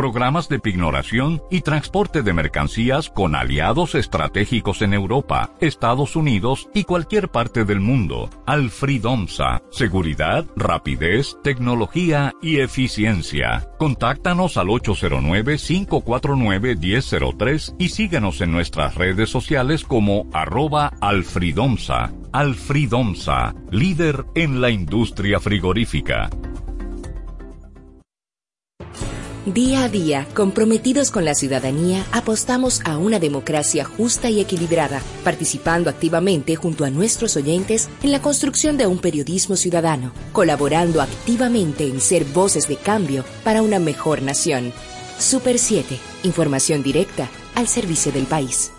programas de pignoración y transporte de mercancías con aliados estratégicos en Europa, Estados Unidos y cualquier parte del mundo. Alfridomsa, seguridad, rapidez, tecnología y eficiencia. Contáctanos al 809-549-1003 y síguenos en nuestras redes sociales como arroba alfridomsa. Alfridomsa, líder en la industria frigorífica. Día a día, comprometidos con la ciudadanía, apostamos a una democracia justa y equilibrada, participando activamente junto a nuestros oyentes en la construcción de un periodismo ciudadano, colaborando activamente en ser voces de cambio para una mejor nación. Super 7, información directa al servicio del país.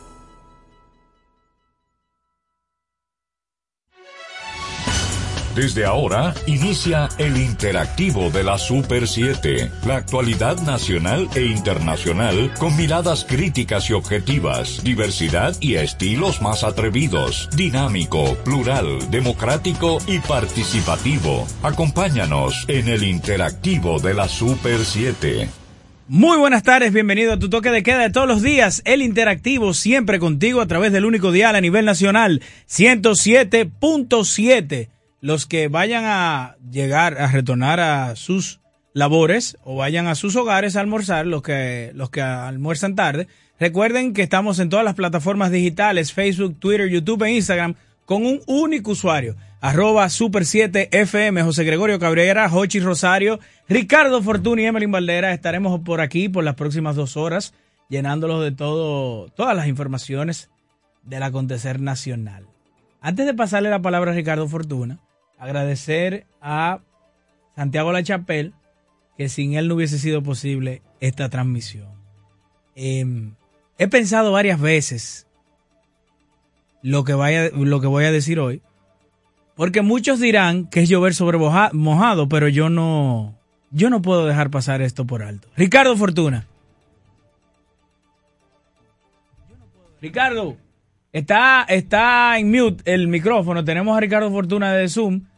Desde ahora inicia el interactivo de la Super 7, la actualidad nacional e internacional con miradas críticas y objetivas, diversidad y estilos más atrevidos, dinámico, plural, democrático y participativo. Acompáñanos en el interactivo de la Super 7. Muy buenas tardes, bienvenido a tu toque de queda de todos los días, el interactivo siempre contigo a través del único dial a nivel nacional, 107.7 los que vayan a llegar a retornar a sus labores o vayan a sus hogares a almorzar, los que, los que almuerzan tarde, recuerden que estamos en todas las plataformas digitales, Facebook, Twitter, YouTube e Instagram, con un único usuario, arroba super 7 FM, José Gregorio Cabrera, Jochi Rosario, Ricardo Fortuny y Emelín Valdera. Estaremos por aquí por las próximas dos horas, llenándolos de todo, todas las informaciones del acontecer nacional. Antes de pasarle la palabra a Ricardo Fortuna, agradecer a Santiago La Chapelle, que sin él no hubiese sido posible esta transmisión. Em, he pensado varias veces lo que, vaya, lo que voy a decir hoy, porque muchos dirán que es llover sobre mojado, pero yo no, yo no puedo dejar pasar esto por alto. Ricardo Fortuna. Ricardo, está, está en mute el micrófono. Tenemos a Ricardo Fortuna de Zoom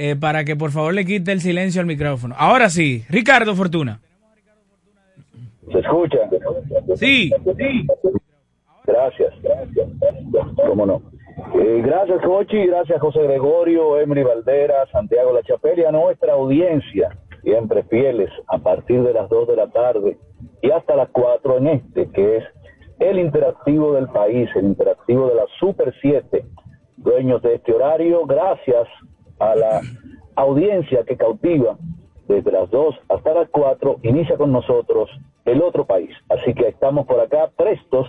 eh, para que por favor le quite el silencio al micrófono. Ahora sí, Ricardo Fortuna. ¿Se escucha? Sí. sí. Gracias. ¿Cómo no? Eh, gracias, Cochi, gracias, José Gregorio, Emily Valdera, Santiago La Chapelle, a nuestra audiencia, siempre fieles, a partir de las 2 de la tarde y hasta las 4 en este, que es el interactivo del país, el interactivo de la Super 7, dueños de este horario. Gracias a la audiencia que cautiva desde las 2 hasta las 4, inicia con nosotros el otro país. Así que estamos por acá prestos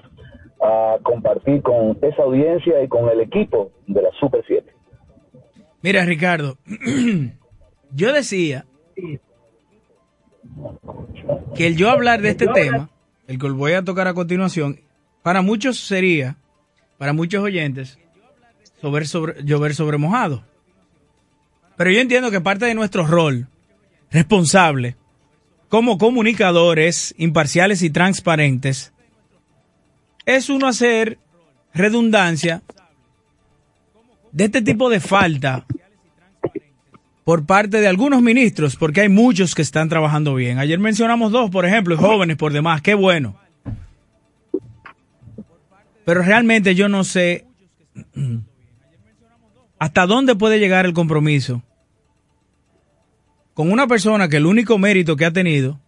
a compartir con esa audiencia y con el equipo de la Super 7. Mira, Ricardo, yo decía que el yo hablar de este tema, el que voy a tocar a continuación, para muchos sería, para muchos oyentes, sobre, sobre, llover sobre mojado. Pero yo entiendo que parte de nuestro rol responsable como comunicadores imparciales y transparentes es uno hacer redundancia de este tipo de falta por parte de algunos ministros, porque hay muchos que están trabajando bien. Ayer mencionamos dos, por ejemplo, jóvenes por demás, qué bueno. Pero realmente yo no sé hasta dónde puede llegar el compromiso con una persona que el único mérito que ha tenido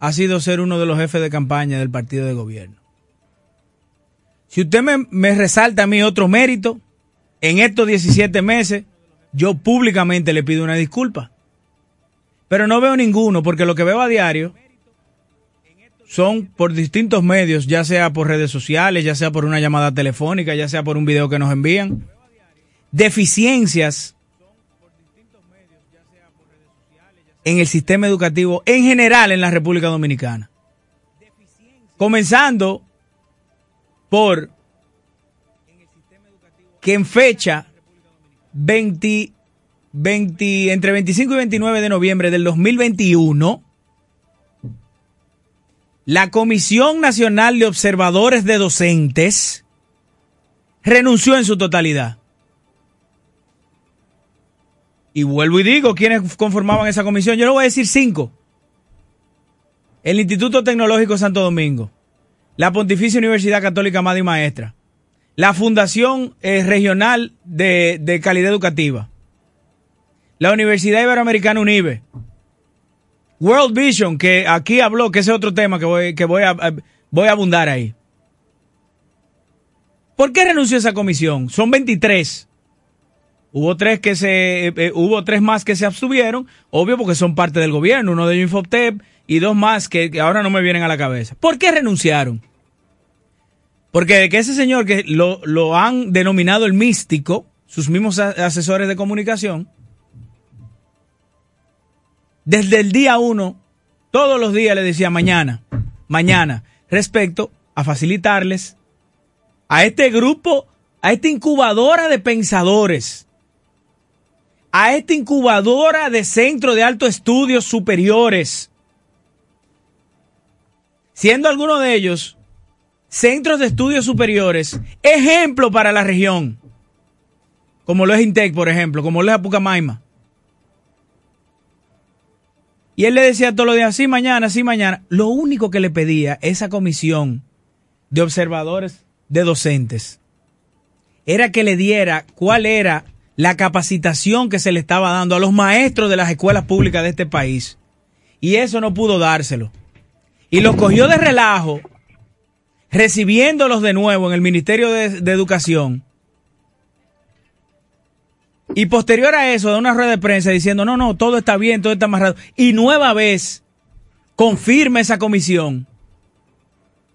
ha sido ser uno de los jefes de campaña del partido de gobierno. Si usted me, resalta a mí otro mérito, en estos 17 meses, yo públicamente le pido una disculpa. Pero no veo ninguno, porque lo que veo a diario son por distintos medios, ya sea por redes sociales, ya sea por una llamada telefónica, ya sea por un video que nos envían, deficiencias en el sistema educativo en general en la República Dominicana. Comenzando por que en fecha 20, 20, entre 25 y 29 de noviembre del 2021, la Comisión Nacional de Observadores de Docentes renunció en su totalidad. Y vuelvo y digo, ¿quiénes conformaban esa comisión? Yo le voy a decir cinco. el Instituto Tecnológico Santo Domingo, la Pontificia Universidad Católica Madre y Maestra, la Fundación eh, Regional de, Calidad Educativa, la Universidad Iberoamericana UNIBE, World Vision, que aquí habló, que ese es otro tema que voy, que voy, a, voy a abundar ahí. ¿Por qué renunció esa comisión? Son 23. Hubo tres que se, eh, eh, hubo tres más que se abstuvieron, obvio porque son parte del gobierno, uno de ellos Infotep y dos más que, ahora no me vienen a la cabeza. ¿Por qué renunciaron? Porque que ese señor que lo, lo han denominado el místico, sus mismos asesores de comunicación, desde el día uno, todos los días le decía mañana, mañana, respecto a facilitarles a este grupo, a esta incubadora de pensadores, a esta incubadora de centro de alto estudios superiores, siendo algunos de ellos centros de estudios superiores, ejemplo para la región, como lo es Intec, por ejemplo, como lo es Apucamaima. Y él le decía todos los días, sí, mañana, sí, mañana. Lo único que le pedía esa comisión de observadores de docentes era que le diera cuál era la capacitación que se le estaba dando a los maestros de las escuelas públicas de este país. Y eso no pudo dárselo. Y los cogió de relajo, recibiéndolos de nuevo en el Ministerio de, Educación. Y posterior a eso, de una rueda de prensa diciendo, no, no, todo está bien, todo está amarrado. Y nueva vez, confirma esa comisión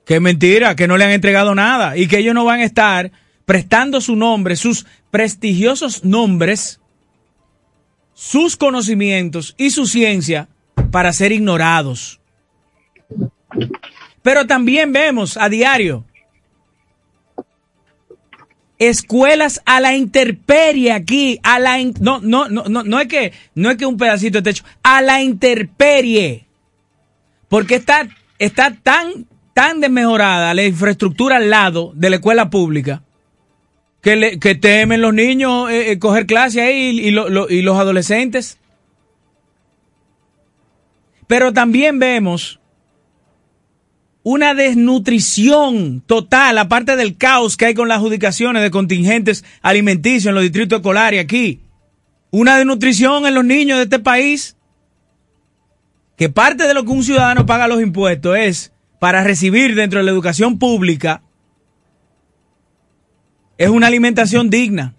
que mentira, que no le han entregado nada y que ellos no van a estar prestando su nombre, sus prestigiosos nombres, sus conocimientos y su ciencia para ser ignorados. Pero también vemos a diario escuelas a la intemperie aquí, a la no, no, no, no, no es que no es que un pedacito de techo, a la intemperie. Porque está, está tan tan desmejorada la infraestructura al lado de la escuela pública que, le, temen los niños eh, eh, coger clase ahí y, y los adolescentes. Pero también vemos una desnutrición total, aparte del caos que hay con las adjudicaciones de contingentes alimenticios en los distritos escolares aquí. Una desnutrición en los niños de este país. Que parte de lo que un ciudadano paga los impuestos es para recibir dentro de la educación pública es una alimentación digna.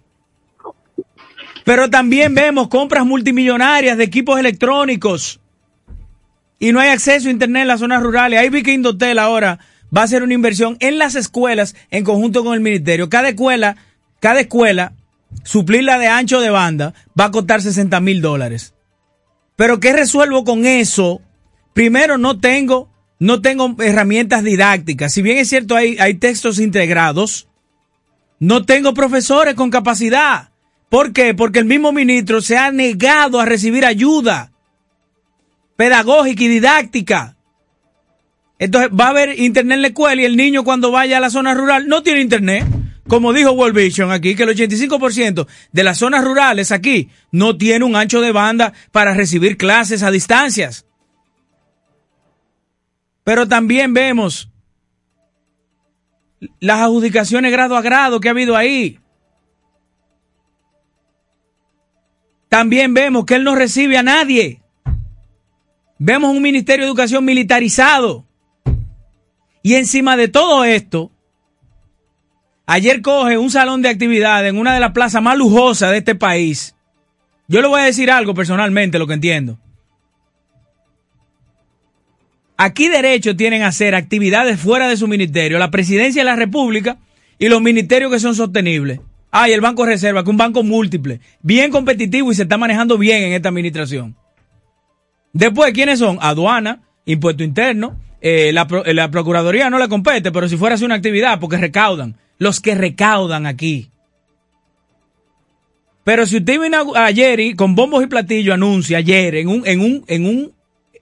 Pero también vemos compras multimillonarias de equipos electrónicos y no hay acceso a internet en las zonas rurales. Ahí vi que Indotel ahora va a hacer una inversión en las escuelas en conjunto con el ministerio. Cada escuela, cada escuela, suplirla de ancho de banda va a costar 60 mil dólares. Pero ¿qué resuelvo con eso? Primero, no tengo no tengo herramientas didácticas. Si bien es cierto, hay, hay textos integrados, no tengo profesores con capacidad. ¿Por qué? Porque el mismo ministro se ha negado a recibir ayuda pedagógica y didáctica. Entonces va a haber internet en la escuela y el niño cuando vaya a la zona rural no tiene internet. Como dijo World Vision aquí, que el 85% de las zonas rurales aquí no tiene un ancho de banda para recibir clases a distancias. Pero también vemos las adjudicaciones grado a grado que ha habido ahí. También vemos que él no recibe a nadie. Vemos un Ministerio de Educación militarizado. Y encima de todo esto, ayer coge un salón de actividad en una de las plazas más lujosas de este país. Yo le voy a decir algo personalmente, lo que entiendo. Aquí derecho tienen a hacer actividades fuera de su ministerio, la presidencia de la República y los ministerios que son sostenibles. Ah, y el Banco Reserva, que es un banco múltiple, bien competitivo y se está manejando bien en esta administración. Después, ¿quiénes son? Aduana, impuesto interno, eh, la, eh, la, Procuraduría no le compete, pero si fuera así una actividad, porque recaudan, los que recaudan aquí. Pero si usted viene ayer y con bombos y platillos anuncia ayer en un, en un, en un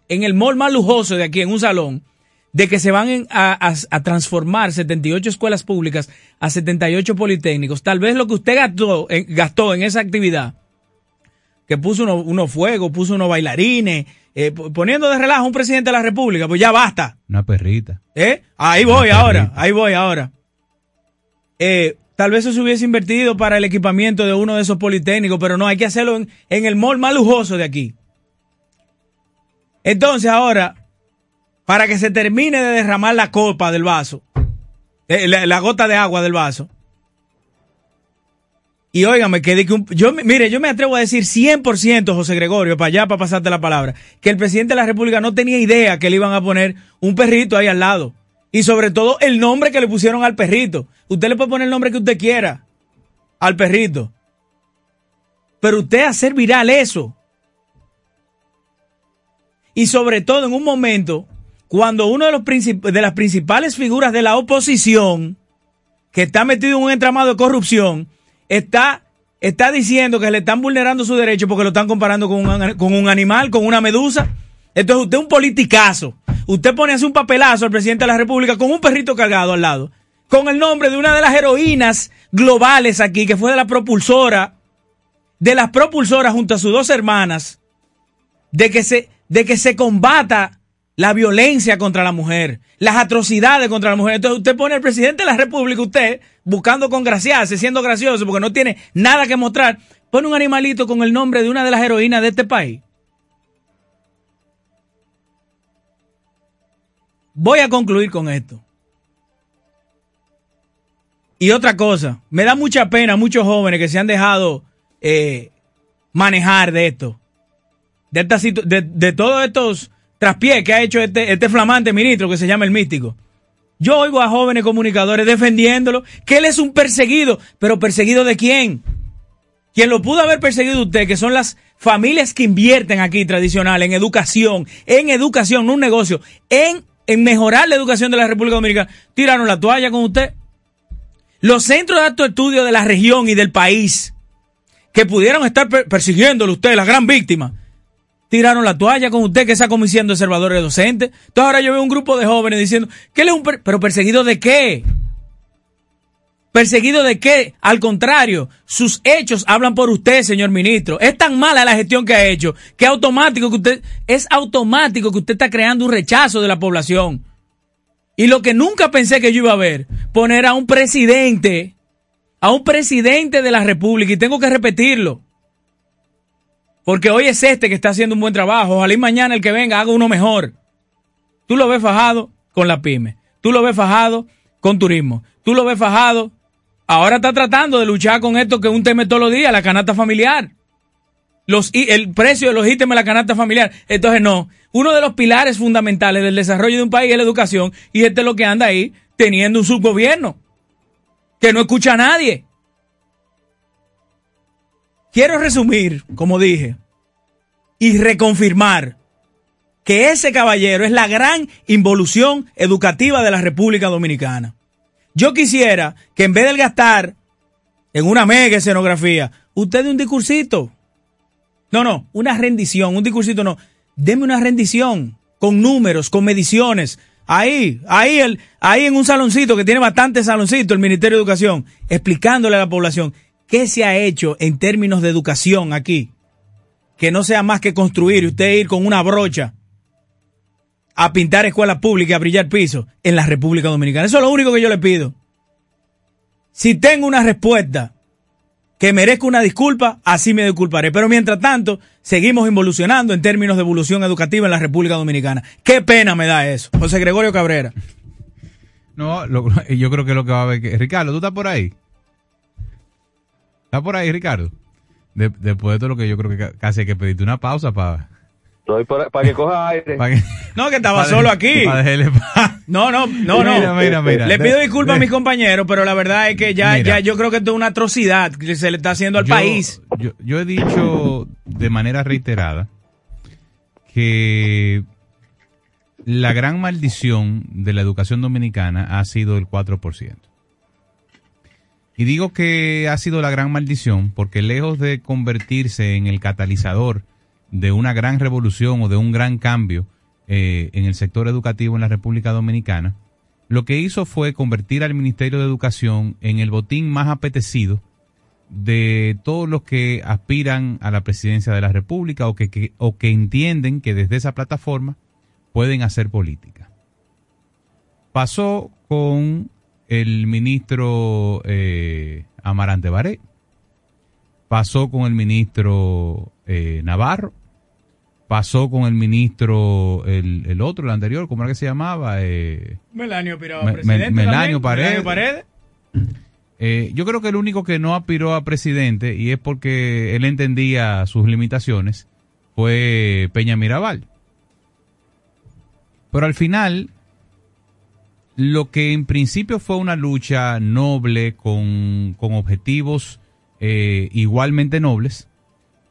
en el mall más lujoso de aquí, en un salón, de que se van a, transformar 78 escuelas públicas a 78 politécnicos. Tal vez lo que usted gastó, en, gastó en esa actividad, que puso unos uno fuegos, puso unos bailarines, eh, poniendo de relajo a un presidente de la República, pues ya basta. Una perrita. ¿Eh? Ahí voy ahora, ahí voy ahora. Eh, tal vez eso se hubiese invertido para el equipamiento de uno de esos politécnicos, pero no, hay que hacerlo en, el mall más lujoso de aquí. Entonces ahora, para que se termine de derramar la copa del vaso, eh, la, gota de agua del vaso, y óigame, que, que yo, mire, yo me atrevo a decir 100%, José Gregorio, para allá, para pasarte la palabra, que el presidente de la República no tenía idea que le iban a poner un perrito ahí al lado. Y sobre todo el nombre que le pusieron al perrito. Usted le puede poner el nombre que usted quiera al perrito. Pero usted hacer viral eso. Y sobre todo en un momento cuando uno de, los de las principales figuras de la oposición, que está metido en un entramado de corrupción, está, está diciendo que le están vulnerando su derecho porque lo están comparando con un, con un animal, con una medusa. Entonces usted es un politicazo. Usted pone así un papelazo al presidente de la República con un perrito cargado al lado, con el nombre de una de las heroínas globales aquí, que fue de la propulsora, de las propulsoras junto a sus dos hermanas, de que se, de que se combata la violencia contra la mujer, las atrocidades contra la mujer. Entonces usted pone al presidente de la República, usted, buscando congraciarse, siendo gracioso, porque no tiene nada que mostrar, pone un animalito con el nombre de una de las heroínas de este país. Voy a concluir con esto. Y otra cosa, me da mucha pena muchos jóvenes que se han dejado eh, manejar de esto. De, esta de, de todos estos traspiés que ha hecho este, este flamante ministro que se llama el místico. Yo oigo a jóvenes comunicadores defendiéndolo, que él es un perseguido, pero perseguido de quién? Quien lo pudo haber perseguido usted, que son las familias que invierten aquí tradicional en educación, en educación, no un negocio, en en mejorar la educación de la República Dominicana, tiraron la toalla con usted. Los centros de alto estudio de la región y del país, que pudieron estar persiguiéndolo usted, la gran víctima, tiraron la toalla con usted, que esa comisión de docentes. Entonces ahora yo veo un grupo de jóvenes diciendo, ¿qué le un pero perseguido de qué? ¿Perseguido de qué? Al contrario, sus hechos hablan por usted, señor ministro. Es tan mala la gestión que ha hecho que automático que usted es automático que usted está creando un rechazo de la población. Y lo que nunca pensé que yo iba a ver, poner a un presidente, a un presidente de la República, y tengo que repetirlo. Porque hoy es este que está haciendo un buen trabajo. Ojalá y mañana el que venga haga uno mejor. Tú lo ves fajado con la pyme. Tú lo ves fajado con turismo. Tú lo ves fajado Ahora está tratando de luchar con esto que es un tema todos los días, la canasta familiar. El precio de los ítems de la canasta familiar. Entonces, no. Uno de los pilares fundamentales del desarrollo de un país es la educación. Y este es lo que anda ahí, teniendo un subgobierno. Que no escucha a nadie. Quiero resumir, como dije, y reconfirmar que ese caballero es la gran involución educativa de la República Dominicana. Yo quisiera que en vez de gastar en una mega escenografía, usted dé un discursito. No, no, una rendición, un discursito no. Deme una rendición con números, con mediciones. Ahí, ahí, el, ahí en un saloncito que tiene bastante saloncito el Ministerio de Educación, explicándole a la población qué se ha hecho en términos de educación aquí. Que no sea más que construir y usted ir con una brocha a pintar escuelas públicas a brillar pisos en la República Dominicana. Eso es lo único que yo le pido. Si tengo una respuesta que merezca una disculpa, así me disculparé. Pero mientras tanto, seguimos involucionando en términos de evolución educativa en la República Dominicana. Qué pena me da eso. José Gregorio Cabrera. No, yo creo que lo que va a ver que... Ricardo, ¿tú estás por ahí? ¿Estás por ahí, Ricardo? después de todo lo que yo creo que casi hay que pedirte una pausa para para que coja aire. no, que estaba solo aquí. no, no, no, no. Le pido disculpas a mis compañeros, pero la verdad es que ya, ya yo creo que esto es una atrocidad que se le está haciendo al país. Yo, yo he dicho de manera reiterada que la gran maldición de la educación dominicana ha sido el 4%. Y digo que ha sido la gran maldición porque lejos de convertirse en el catalizador de una gran revolución o de un gran cambio eh, en el sector educativo en la República Dominicana, lo que hizo fue convertir al Ministerio de Educación en el botín más apetecido de todos los que aspiran a la presidencia de la República o que, o que entienden que desde esa plataforma pueden hacer política. Pasó con el ministro eh, Amarante Baré, pasó con el ministro eh, Navarro, pasó con el ministro, el, otro, el anterior, ¿cómo era que se llamaba? Eh, Melanio presidente. Melanio Paredes. Eh, yo creo que el único que no aspiró a presidente, y es porque él entendía sus limitaciones, fue Peña Mirabal. Pero al final, lo que en principio fue una lucha noble con, objetivos eh, igualmente nobles,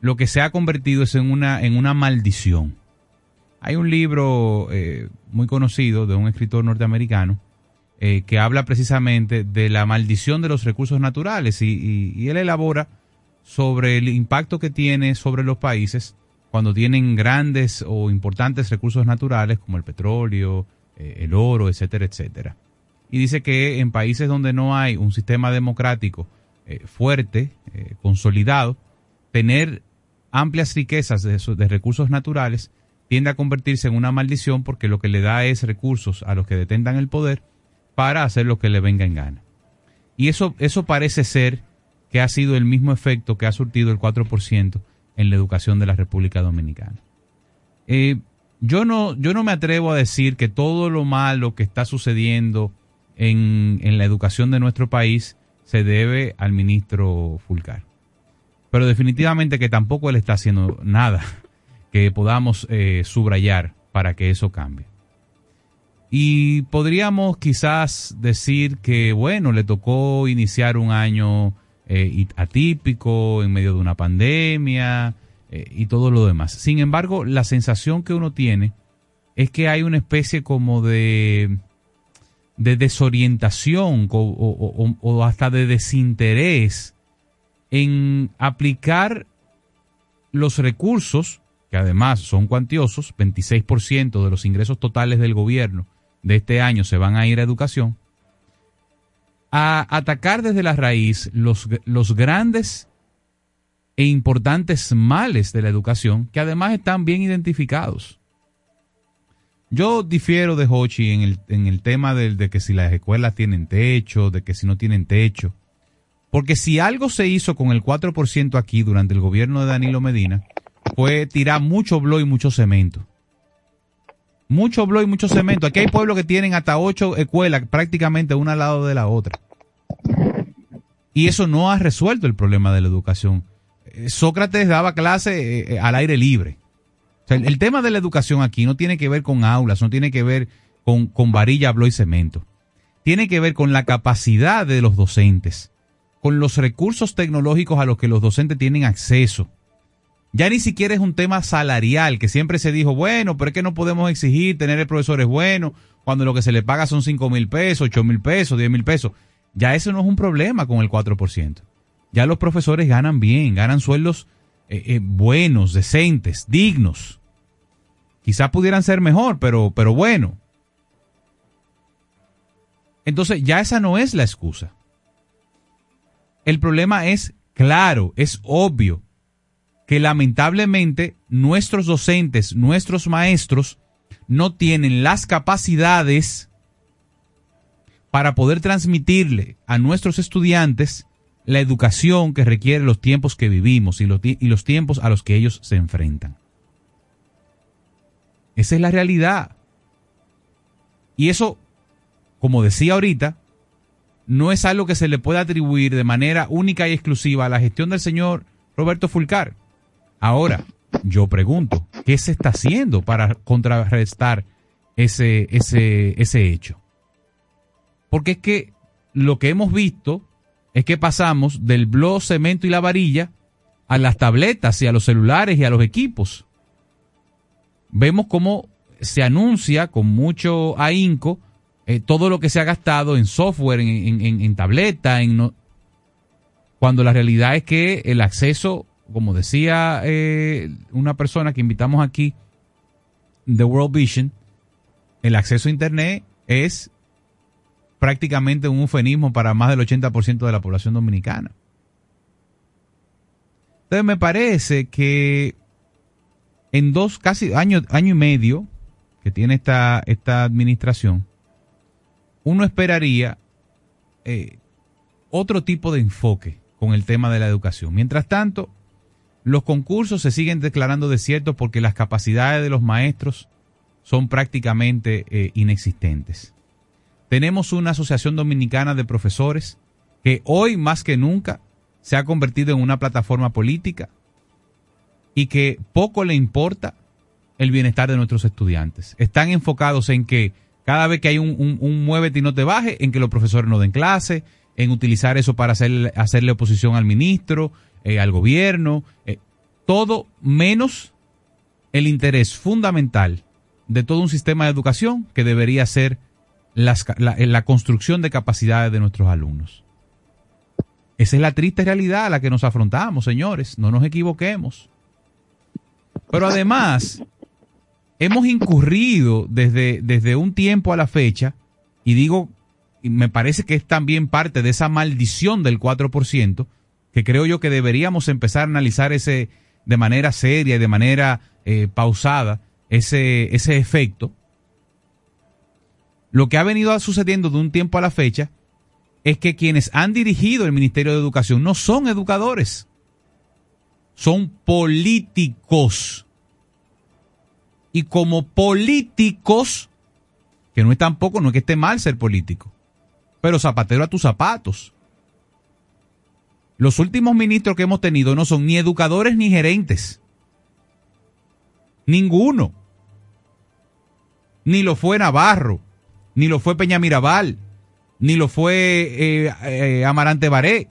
lo que se ha convertido es en una, en una maldición. Hay un libro eh, muy conocido de un escritor norteamericano eh, que habla precisamente de la maldición de los recursos naturales y, él elabora sobre el impacto que tiene sobre los países cuando tienen grandes o importantes recursos naturales como el petróleo, el oro, etcétera, etcétera. Y dice que en países donde no hay un sistema democrático eh, fuerte, consolidado, tener amplias riquezas de, de recursos naturales tiende a convertirse en una maldición porque lo que le da es recursos a los que detentan el poder para hacer lo que le venga en gana. Y eso, eso parece ser que ha sido el mismo efecto que ha surtido el 4% en la educación de la República Dominicana. Eh, yo, no, yo no me atrevo a decir que todo lo malo que está sucediendo en, la educación de nuestro país se debe al ministro Fulcar. Pero definitivamente que tampoco él está haciendo nada que podamos eh, subrayar para que eso cambie. Y podríamos quizás decir que, bueno, le tocó iniciar un año eh, atípico en medio de una pandemia y todo lo demás. Sin embargo, la sensación que uno tiene es que hay una especie como de, de desorientación o, o hasta de desinterés en aplicar los recursos, que además son cuantiosos, 26% de los ingresos totales del gobierno, de este año se van a ir a educación, a atacar desde la raíz los, los grandes e importantes males de la educación que además están bien identificados. Yo difiero de Hochi en el, en el tema de, de, que si las escuelas tienen techo, de que si no tienen techo. Porque si algo se hizo con el 4% aquí durante el gobierno de Danilo Medina, fue tirar mucho blo y mucho cemento mucho blo y mucho cemento. Aquí hay pueblos que tienen hasta ocho escuelas prácticamente una al lado de la otra. Y eso no ha resuelto el problema de la educación. Sócrates daba clase eh, eh, al aire libre. el, tema de la educación aquí no tiene que ver con aulas, no tiene que ver con, con varilla, blo y cemento. Tiene que ver con la capacidad de los docentes, con los recursos tecnológicos a los que los docentes tienen acceso ya ni siquiera es un tema salarial, que siempre se dijo, bueno, pero es que no podemos exigir tener profesores bueno cuando lo que se le paga son 5 mil pesos, 8 mil pesos, 10 mil pesos. Ya eso no es un problema con el 4%. Ya los profesores ganan bien, ganan sueldos eh, eh, buenos, decentes, dignos. Quizás pudieran ser mejor, pero, pero bueno. Entonces ya esa no es la excusa. El problema es claro, es obvio que lamentablemente nuestros docentes, nuestros maestros, no tienen las capacidades para poder transmitirle a nuestros estudiantes la educación que requiere los tiempos que vivimos y los, y los tiempos a los que ellos se enfrentan. Esa es la realidad. Y eso, como decía ahorita, no es algo que se le pueda atribuir de manera única y exclusiva a la gestión del señor Roberto Fulcar. Ahora, yo pregunto, ¿qué se está haciendo para contrarrestar ese, ese, ese hecho? Porque es que lo que hemos visto es que pasamos del blog, cemento y la varilla a las tabletas y a los celulares y a los equipos. Vemos cómo se anuncia con mucho ahínco eh, todo lo que se ha gastado en software, en, en, en tableta, en cuando la realidad es que el acceso como decía eh, una persona que invitamos aquí, The World Vision, el acceso a Internet es prácticamente un eufemismo para más del 80% de la población dominicana. Entonces me parece que en dos, casi año, año y medio que tiene esta, esta administración, uno esperaría eh, otro tipo de enfoque con el tema de la educación. Mientras tanto, los concursos se siguen declarando desiertos porque las capacidades de los maestros son prácticamente eh, inexistentes. Tenemos una asociación dominicana de profesores que hoy más que nunca se ha convertido en una plataforma política y que poco le importa el bienestar de nuestros estudiantes. Están enfocados en que cada vez que hay un, un, muévete y no te baje, en que los profesores no den clase, en utilizar eso para hacer, hacerle oposición al ministro, eh, al gobierno, eh, todo menos el interés fundamental de todo un sistema de educación que debería ser la, construcción de capacidades de nuestros alumnos. Esa es la triste realidad a la que nos afrontamos, señores. No nos equivoquemos. Pero además, hemos incurrido desde, desde un tiempo a la fecha, y digo, y me parece que es también parte de esa maldición del 4%, que creo yo que deberíamos empezar a analizar ese de manera seria y de manera eh, pausada ese, ese efecto. Lo que ha venido sucediendo de un tiempo a la fecha es que quienes han dirigido el Ministerio de Educación no son educadores, son políticos. Y como políticos, que no es tampoco, no es que esté mal ser político, pero zapatero a tus zapatos. Los últimos ministros que hemos tenido no son ni educadores ni gerentes. Ninguno. Ni lo fue Navarro, ni lo fue Peña Mirabal, ni lo fue eh, eh, Amarante Baré,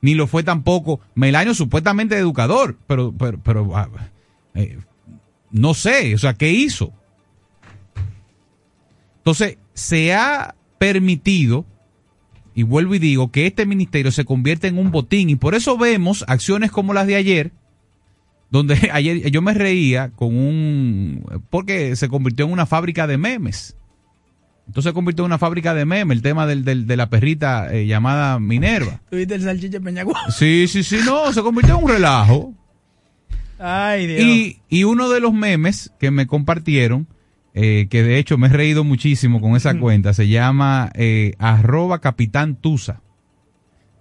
ni lo fue tampoco Melanio, supuestamente educador, pero, pero, pero ah, eh, no sé, o sea, ¿qué hizo? Entonces, se ha permitido y vuelvo y digo que este ministerio se convierte en un botín y por eso vemos acciones como las de ayer, donde ayer yo me reía con un, porque se convirtió en una fábrica de memes. Entonces se convirtió en una fábrica de memes el tema del, de la perrita eh, llamada Minerva. ¿Tuviste el salchicha Peñagua? Sí, sí, sí, no, se convirtió en un relajo. Ay, Dios. Y, y uno de los memes que me compartieron eh, que de hecho me he reído muchísimo con esa cuenta, se llama eh, arroba capitán Tusa.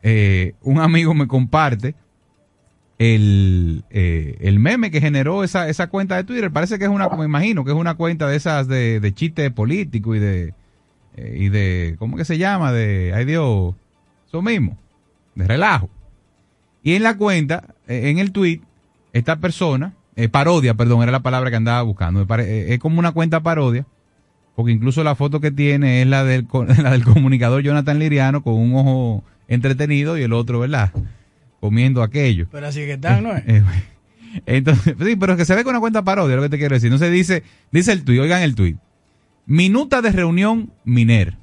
Eh, un amigo me comparte el, el meme que generó esa, esa cuenta de Twitter. Parece que es una, como imagino, que es una cuenta de esas de, de chiste político y de, y de, ¿cómo que se llama? De, ay Dios, eso mismo, de relajo. Y en la cuenta, en el tweet, esta persona eh, parodia, perdón, era la palabra que andaba buscando. Eh, es como una cuenta parodia, porque incluso la foto que tiene es la del, la del comunicador Jonathan Liriano con un ojo entretenido y el otro, ¿verdad? Comiendo aquello. Pero así que están, ¿no? Eh, entonces, sí, pero que se ve con una cuenta parodia, lo que te quiero decir. No se dice, dice el tuit, oigan el tuit. Minuta de reunión Miner.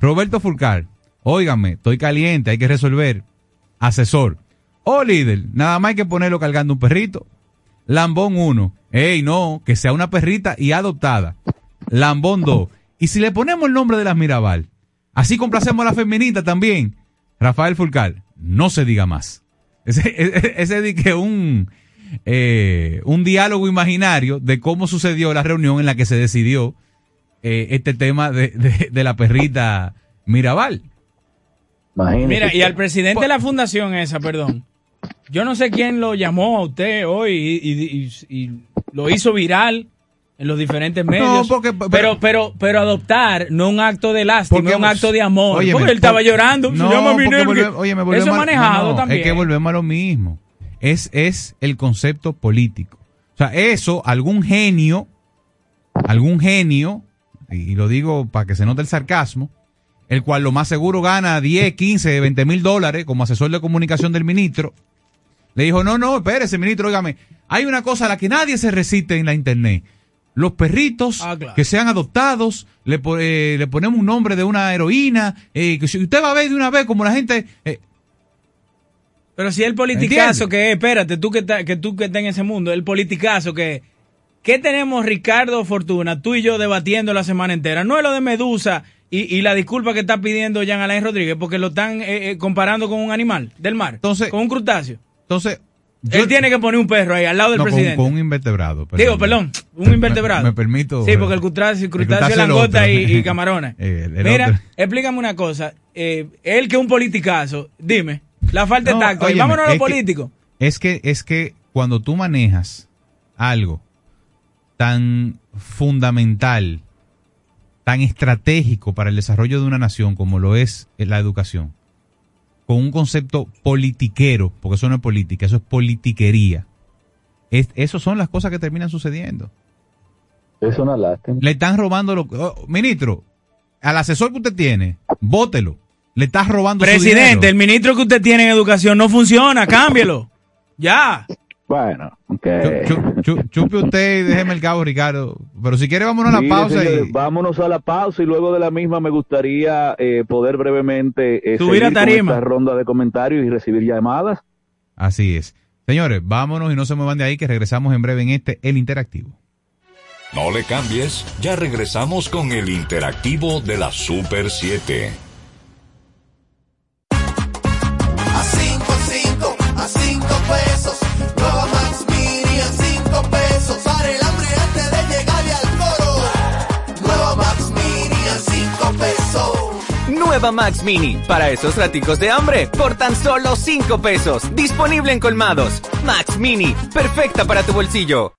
Roberto Furcal, óigame, estoy caliente, hay que resolver. Asesor. Oh, líder, nada más hay que ponerlo cargando un perrito. Lambón 1. Ey, no, que sea una perrita y adoptada. Lambón 2. Y si le ponemos el nombre de las Mirabal, así complacemos a la feminita también. Rafael Fulcal, no se diga más. Ese, ese, que un, eh, un diálogo imaginario de cómo sucedió la reunión en la que se decidió eh, este tema de, de, la perrita Mirabal. Mira, y al presidente de la fundación esa, perdón, yo no sé quién lo llamó a usted hoy y, lo hizo viral en los diferentes medios. pero, pero, pero, adoptar no un acto de lástima, un acto de amor. porque él estaba llorando. No, oye, me eso manejado también. Es que volvemos a lo mismo. Es, es el concepto político. O sea, eso, algún genio, algún genio, y lo digo para que se note el sarcasmo, el cual lo más seguro gana 10, 15, 20 mil dólares como asesor de comunicación del ministro, le dijo, no, no, espérese, ministro, óigame, hay una cosa a la que nadie se resiste en la internet. Los perritos ah, que sean adoptados, le, eh, le, ponemos un nombre de una heroína, eh, que si usted va a ver de una vez como la gente... Eh, pero si el politicazo que es, espérate, tú que, que tú que estás en ese mundo, el politicazo que... ¿Qué tenemos Ricardo Fortuna, tú y yo debatiendo la semana entera? No es lo de Medusa Y, y la disculpa que está pidiendo Jean Alain Rodríguez porque lo están comparando con un animal del mar, Entonces- con un crustáceo. Entonces, Él tiene que poner un perro ahí al lado del no, con, presidente. con un invertebrado. Digo, perdón, un invertebrado. Me, me permito. Sí, porque el crustáceo, el crustáceo crustáceo otro. y, y camarones. El- el Mira, otro. explícame una cosa. Eh, él que es un politicazo, dime, la falta No, de tacto. óyeme, vámonos a lo que- político. Es que, es que cuando tú manejas algo tan fundamental, tan estratégico para el desarrollo de una nación como lo es la educación, con un concepto politiquero, porque eso no es política, eso es politiquería. Es, esas son las cosas que terminan sucediendo. Es una lástima. Le están robando lo oh, ministro, al asesor que usted tiene, bótelo. Le estás robando su Presidente, el ministro que usted tiene en educación no funciona, cámbielo. Ya. Bueno, ok. Chu- chu- chu- chupe usted y déjeme el cabo, Ricardo. Pero si quiere, vámonos a la pausa y... Vámonos a la pausa y luego de la misma me gustaría eh, poder brevemente eh, Subir a tarima. esta ronda de comentarios y recibir llamadas. Así es. Señores, vámonos y no se muevan de ahí que regresamos en breve en este El Interactivo. No le cambies, ya regresamos con el interactivo de la Super 7. Max Mini, para esos raticos de hambre, por tan solo 5 pesos. Disponible en colmados. Max Mini, perfecta para tu bolsillo.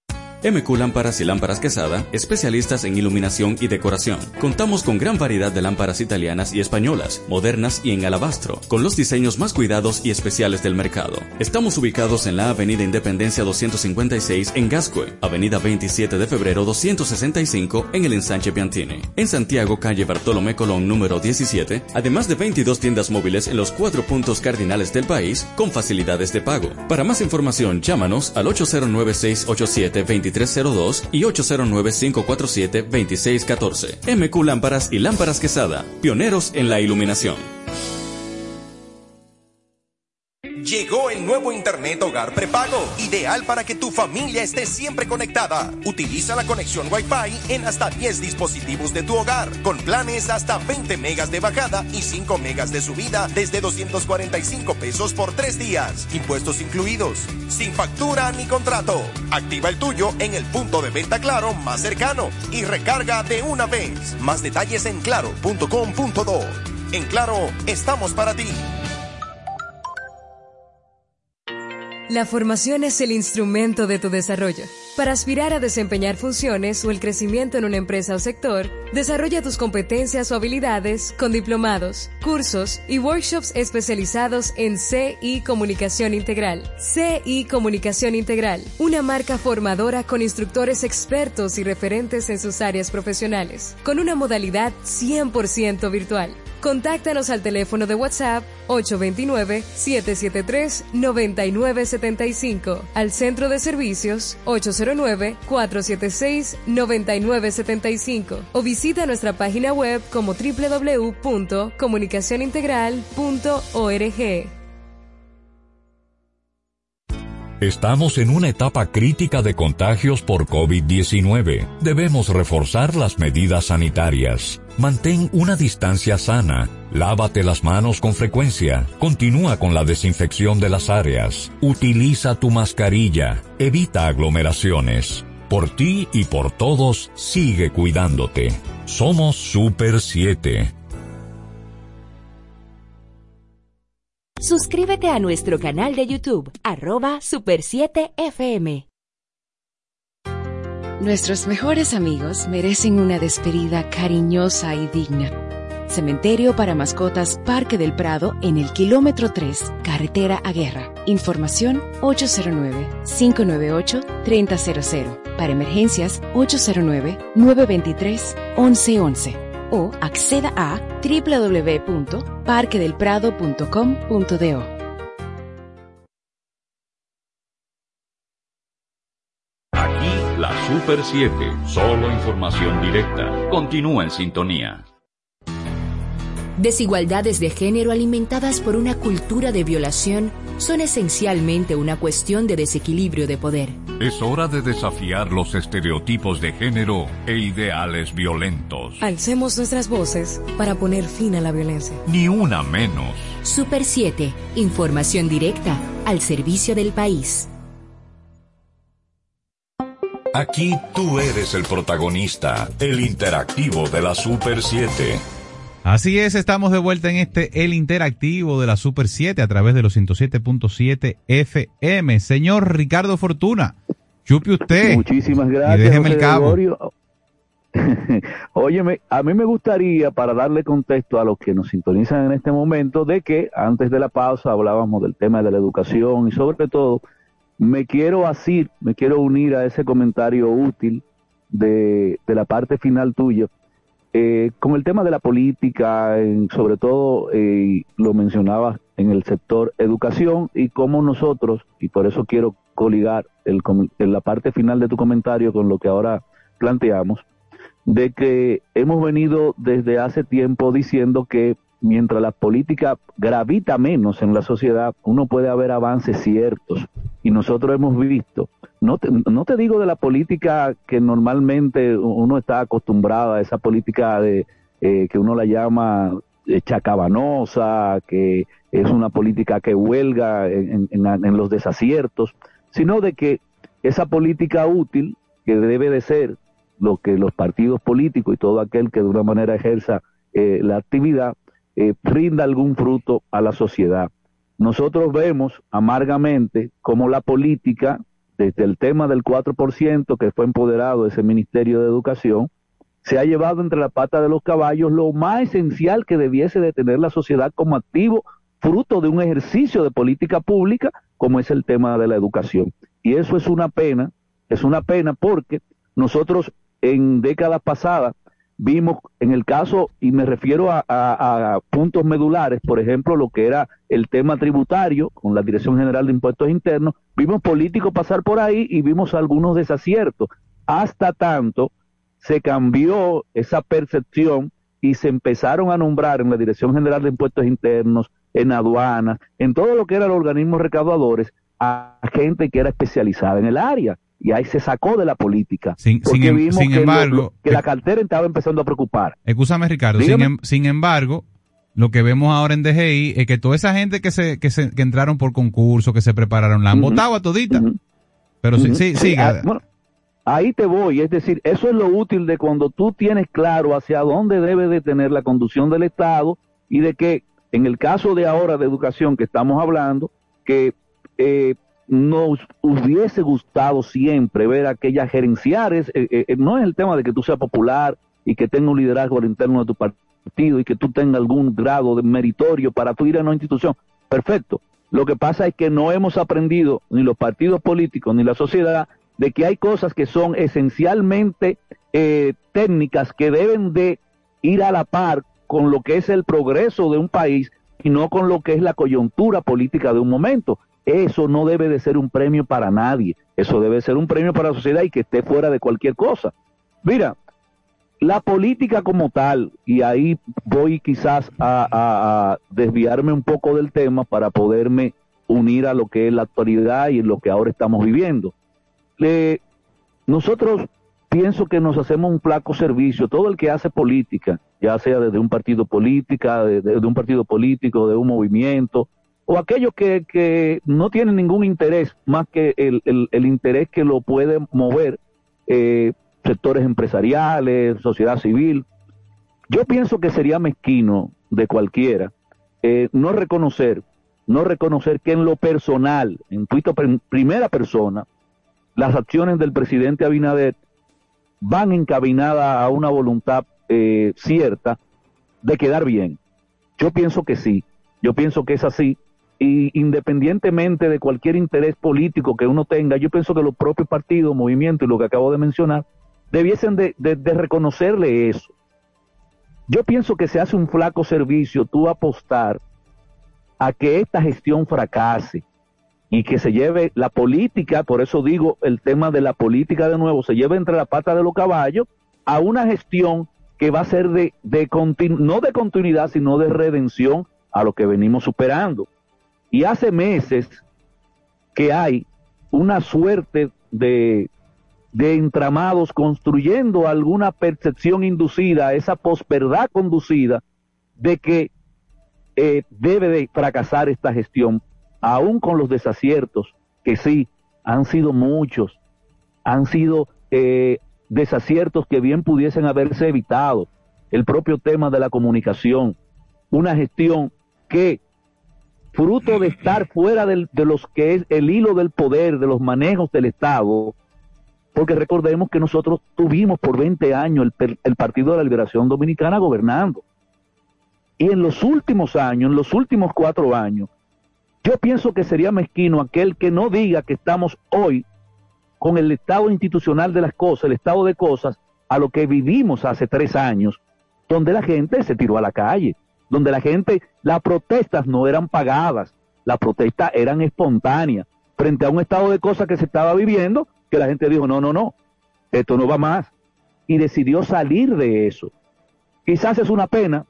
MQ Lámparas y Lámparas Quesada, especialistas en iluminación y decoración. Contamos con gran variedad de lámparas italianas y españolas, modernas y en alabastro, con los diseños más cuidados y especiales del mercado. Estamos ubicados en la Avenida Independencia 256 en Gascue, Avenida 27 de Febrero 265 en el Ensanche Piantini. En Santiago, calle Bartolomé Colón número 17, además de 22 tiendas móviles en los cuatro puntos cardinales del país con facilidades de pago. Para más información, llámanos al 809-687-2302 y 809-547-2614. MQ Lámparas y Lámparas Quesada, pioneros en la iluminación. Llegó el nuevo Internet Hogar Prepago, ideal para que tu familia esté siempre conectada. Utiliza la conexión Wi-Fi en hasta 10 dispositivos de tu hogar, con planes hasta 20 megas de bajada y 5 megas de subida desde 245 pesos por 3 días, impuestos incluidos, sin factura ni contrato. Activa el tuyo en el punto de venta Claro más cercano y recarga de una vez. Más detalles en claro.com.do. En Claro, estamos para ti. La formación es el instrumento de tu desarrollo. Para aspirar a desempeñar funciones o el crecimiento en una empresa o sector, desarrolla tus competencias o habilidades con diplomados, cursos y workshops especializados en CI Comunicación Integral. CI Comunicación Integral, una marca formadora con instructores expertos y referentes en sus áreas profesionales, con una modalidad 100% virtual. Contáctanos al teléfono de WhatsApp 829-773-9975, al centro de servicios 809-476-9975 o visita nuestra página web como www.comunicacionintegral.org. Estamos en una etapa crítica de contagios por COVID-19. Debemos reforzar las medidas sanitarias. Mantén una distancia sana. Lávate las manos con frecuencia. Continúa con la desinfección de las áreas. Utiliza tu mascarilla. Evita aglomeraciones. Por ti y por todos, sigue cuidándote. Somos Super 7. Suscríbete a nuestro canal de YouTube, arroba Super 7 FM. Nuestros mejores amigos merecen una despedida cariñosa y digna. Cementerio para mascotas Parque del Prado en el kilómetro 3, carretera a Guerra. Información 809-598-3000. Para emergencias 809-923-1111 o acceda a www.parquedelprado.com.do. Aquí la Super 7. Solo información directa. Continúa en sintonía. Desigualdades de género alimentadas por una cultura de violación son esencialmente una cuestión de desequilibrio de poder. Es hora de desafiar los estereotipos de género e ideales violentos. Alcemos nuestras voces para poner fin a la violencia. Ni una menos. Super 7, información directa al servicio del país. Aquí tú eres el protagonista, el interactivo de la Super 7. Así es, estamos de vuelta en este El Interactivo de la Super 7 a través de los 107.7 FM. Señor Ricardo Fortuna, chupe usted. Muchísimas gracias. Y déjeme el cabo. Óyeme, a mí me gustaría, para darle contexto a los que nos sintonizan en este momento, de que antes de la pausa hablábamos del tema de la educación y sobre todo, me quiero asir, me quiero unir a ese comentario útil de, de la parte final tuya, eh, con el tema de la política, en- sobre todo eh, lo mencionabas en el sector educación y cómo nosotros, y por eso quiero coligar el, en la parte final de tu comentario con lo que ahora planteamos, de que hemos venido desde hace tiempo diciendo que mientras la política gravita menos en la sociedad, uno puede haber avances ciertos. Y nosotros hemos visto, no te, no te digo de la política que normalmente uno está acostumbrado a esa política de eh, que uno la llama eh, chacabanosa, que es una política que huelga en, en- en los desaciertos, sino de que esa política útil que debe de ser lo que los partidos políticos y todo aquel que de una manera ejerza eh, la actividad eh, rinda algún fruto a la sociedad. Nosotros vemos amargamente cómo la política, desde el tema del 4% que fue empoderado ese Ministerio de Educación, se ha llevado entre la pata de los caballos lo más esencial que debiese de tener la sociedad como activo, fruto de un ejercicio de política pública, como es el tema de la educación. Y eso es una pena, es una pena porque nosotros en décadas pasadas vimos en el caso, y me refiero a, puntos medulares, por ejemplo, lo que era el tema tributario con la Dirección General de Impuestos Internos, vimos políticos pasar por ahí y vimos algunos desaciertos. Hasta tanto se cambió esa percepción y se empezaron a nombrar en la Dirección General de Impuestos Internos, en aduanas, en todo lo que eran los organismos recaudadores, a gente que era especializada en el área. Y ahí se sacó de la política. Sin- porque sin em- vimos sin que, embargo, lo- que la cartera estaba empezando a preocupar. Escúchame, Ricardo. Sin, em- sin embargo, lo que vemos ahora en DGI es que toda esa gente que se, que se, que entraron por concurso, que se prepararon, la han votado a todita. Pero sí, sí, Sí, siga. ah, bueno, ahí te voy, es decir, eso es lo útil de cuando tú tienes claro hacia dónde debe de tener la conducción del Estado y de que en el caso de ahora de educación que estamos hablando, que eh, nos hubiese gustado siempre ver aquellas gerenciares, eh, eh, no es el tema de que tú seas popular y que tenga un liderazgo al interno de tu partido y que tú tengas algún grado de meritorio para tú ir a una institución, perfecto. Lo que pasa es que no hemos aprendido, ni los partidos políticos, ni la sociedad, de que hay cosas que son esencialmente eh, técnicas que deben de ir a la par con lo que es el progreso de un país y no con lo que es la coyuntura política de un momento. Eso no debe de ser un premio para nadie, eso debe ser un premio para la sociedad y que esté fuera de cualquier cosa. Mira, la política como tal, y ahí voy quizás a, desviarme un poco del tema para poderme unir a lo que es la actualidad y lo que ahora estamos viviendo. Nosotros pienso que nos hacemos un flaco servicio, todo el que hace política, ya sea desde un partido política, de un partido político, de un movimiento, o aquellos que, que no tienen ningún interés más que el, el- interés que lo puede mover eh, sectores empresariales, sociedad civil. Yo pienso que sería mezquino de cualquiera eh, no reconocer, no reconocer que en lo personal, en primera persona, las acciones del presidente Abinader van encaminadas a una voluntad eh, cierta de quedar bien. Yo pienso que sí, yo pienso que es así. Y independientemente de cualquier interés político que uno tenga, yo pienso que los propios partidos, movimientos y lo que acabo de mencionar, debiesen de, reconocerle eso. Yo pienso que se hace un flaco servicio tú apostar a que esta gestión fracase y que se lleve la política, por eso digo el tema de la política de nuevo, se lleve entre la pata de los caballos a una gestión que va a ser de, de continu- no de continuidad, sino de redención a lo que venimos superando. Y hace meses que hay una suerte de, entramados construyendo alguna percepción inducida, esa posverdad conducida de que eh, debe de fracasar esta gestión, aún con los desaciertos, que sí, han sido muchos, han sido eh, desaciertos que bien pudiesen haberse evitado. El propio tema de la comunicación, una gestión que, fruto de estar fuera de los que es el hilo del poder, de los manejos del Estado, porque recordemos que nosotros tuvimos por 20 años el, el Partido de la Liberación Dominicana gobernando. Y en los últimos años, en los últimos cuatro años, yo pienso que sería mezquino aquel que no diga que estamos hoy con el estado institucional de las cosas, el estado de cosas, a lo que vivimos hace tres años, donde la gente se tiró a la calle, donde la gente, las protestas no eran pagadas, las protestas eran espontáneas, frente a un estado de cosas que se estaba viviendo, que la gente dijo, no, no, no, esto no va más, y decidió salir de eso. Quizás es una pena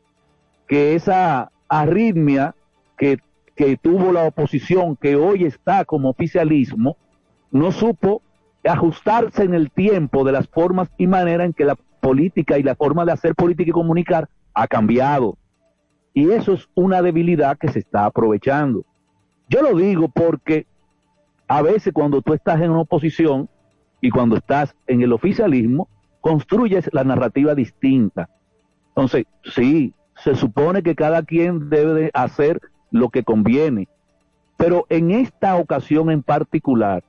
que esa arritmia que, que tuvo la oposición, que hoy está como oficialismo, no supo ajustarse en el tiempo de las formas y manera en que la política y la forma de hacer política y comunicar ha cambiado. Y eso es una debilidad que se está aprovechando. Yo lo digo porque a veces cuando tú estás en una oposición y cuando estás en el oficialismo, construyes la narrativa distinta. Entonces, sí, se supone que cada quien debe de hacer lo que conviene, pero en esta ocasión en particular,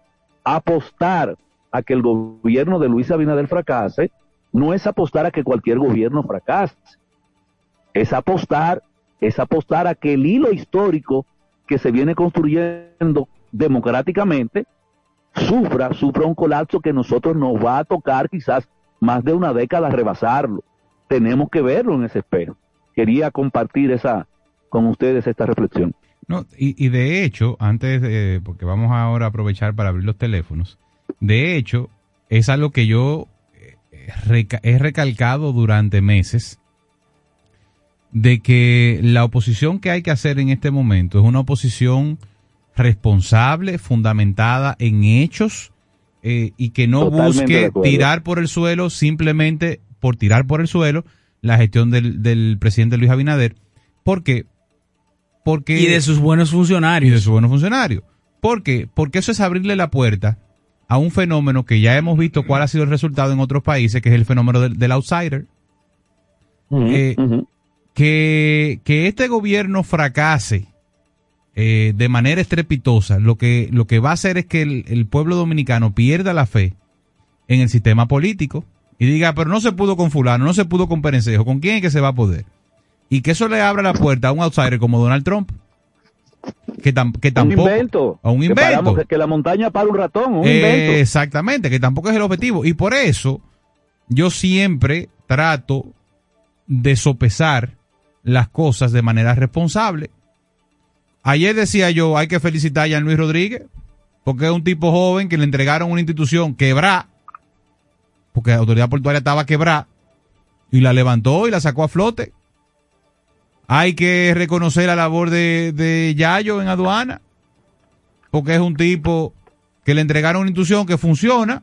apostar a que el gobierno de Luis Abinader fracase no es apostar a que cualquier gobierno fracase, es apostar, es apostar a que el hilo histórico que se viene construyendo democráticamente sufra, sufra un colapso que nosotros nos va a tocar quizás más de una década rebasarlo. Tenemos que verlo en ese espejo. Quería compartir esa con ustedes esta reflexión. No, y, y de hecho, antes de, porque vamos ahora a aprovechar para abrir los teléfonos, de hecho, es algo que yo eh, he recalcado durante meses, de que la oposición que hay que hacer en este momento es una oposición responsable, fundamentada en hechos eh, y que no Totalmente busque tirar por el suelo simplemente por tirar por el suelo la gestión del, del presidente Luis Abinader. ¿Por qué? Porque Y de sus buenos funcionarios. y de sus buenos funcionarios. ¿Por qué? Porque eso es abrirle la puerta a un fenómeno que ya hemos visto cuál ha sido el resultado en otros países, que es el fenómeno del, del outsider. Eh, que, que este gobierno fracase eh, de manera estrepitosa, lo que, lo que va a hacer es que el, el pueblo dominicano pierda la fe en el sistema político y diga, pero no se pudo con fulano, no se pudo con Perencejo, ¿con quién es que se va a poder? Y que eso le abra la puerta a un outsider como Donald Trump, que, tam- que tampoco... un invento. A un Que, invento. paramos- que- que la montaña para un ratón, un Eh, invento. Exactamente, que tampoco es el objetivo. Y por eso yo siempre trato de sopesar las cosas de manera responsable. Ayer decía yo, hay que felicitar a Jean Luis Rodríguez, porque es un tipo joven que le entregaron una institución quebrada, porque la autoridad portuaria estaba quebrada, y la levantó y la sacó a flote. Hay que reconocer la labor de, de Yayo en aduana, porque es un tipo que le entregaron una institución que funciona,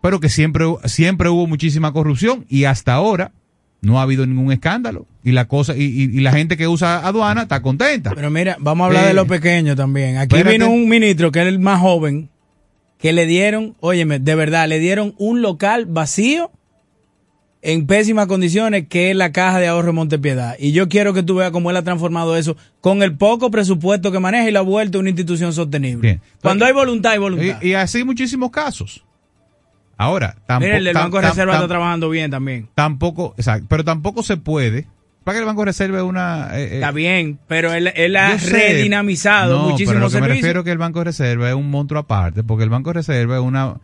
pero que siempre, siempre hubo muchísima corrupción y hasta ahora no ha habido ningún escándalo. Y la cosa, y, y- y la gente que usa aduana está contenta. Pero mira, vamos a hablar Eh, de los pequeños también. Aquí espérate. vino un ministro que es el más joven, que le dieron, óyeme, de verdad, le dieron un local vacío en pésimas condiciones que es la caja de ahorro Montepiedad. Y yo quiero que tú veas cómo él ha transformado eso con el poco presupuesto que maneja y lo ha vuelto una institución sostenible. Bien. Cuando hay voluntad, hay voluntad. Y, y así muchísimos casos. Ahora, tampoco. Mira, el tam- Banco de Reserva tam- está trabajando bien también. Tampoco, exacto, pero tampoco se puede. Para que el Banco de Reserva es una. eh, eh, Está bien, pero él, él ha redinamizado No, pero muchísimos lo que me servicios. refiero es que el Banco de Reserva es un monstruo aparte, porque el Banco de Reserva es una.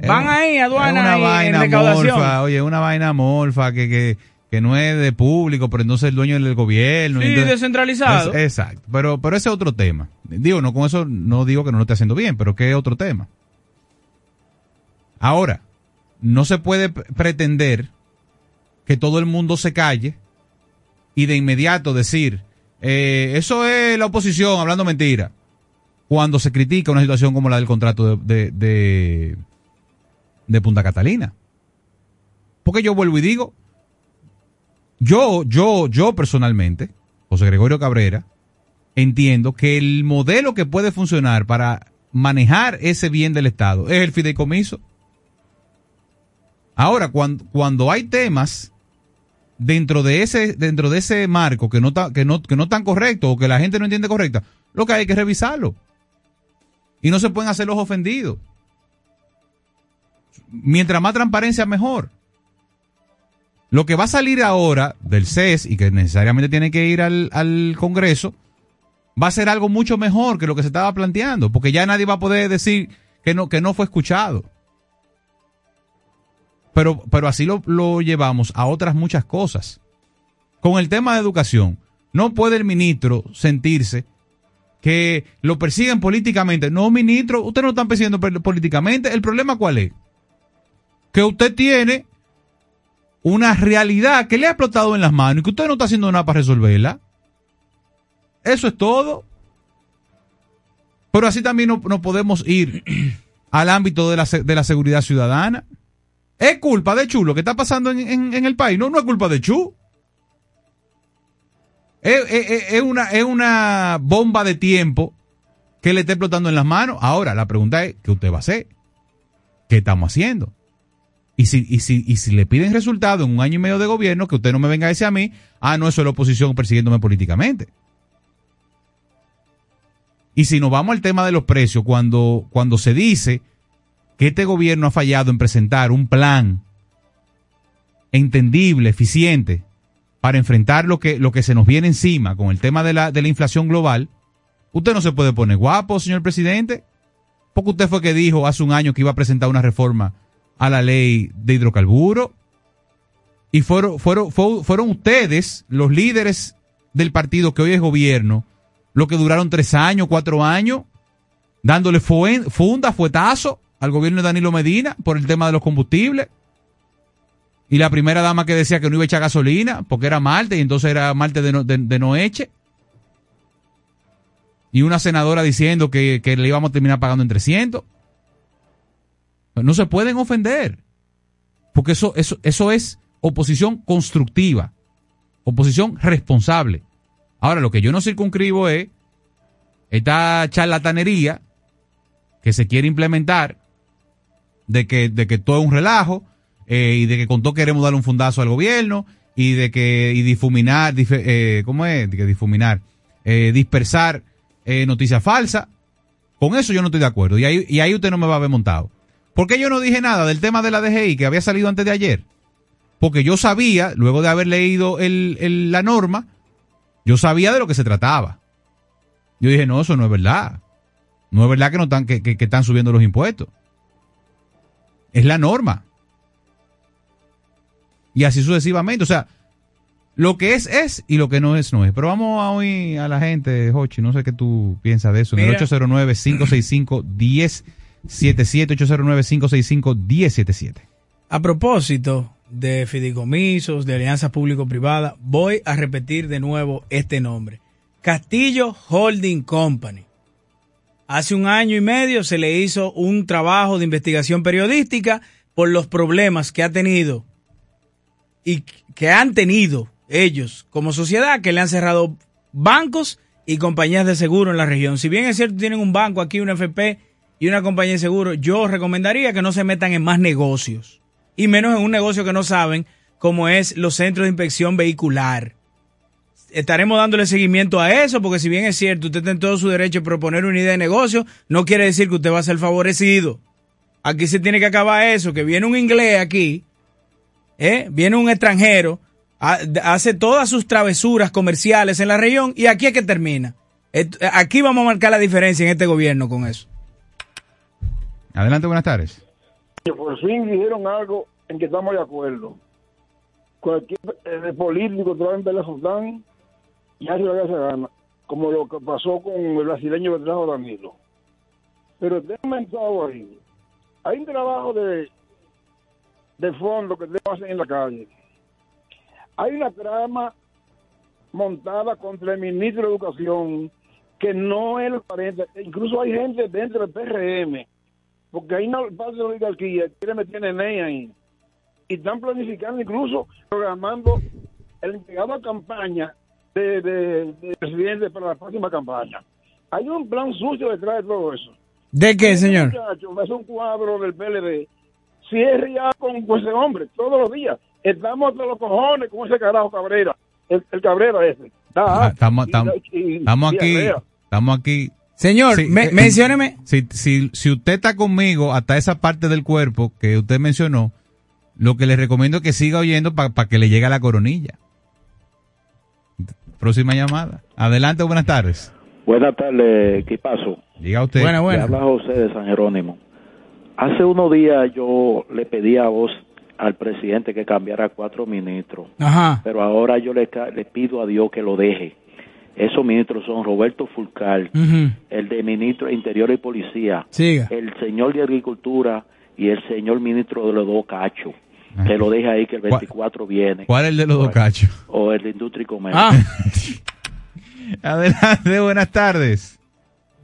es Van una- ahí, aduana, es una y en vaina recaudación. morfa, oye, una vaina morfa que, que, que no es de público, pero entonces el dueño es del gobierno. Sí, entonces- descentralizado. Es- exacto, pero, pero ese es otro tema. Digo, no con eso no digo que no lo esté haciendo bien, pero que es otro tema. Ahora, no se puede pretender que todo el mundo se calle y de inmediato decir, eh, eso es la oposición hablando mentira. cuando se critica una situación como la del contrato de, de, de, de Punta Catalina. Porque yo vuelvo y digo, yo, yo, yo personalmente, José Gregorio Cabrera, entiendo que el modelo que puede funcionar para manejar ese bien del Estado es el fideicomiso. Ahora, cuando, cuando hay temas dentro de ese, dentro de ese marco que no, que, no, que no están correctos o que la gente no entiende correcta, lo que hay que revisarlo. Y no se pueden hacer los ofendidos. Mientras más transparencia, mejor. Lo que va a salir ahora del CES y que necesariamente tiene que ir al, al Congreso, va a ser algo mucho mejor que lo que se estaba planteando, porque ya nadie va a poder decir que no, que no fue escuchado. Pero, pero así lo, lo llevamos a otras muchas cosas. Con el tema de educación, no puede el ministro sentirse que lo persiguen políticamente. No, ministro, usted no lo están persiguiendo políticamente. ¿El problema cuál es? Que usted tiene una realidad que le ha explotado en las manos y que usted no está haciendo nada para resolverla. Eso es todo. Pero así también no, no podemos ir al ámbito de la, de la seguridad ciudadana. Es culpa de Chu lo que está pasando en, el país. No, no es culpa de Chu. Es una, es una bomba de tiempo que le está explotando en las manos. Ahora, la pregunta es, ¿qué usted va a hacer? ¿Qué estamos haciendo? Y si, y si, y si le piden resultado en un año y medio de gobierno, que usted no me venga a decir a mí, ah, no, eso es la oposición persiguiéndome políticamente. Y si nos vamos al tema de los precios, cuando, cuando se dice que este gobierno ha fallado en presentar un plan entendible, eficiente, para enfrentar lo que, lo que se nos viene encima con el tema de la, de la inflación global, usted no se puede poner guapo, señor presidente, porque usted fue que dijo hace un año que iba a presentar una reforma a la ley de hidrocarburos y fueron, fueron, fue- fueron ustedes, los líderes del partido que hoy es gobierno, lo que duraron tres años, cuatro años, dándole funda, fuetazo al gobierno de Danilo Medina por el tema de los combustibles. Y la primera dama que decía que no iba a echar gasolina porque era Marte y entonces era Marte de no, eche. Y una senadora diciendo que, que le íbamos a terminar pagando en 300. No se pueden ofender. Porque eso, eso, eso es oposición constructiva. Oposición responsable. Ahora, lo que yo no circunscribo es esta charlatanería que se quiere implementar de que, de que todo es un relajo eh, y de que con todo queremos darle un fundazo al gobierno y de que y difuminar, eh, ¿cómo es? De que difuminar, eh, dispersar eh, noticias falsas. Con eso yo no estoy de acuerdo y ahí, y ahí usted no me va a ver montado. ¿Por qué yo no dije nada del tema de la DGI que había salido antes de ayer? Porque yo sabía, luego de haber leído el- la norma, yo sabía de lo que se trataba. Yo dije, no, eso no es verdad. No es verdad que, no están, que- que están subiendo los impuestos. Es la norma. Y así sucesivamente. O sea, lo que es, es y lo que no es, no es. Pero vamos a oír a la gente, Jochi. No sé qué tú piensas de eso. En el Mira. 809-565-1077. 809-565-1077. A propósito de fideicomisos, de alianzas público-privadas, voy a repetir de nuevo este nombre. Castillo Holding Company. Hace un año y medio se le hizo un trabajo de investigación periodística por los problemas que ha tenido y que han tenido ellos como sociedad, que le han cerrado bancos y compañías de seguro en la región. Si bien es cierto, tienen un banco aquí, una FP y una compañía de seguro, yo recomendaría que no se metan en más negocios y menos en un negocio que no saben, como es los centros de inspección vehicular. Estaremos dándole seguimiento a eso, porque si bien es cierto, usted está en todo su derecho de proponer una idea de negocio, no quiere decir que usted va a ser favorecido. Aquí se tiene que acabar eso, que viene un inglés aquí, ¿eh? viene un extranjero, ha- hace todas sus travesuras comerciales en la región y aquí es que termina. Aquí vamos a marcar la diferencia en este gobierno con eso. Adelante, buenas tardes. que por fin dijeron algo en que estamos de acuerdo. Cualquier eh, político trae en Bela Sultán y hace lo que se gana, como lo que pasó con el brasileño que trajo Danilo. Pero déjame entrar ahí. Hay un trabajo de, de fondo que debo hacer en la calle. Hay una trama montada contra el ministro de Educación que no es lo aparente. Incluso hay gente dentro del PRM, porque hay una parte de la oligarquía que quiere meter en ahí. Y están planificando, incluso programando el entregado a campaña de, de, de presidente para la próxima campaña. Hay un plan sucio detrás de todo eso. ¿De qué, señor? Muchacho, es un cuadro del PLD. Cierre ya con, con ese hombre todos los días. Estamos de los cojones con ese carajo Cabrera. El, el Cabrera ese. Ah, Ah, Estamos, y- estamos, y- estamos aquí, estamos aquí. Señor, me- eh, mencióneme. Si, si, si usted está conmigo hasta esa parte del cuerpo que usted mencionó, lo que le recomiendo es que siga oyendo para que le llegue a la coronilla. Próxima llamada. Adelante, buenas tardes. Buenas tardes, ¿qué pasó? Diga usted. Buena, Le buena. habla José de San Jerónimo. Hace unos días yo le pedí a vos al presidente que cambiara cuatro ministros, Ajá. pero ahora yo le, pido a Dios que lo deje. Esos ministros son Roberto Fulcal, el de ministro de Interior y Policía, Siga. el señor de Agricultura y el señor ministro de los dos cachos. Que lo deje ahí que el 24 viene. ¿Cuál es el de los dos cachos? O el de Industria y Comercio. Ah, Adelante, buenas tardes.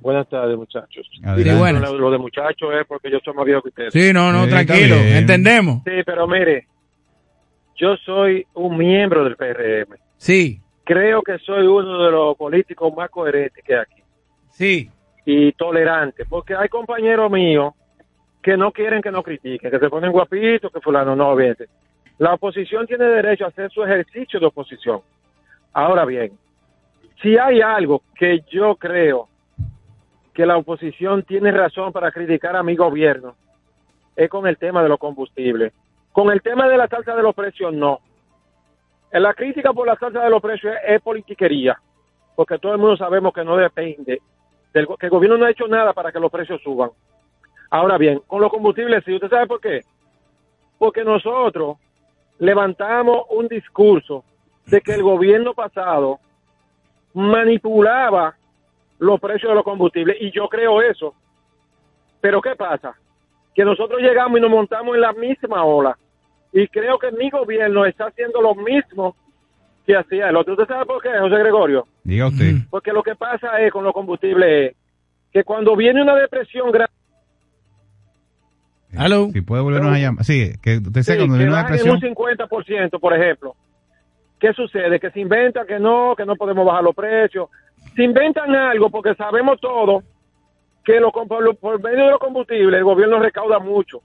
Buenas tardes, muchachos. Adelante. Sí. Lo, lo de muchachos es porque yo soy más viejo que ustedes. sí, no, no, Sí, tranquilo. Entendemos. Sí, pero mire, yo soy un miembro del PRM. Sí, Creo que soy uno de los políticos más coherentes que hay aquí sí. y tolerantes, porque hay compañeros míos que no quieren que nos critiquen, que se ponen guapitos, que fulano no, vete. La oposición tiene derecho a hacer su ejercicio de oposición. Ahora bien, si hay algo que yo creo que la oposición tiene razón para criticar a mi gobierno, es con el tema de los combustibles. Con el tema de la salsa de los precios, no. La crítica por la salsa de los precios es, politiquería, porque todo el mundo sabemos que no depende, del, que el gobierno no ha hecho nada para que los precios suban. Ahora bien, con los combustibles sí, ¿usted sabe por qué? Porque nosotros levantamos un discurso de que el gobierno pasado manipulaba los precios de los combustibles y yo creo eso. Pero ¿qué pasa? Que nosotros llegamos y nos montamos en la misma ola y creo que mi gobierno está haciendo lo mismo que hacía el otro. ¿Usted sabe por qué, José Gregorio? Diga usted. Porque lo que pasa es con los combustibles es que cuando viene una depresión grande, Aló. Si puede volvernos a llamar. Sí, que usted Sí, sea cuando viene una depresión. un 50%, por ejemplo. ¿Qué sucede? Que se inventa que no, que no podemos bajar los precios. Se inventan algo porque sabemos todo que lo, por, lo- por medio de los combustibles el gobierno recauda mucho.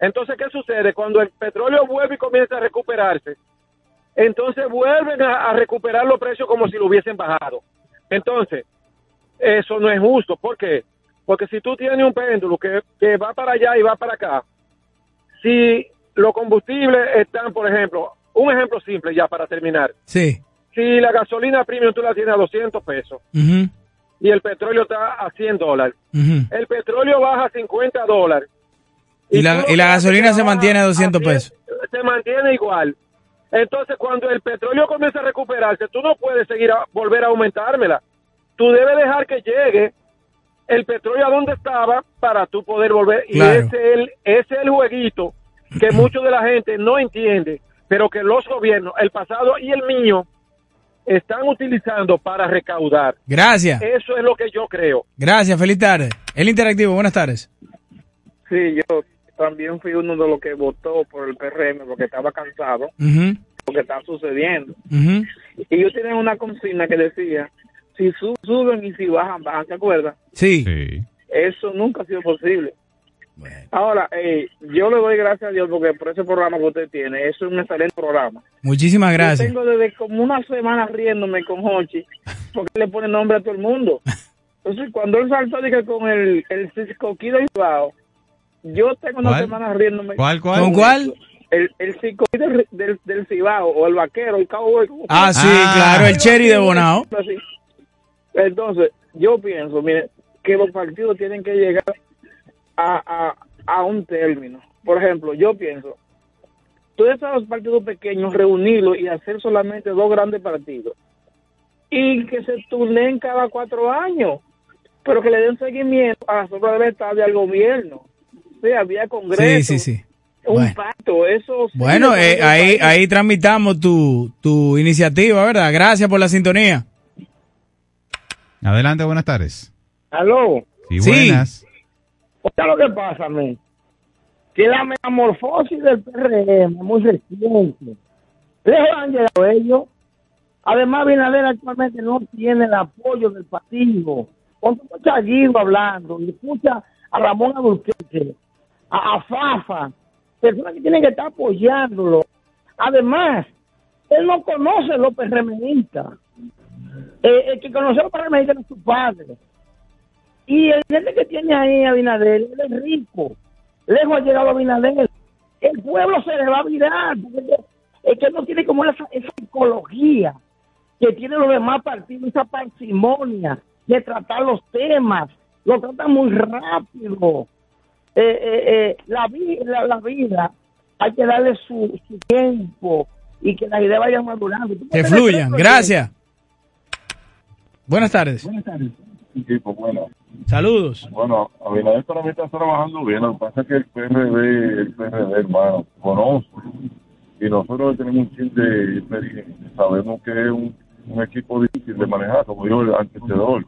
Entonces, ¿qué sucede? Cuando el petróleo vuelve y comienza a recuperarse, entonces vuelven a, a recuperar los precios como si lo hubiesen bajado. Entonces, eso no es justo. ¿Por qué? Porque si tú tienes un péndulo que, que va para allá y va para acá, si los combustibles están, por ejemplo, un ejemplo simple ya para terminar, Sí. si la gasolina premium tú la tienes a 200 pesos y el petróleo está a 100 dólares, el petróleo baja a 50 dólares. Y la, y la gasolina se mantiene a baja 200 100, pesos. Se mantiene igual. Entonces, cuando el petróleo comienza a recuperarse, tú no puedes seguir a volver a aumentármela. Tú debes dejar que llegue el petróleo a donde estaba para tú poder volver. Claro. Y ese es, el, ese es el jueguito que mucho de la gente no entiende, pero que los gobiernos, el pasado y el mío, están utilizando para recaudar. Gracias. Eso es lo que yo creo. Gracias, feliz tarde. El interactivo, buenas tardes. Sí, yo también fui uno de los que votó por el PRM porque estaba cansado Ujú, lo que está sucediendo. Y ellos tienen una consigna que decía, si su- suben y si bajan, bajan, ¿se acuerdan? Sí. Eso nunca ha sido posible. Ahora, eh, yo le doy gracias a Dios porque por ese programa que usted tiene, eso es un excelente programa. Muchísimas Yo gracias. tengo desde como una semana riéndome con Hochi porque le pone nombre a todo el mundo. Entonces, cuando él saltó dije, con el, el Cisco Kid Bilbao, yo tengo una ¿Cuál? semana riéndome. ¿Cuál, cuál? ¿Con cuál? El, el del, del, del Cibao, o el vaquero, el cowboy. Ah, sí, claro, el cherry de Bonao. Así. Entonces, yo pienso, mire, que los partidos tienen que llegar a, a, a un término. Por ejemplo, yo pienso, todos esos partidos pequeños, reunirlos y hacer solamente dos grandes partidos. Y que se turnen cada cuatro años, pero que le den seguimiento a la sombra del Estado y al gobierno. Sí, había congreso. Sí, sí, sí. Un Bueno. pacto, eso. Bueno, eh, ahí, ahí tramitamos tu, tu iniciativa, ¿verdad? Gracias por la sintonía. Adelante, buenas tardes. Aló. Sí, buenas. Oiga lo que pasa, men. Que la metamorfosis del PRM es muy reciente. Lejos han llegado ellos. Además, Binader actualmente no tiene el apoyo del partido. Cuando tú escuchas a Guido hablando y escucha a Ramón Adulquete, a, a Fafa, personas que tienen que estar apoyándolo. Además, él no conoce a los PRMistas. Eh, el que conoce a los PRMistas es su padre. Y el gente que tiene ahí a Binader, él es rico. Lejos ha llegado a Binader. El pueblo se le va a virar. Es que- no tiene como esa, esa psicología que tienen los demás partidos, esa parsimonia de tratar los temas. Lo tratan muy rápido. Eh, eh, eh, la, la, la vida hay que darle su, su tiempo y que las ideas vayan madurando. Que fluyan. Gracias. Buenas tardes. Buenas tardes. Sí, pues bueno. Saludos. Bueno, Abinader para mí está trabajando bien. Lo que pasa es que el PRD, el PRD, hermano, conoce. Y nosotros tenemos un chin de experiencia. Sabemos que es un, un equipo difícil de manejar, como dijo el antecedor.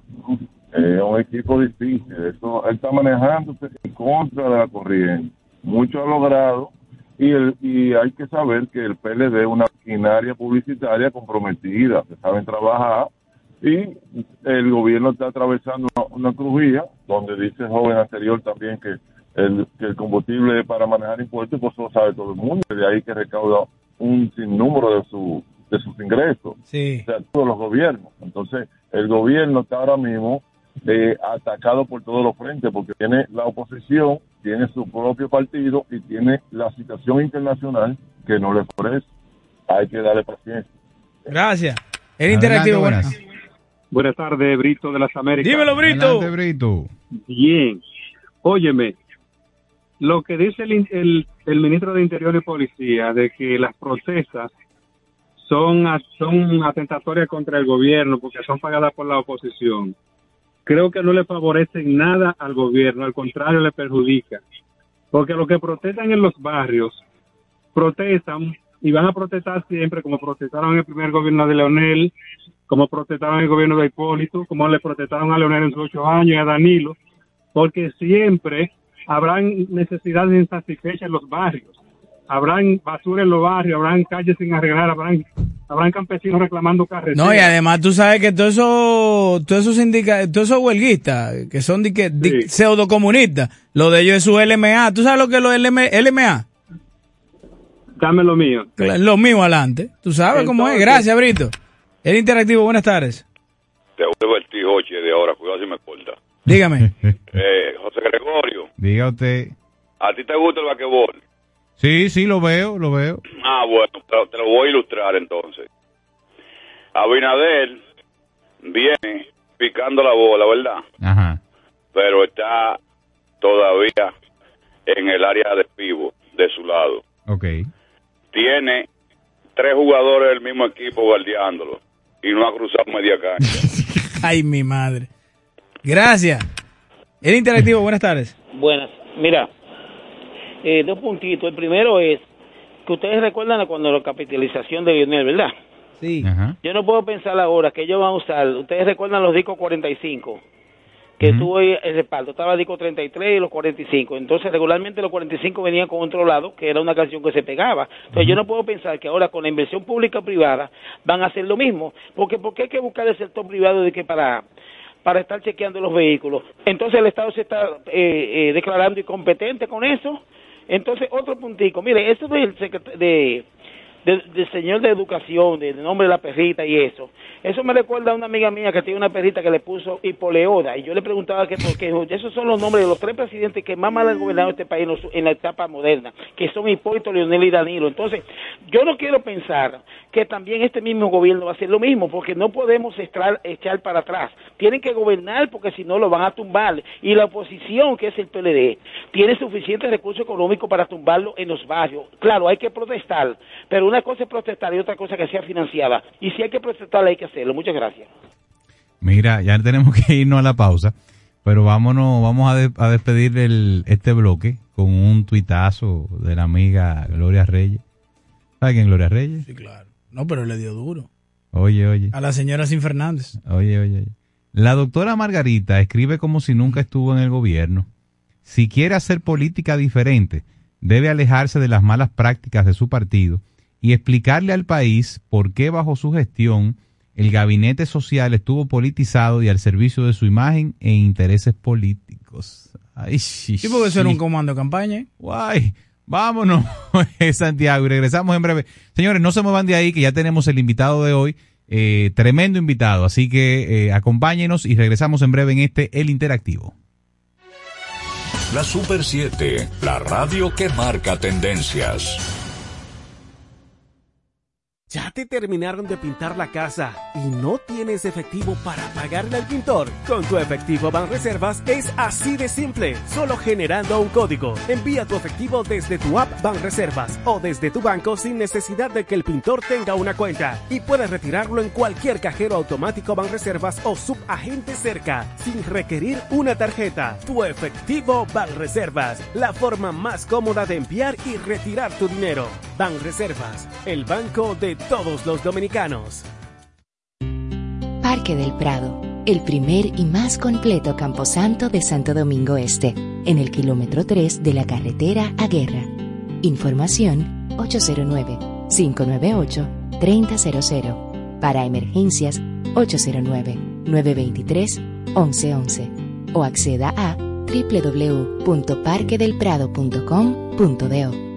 Eh, Es un equipo difícil. Eso, él está manejándose en contra de la corriente. Mucho ha logrado. Y, el, y hay que saber que el PLD es una maquinaria publicitaria comprometida, que saben trabajar y el gobierno está atravesando una, una crujía donde dice el joven anterior también que el, que el combustible es para manejar impuestos, pues eso lo sabe todo el mundo, y de ahí que recauda un sinnúmero de, su, de sus ingresos, Sí. o sea, todos los gobiernos. Entonces, el gobierno está ahora mismo eh, atacado por todos los frentes, porque tiene la oposición, tiene su propio partido y tiene la situación internacional que no le favorece. Hay que darle paciencia. Gracias. El interactivo, buenas. Buenas tardes, Brito de las Américas. Dímelo, Brito. Adelante, Brito. Bien. Óyeme, lo que dice el, in- el, el ministro de Interior y Policía de que las protestas son, son atentatorias contra el gobierno porque son pagadas por la oposición, creo que no le favorecen nada al gobierno, al contrario, le perjudica. Porque los que protestan en los barrios protestan y van a protestar siempre como protestaron en el primer gobierno de Leonel, como protestaron el gobierno de Hipólito, como le protestaron a Leonel en sus ocho años y a Danilo, porque siempre habrán necesidades insatisfechas en los barrios, habrán basura en los barrios, habrán calles sin arreglar, habrán, habrán campesinos reclamando carreteras. No, y además tú sabes que todos esos todos esos sindica- todos esos huelguistas que son di di- pseudocomunistas, lo de ellos es su LMA. ¿Tú sabes lo que es lo LM, LMA? Dame lo mío. Lo mío adelante. ¿Tú sabes cómo es? Gracias, Brito. El interactivo, buenas tardes. Te vuelvo el tío Oche de ahora, cuidado si me corta. Dígame. Eh, José Gregorio, Diga usted. ¿a ti te gusta el basquetbol? Sí, sí, lo veo, lo veo. Ah, bueno, te, lo- te lo voy a ilustrar entonces. Abinader viene picando la bola, ¿verdad? Ajá. Pero está todavía en el área de pivo de su lado. Ok. Tiene tres jugadores del mismo equipo guardiándolo y no ha cruzado media cancha. Ay, mi madre. Gracias. El interactivo, buenas tardes. Buenas. Mira, eh, dos puntitos. El primero es que ustedes recuerdan cuando la capitalización de Lionel, ¿verdad? Sí. Yo no puedo pensar ahora que ellos van a usar. Ustedes recuerdan los discos 45 que tuvo ahí el respaldo. Estaba el disco 33 y los 45. Entonces, regularmente los 45 venían con otro lado, que era una canción que se pegaba. Entonces, yo no puedo pensar que ahora con la inversión pública privada van a hacer lo mismo. Porque ¿por qué hay que buscar el sector privado de que para para estar chequeando los vehículos. Entonces el Estado se está eh, eh, declarando incompetente con eso. Entonces, otro puntico, mire, eso del secret- de, de- del señor de educación, del nombre de la perrita y eso, eso me recuerda a una amiga mía que tiene una perrita que le puso Hipoleoda, y yo le preguntaba que por qué, esos son los nombres de los tres presidentes que más mal han gobernado este país en la etapa moderna, que son Hipólito, Leonel y Danilo. Entonces, yo no quiero pensar que también este mismo gobierno va a hacer lo mismo, porque no podemos echar, echar para atrás. Tienen que gobernar porque si no lo van a tumbar. Y la oposición, que es el PLD, tiene suficientes recursos económicos para tumbarlo en los barrios. Claro, hay que protestar, pero una cosa es protestar y otra cosa que sea financiada. Y si hay que protestar, hay que hacerlo. Muchas gracias. Mira, ya tenemos que irnos a la pausa, pero vámonos, vamos a, de- a despedir el, este bloque con un tuitazo de la amiga Gloria Reyes. ¿Sabe quién es Gloria Reyes? Sí, claro. No, pero le dio duro. Oye, oye, A la señora Sin Fernández. oye, oye. oye. La doctora Margarita escribe como si nunca estuvo en el gobierno. Si quiere hacer política diferente, debe alejarse de las malas prácticas de su partido y explicarle al país por qué bajo su gestión el gabinete social estuvo politizado y al servicio de su imagen e intereses políticos. Ay, sí, Sí, porque eso era un comando de campaña. Guay, vámonos, Santiago, y regresamos en breve. Señores, no se muevan de ahí, que ya tenemos el invitado de hoy, eh, tremendo invitado, así que eh, acompáñenos y regresamos en breve en este El Interactivo. La Super 7, la radio que marca tendencias. ¿Ya te terminaron de pintar la casa y no tienes efectivo para pagarle al pintor? Con tu efectivo Banreservas es así de simple, solo generando un código. Envía tu efectivo desde tu app Banreservas o desde tu banco sin necesidad de que el pintor tenga una cuenta y puedes retirarlo en cualquier cajero automático Banreservas o subagente cerca sin requerir una tarjeta. Tu efectivo Banreservas, la forma más cómoda de enviar y retirar tu dinero. Banreservas, el banco de todos los dominicanos. Parque del Prado, el primer y más completo camposanto de Santo Domingo Este, en el kilómetro 3 de la carretera a Guerra. Información 809-598-3000. Para emergencias 809-923-1111. O acceda a www.parquedelprado.com.do.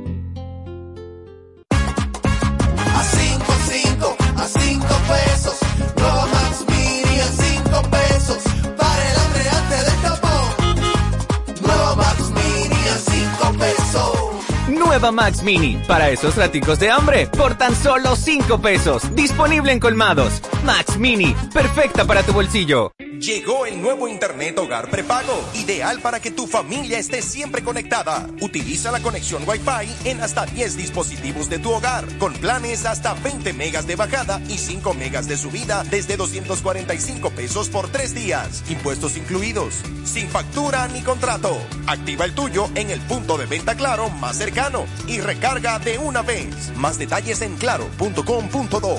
Nueva Max Mini, para esos raticos de hambre, por tan solo 5 pesos. Disponible en colmados. Max Mini, perfecta para tu bolsillo. Llegó el nuevo Internet Hogar Prepago, ideal para que tu familia esté siempre conectada. Utiliza la conexión Wi-Fi en hasta 10 dispositivos de tu hogar, con planes hasta 20 megas de bajada y 5 megas de subida desde 245 pesos por 3 días, impuestos incluidos, sin factura ni contrato. Activa el tuyo en el punto de venta Claro más cercano y recarga de una vez. Más detalles en claro.com.do.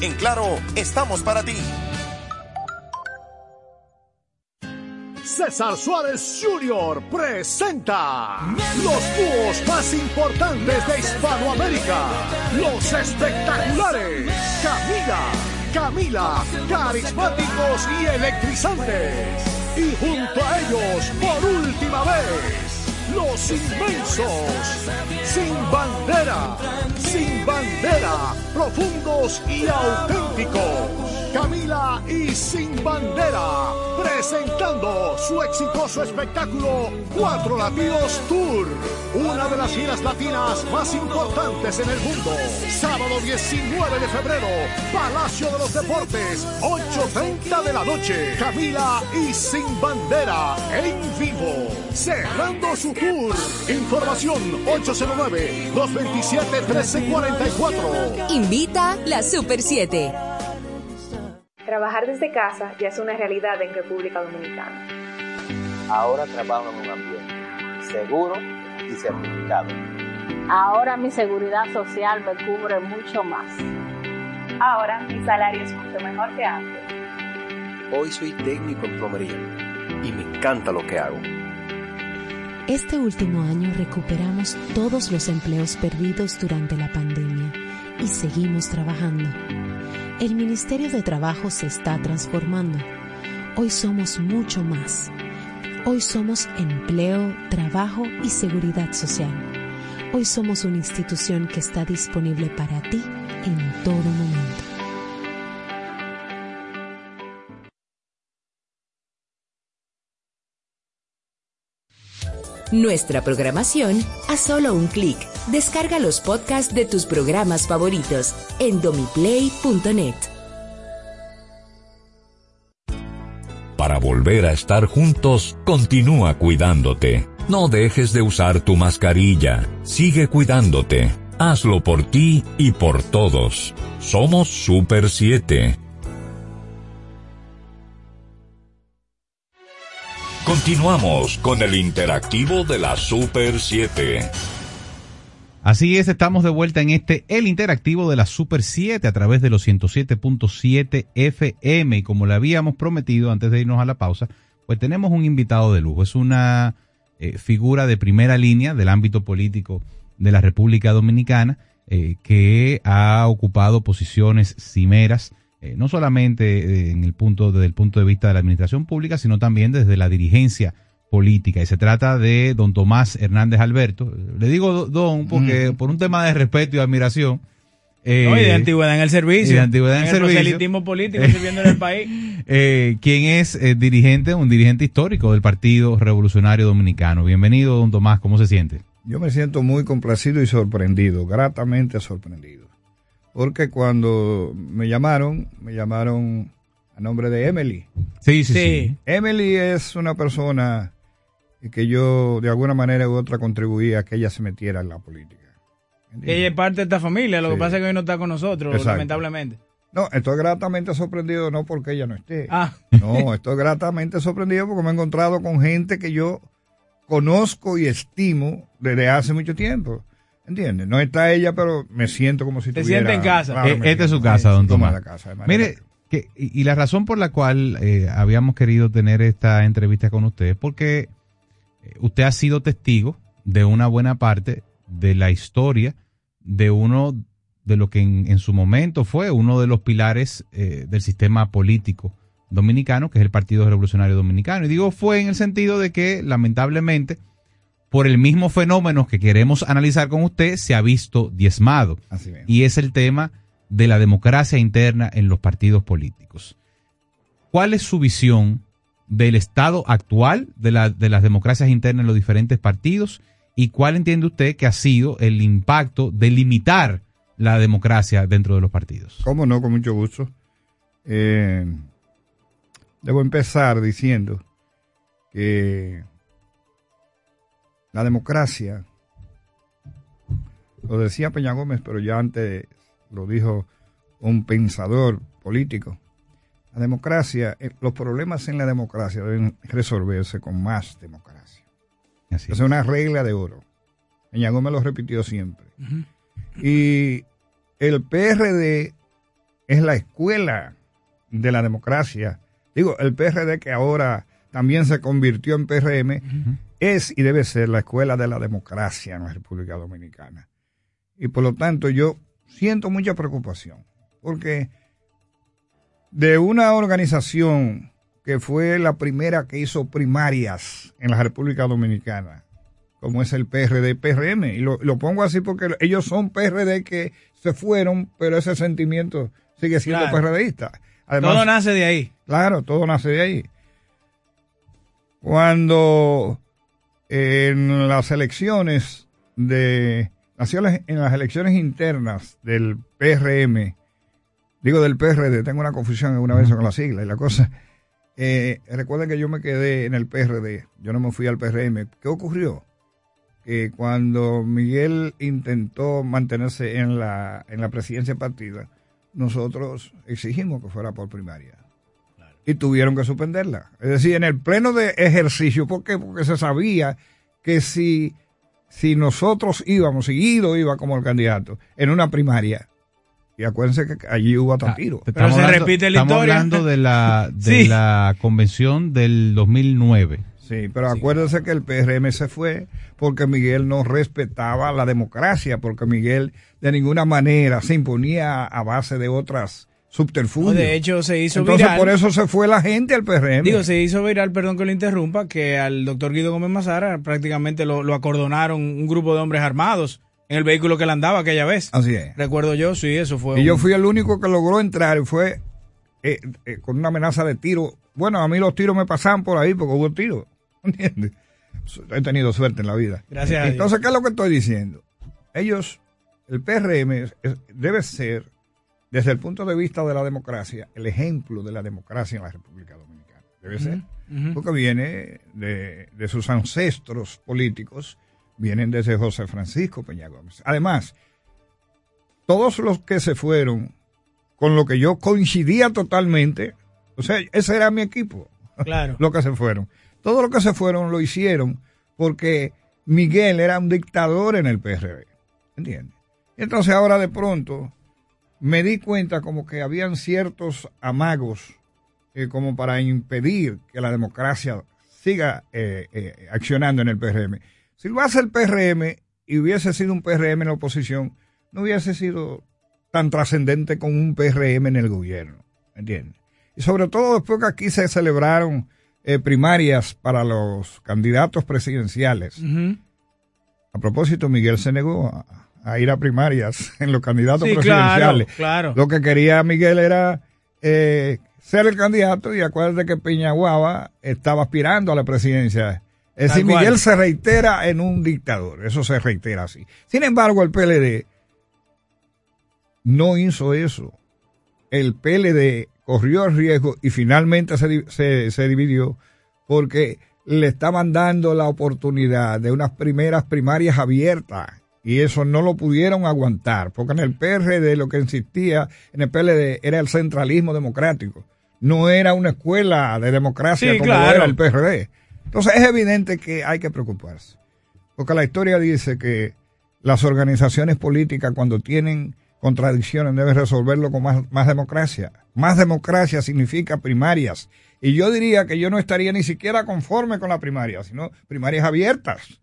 En Claro, estamos para ti. César Suárez Jr. presenta los dúos más importantes de Hispanoamérica, los espectaculares Camila, Camila, carismáticos y electrizantes. Y junto a ellos, por última vez, los inmensos, sin bandera, sin bandera, profundos y auténticos. Camila y Sin Bandera, presentando su exitoso espectáculo Cuatro Latidos Tour, una de las giras latinas más importantes en el mundo. Sábado 19 de febrero, Palacio de los Deportes, 8.30 de la noche. Camila y Sin Bandera en vivo, cerrando su. Información 809-227-1344. Invita la Super 7. Trabajar desde casa ya es una realidad en República Dominicana. Ahora trabajo en un ambiente seguro y certificado. Ahora mi seguridad social me cubre mucho más. Ahora mi salario es mucho mejor que antes. Hoy soy técnico en plomería y me encanta lo que hago. Este último año recuperamos todos los empleos perdidos durante la pandemia y seguimos trabajando. El Ministerio de Trabajo se está transformando. Hoy somos mucho más. Hoy somos empleo, trabajo y seguridad social. Hoy somos una institución que está disponible para ti en todo momento. Nuestra programación a solo un clic. Descarga los podcasts de tus programas favoritos en domiplay.net. Para volver a estar juntos, continúa cuidándote. No dejes de usar tu mascarilla. Sigue cuidándote. Hazlo por ti y por todos. Somos Super 7. Continuamos con el interactivo de la Super 7. Así es, estamos de vuelta en este El Interactivo de la Super 7 a través de los 107.7 FM y como le habíamos prometido antes de irnos a la pausa, pues tenemos un invitado de lujo. Es una eh, figura de primera línea del ámbito político de la República Dominicana eh, que ha ocupado posiciones cimeras eh, no solamente eh, en el punto desde el punto de vista de la administración pública, sino también desde la dirigencia política. Y se trata de don Tomás Hernández Alberto. Le digo don porque por un tema de respeto y admiración. eh, No, y de antigüedad en el servicio. y de antigüedad en el el servicio. proselitismo político sirviendo en el país. eh, quien es eh, dirigente, un dirigente histórico del Partido Revolucionario Dominicano. Bienvenido, don Tomás, ¿cómo se siente? Yo me siento muy complacido y sorprendido, gratamente sorprendido. Porque cuando me llamaron, me llamaron a nombre de Emily. Sí, sí, sí. Emily es una persona que yo de alguna manera u otra contribuí a que ella se metiera en la política. Ella es parte de esta familia, lo que pasa es que hoy no está con nosotros, Exacto. lamentablemente. No, estoy gratamente sorprendido no porque ella no esté. Ah. No, estoy gratamente sorprendido porque me he encontrado con gente que yo conozco y estimo desde hace mucho tiempo. ¿Entiendes? No está ella, pero me siento como si Te estuviera... siente en casa. Claro, Eh, esta es su casa, don Tomás. la casa, Mire, que, y y la razón por la cual eh, habíamos querido tener esta entrevista con usted es porque eh, usted ha sido testigo de una buena parte de la historia de uno de lo que en, en su momento fue uno de los pilares eh, del sistema político dominicano, que es el Partido Revolucionario Dominicano. Y digo fue en el sentido de que, lamentablemente, por el mismo fenómeno que queremos analizar con usted, se ha visto diezmado. Así. Y es el tema de la democracia interna en los partidos políticos. ¿Cuál es su visión del estado actual de, la- de las democracias internas en los diferentes partidos? ¿Y cuál entiende usted que ha sido el impacto de limitar la democracia dentro de los partidos? ¿Cómo no? Con mucho gusto. Eh, debo empezar diciendo que la democracia, lo decía Peña Gómez, pero ya antes lo dijo un pensador político. La democracia, eh, los problemas en la democracia deben resolverse con más democracia. Así es una regla de oro. Peña Gómez lo repitió siempre. Y el PRD es la escuela de la democracia. Digo, el PRD que ahora también se convirtió en PRM es y debe ser la escuela de la democracia en la República Dominicana. Y por lo tanto yo siento mucha preocupación porque de una organización que fue la primera que hizo primarias en la República Dominicana, como es el PRD PRM. Y lo, lo pongo así porque ellos son PRD que se fueron, pero ese sentimiento sigue siendo Claro. PRDista. Todo nace de ahí. Claro, todo nace de ahí. Cuando en las elecciones de en las elecciones internas del PRM, digo del PRD, tengo una confusión alguna vez con la sigla y la cosa. Eh, recuerden que yo me quedé en el PRD, yo no me fui al PRM. ¿Qué ocurrió? Que cuando Miguel intentó mantenerse en la, en la presidencia partida, nosotros exigimos que fuera por primaria. Y tuvieron que suspenderla. Es decir, en el pleno de ejercicio, ¿por qué? Porque se sabía que si, si nosotros íbamos, si Guido iba como el candidato en una primaria, y acuérdense que allí hubo hasta tiro. Estamos hablando- estamos hablando de la, de Sí. la convención del 2009. Sí, pero acuérdense que el PRM se fue porque Miguel no respetaba la democracia, porque Miguel de ninguna manera se imponía a base de otras subterfugios. No, de hecho, se hizo Entonces, viral. por eso se fue la gente al PRM. Digo, se hizo viral, perdón que lo interrumpa, que al doctor Guido Gómez Mazara prácticamente lo, lo acordonaron un grupo de hombres armados en el vehículo que él andaba aquella vez. Así es. Recuerdo yo, sí, eso fue. Y yo fui el único que logró entrar fue eh, eh, con una amenaza de tiro. Bueno, a mí los tiros me pasaban por ahí porque hubo tiros. ¿Entiendes? He tenido suerte en la vida. Gracias a Dios. Entonces, ¿qué es lo que estoy diciendo? Ellos, el PRM debe ser, desde el punto de vista de la democracia, el ejemplo de la democracia en la República Dominicana. Debe ser. Ujú. Porque viene de, de sus ancestros políticos, vienen desde José Francisco Peña Gómez. Además, todos los que se fueron, con lo que yo coincidía totalmente, o sea, ese era mi equipo, Claro. los que se fueron. Todos los que se fueron lo hicieron porque Miguel era un dictador en el PRD. ¿Entiendes? Entonces ahora de pronto me di cuenta como que habían ciertos amagos eh, como para impedir que la democracia siga eh, eh, accionando en el PRM. Si lo hace el PRM y hubiese sido un PRM en la oposición, no hubiese sido tan trascendente como un PRM en el gobierno. ¿Entiendes? Y sobre todo después que aquí se celebraron eh, primarias para los candidatos presidenciales. A propósito, Miguel se negó a, a ir a primarias en los candidatos Sí, presidenciales. claro, claro. Lo que quería Miguel era eh, ser el candidato y acuérdate que Peñaguaba estaba aspirando a la presidencia. Es Tal decir, cual. Miguel se reitera en un dictador, eso se reitera así. Sin embargo, el PLD no hizo eso. El PLD corrió el riesgo y finalmente se, se, se dividió porque le estaban dando la oportunidad de unas primeras primarias abiertas y eso no lo pudieron aguantar porque en el PRD lo que insistía en el PLD era el centralismo democrático. No era una escuela de democracia Sí, como claro. era el PRD. Entonces es evidente que hay que preocuparse. Porque la historia dice que las organizaciones políticas cuando tienen contradicciones deben resolverlo con más, más democracia. Más democracia significa primarias. Y yo diría que yo no estaría ni siquiera conforme con la primaria, sino primarias abiertas.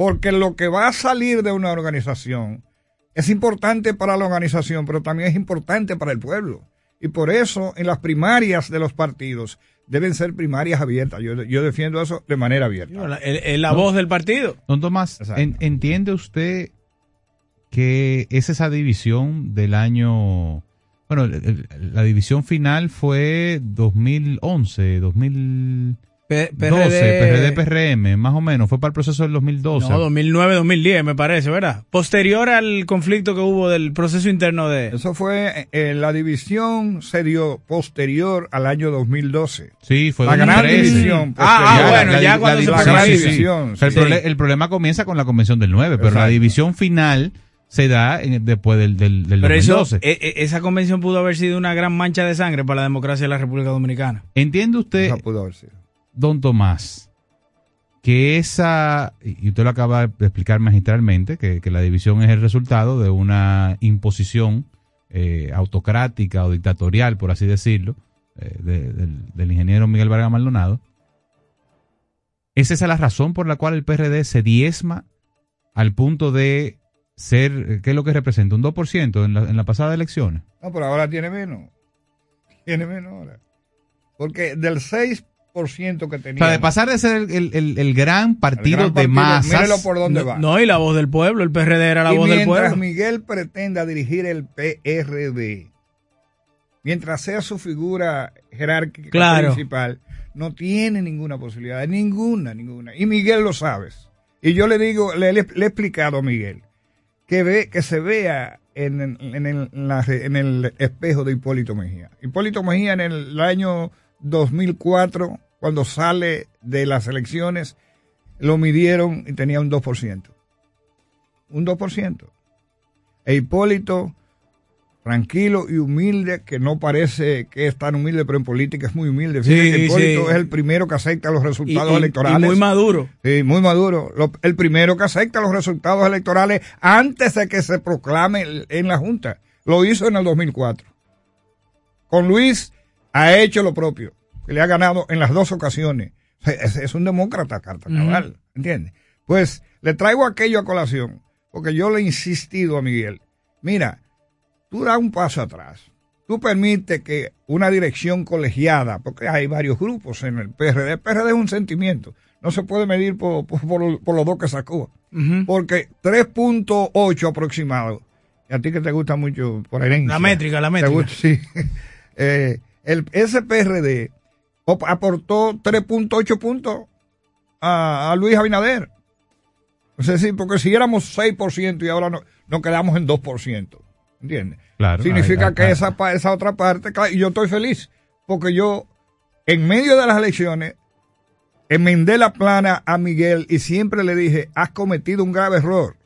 Porque lo que va a salir de una organización es importante para la organización, pero también es importante para el pueblo. Y por eso en las primarias de los partidos deben ser primarias abiertas. Yo, yo defiendo eso de manera abierta. La, el- el- la voz del partido. Don Tomás, en- ¿entiende usted que es esa división del año... Bueno, el- el- la división final fue 2011, 2012, P- PRD, PRM, más o menos. Fue para el proceso del 2012. No, 2009, 2010 me parece, ¿verdad? Posterior al conflicto que hubo del proceso interno de... Eso fue, eh, la división se dio posterior al año 2012. Sí, fue la gran 2013. división. Ah, ah, bueno, La- ya la cuando se división, la gran sí, sí. división. El, sí. prole- el problema comienza con la convención del 9, pero la división final se da en- después del, del, del Pero eso, 2012. e- e- esa convención pudo haber sido una gran mancha de sangre para la democracia de la República Dominicana. ¿Entiende usted, Esa pudo haber sido. Don Tomás, que esa, y usted lo acaba de explicar magistralmente, que, la división es el resultado de una imposición eh, autocrática o dictatorial, por así decirlo, eh, de- del, ingeniero Miguel Vargas Maldonado? ¿Es esa la razón por la cual el PRD se diezma al punto de ser, eh, ¿qué es lo que representa? ¿Un 2% en la, en la pasada elecciones? No, pero ahora tiene menos. Tiene menos ahora. Porque del 6% que O tenía. sea, de pasar de ser el, el- el- el gran partido gran de partido, masas. mírelo por dónde no, va. no, y la voz del pueblo, el PRD era la y voz del mientras pueblo. Miguel pretenda dirigir el PRD, mientras sea su figura jerárquica Claro. principal, no tiene ninguna posibilidad, ninguna, ninguna. Y Miguel lo sabes. Y yo le digo, le, le- le he explicado a Miguel que ve que se vea en, en- en el, en la- en el espejo de Hipólito Mejía. Hipólito Mejía en el año 2004, cuando sale de las elecciones, lo midieron y tenía un 2%. Un 2%. E Hipólito, tranquilo y humilde, que no parece que es tan humilde, pero en política es muy humilde. Sí, Hipólito sí. es el primero que acepta los resultados Y- y- electorales. y muy maduro. Sí, muy maduro. Lo- el primero que acepta los resultados electorales antes de que se proclame en la Junta. Lo hizo en el 2004. Con Luis ha hecho lo propio, que le ha ganado en las dos ocasiones. Es, es un demócrata, carta cabal, ¿entiendes? Pues le traigo aquello a colación, porque yo le he insistido a Miguel. Mira, tú da un paso atrás. Tú permites que una dirección colegiada, porque hay varios grupos en el PRD, el PRD es un sentimiento, no se puede medir por, por, por- por los dos que sacó, porque 3.8 aproximado, y a ti que te gusta mucho por herencia. La métrica, la te métrica. gusta, sí. Eh, el, ese PRD op- aportó 3.8 puntos a, a Luis Abinader. Es decir, porque si éramos 6% y ahora no, nos quedamos en 2%. ¿Entiendes? Claro, Significa ahí- que esa, esa otra parte, y yo estoy feliz, porque yo, en medio de las elecciones, enmendé la plana a Miguel y siempre le dije, has cometido un grave error.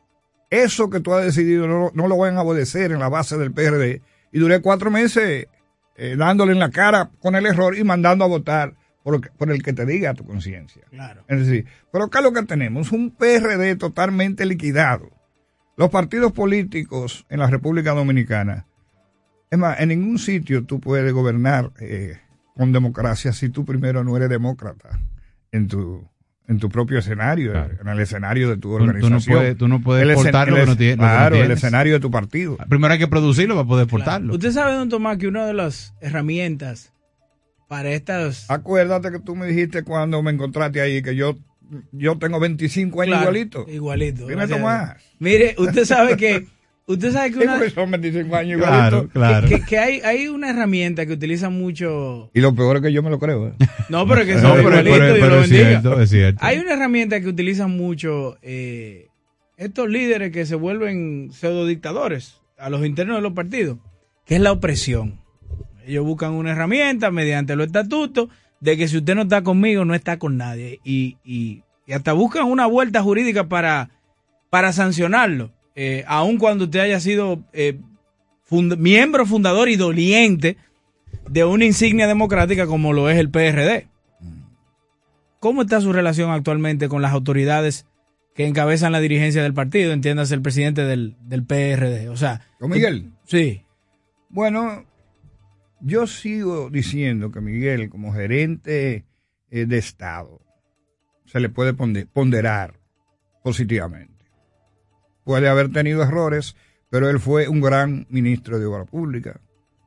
Eso que tú has decidido no, no lo van a obedecer en la base del PRD. Y duré cuatro meses eh, dándole en la cara con el error y mandando a votar por, el que te diga tu conciencia. Claro. Es decir, pero ¿qué es lo que tenemos? Un PRD totalmente liquidado. Los partidos políticos en la República Dominicana, es más, en ningún sitio tú puedes gobernar eh, con democracia si tú primero no eres demócrata en tu en tu propio escenario, en el escenario de tu Tú- tú no organización. puedes- tú no puedes El escen- exportar lo que no es- tie- lo que no Claro, el tienes. escenario de tu partido. Primero hay que producirlo para poder exportarlo. Usted sabe, don Tomás, que una de las herramientas para estas... Acuérdate que tú me dijiste cuando me encontraste ahí que yo yo tengo 25 años Claro, igualito. Igualito. Dime Tomás. Mire, usted sabe que... Usted sabe que Sí, una... porque son 25 años Claro, igualito. claro. Que, que hay, hay una herramienta que utilizan mucho... Y lo peor es que yo me lo creo. ¿eh? No, pero que No, son pero- pero- pero cierto, es cierto. Hay una herramienta que utilizan mucho eh, estos líderes que se vuelven pseudo dictadores a los internos de los partidos, que es la opresión. Ellos buscan una herramienta mediante los estatutos de que si usted no está conmigo, no está con nadie. Y, y- y hasta buscan una vuelta jurídica para, para sancionarlo, eh, aun cuando usted haya sido eh, fund- miembro fundador y doliente de una insignia democrática como lo es el PRD. ¿Cómo está su relación actualmente con las autoridades que encabezan la dirigencia del partido? Entiéndase el presidente del, del PRD. O sea, ¿Con Miguel? Sí. Bueno, yo sigo diciendo que Miguel, como gerente eh, de Estado, se le puede ponde- ponderar positivamente. Puede haber tenido errores, pero él fue un gran ministro de Obra Pública,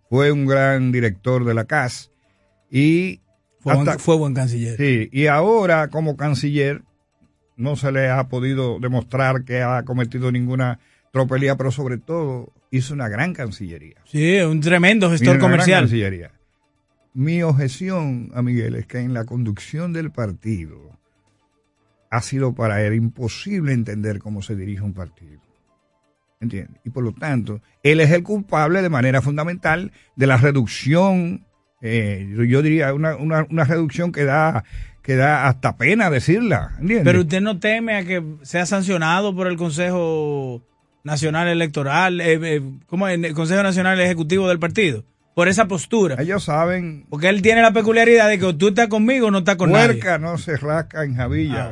fue un gran director de la CAS y Fue, buen, fue buen canciller. Sí, y ahora como canciller no se le ha podido demostrar que ha cometido ninguna tropelía, pero sobre todo hizo una gran cancillería. Sí, un tremendo gestor Una gran comercial. cancillería. Mi objeción a Miguel es que en la conducción del partido ha sido para él imposible entender cómo se dirige un partido. ¿Entiendes? Y por lo tanto, él es el culpable de manera fundamental de la reducción, eh, yo- diría una, una, una reducción que da, que da hasta pena decirla. ¿Entiendes? Pero usted no teme a que sea sancionado por el Consejo Nacional Electoral, eh, eh, ¿cómo es? el Consejo Nacional Ejecutivo del partido, por esa postura. Ellos saben. Porque él tiene la peculiaridad de que tú estás conmigo o no estás con nadie. Puerca no se rasca en Javilla.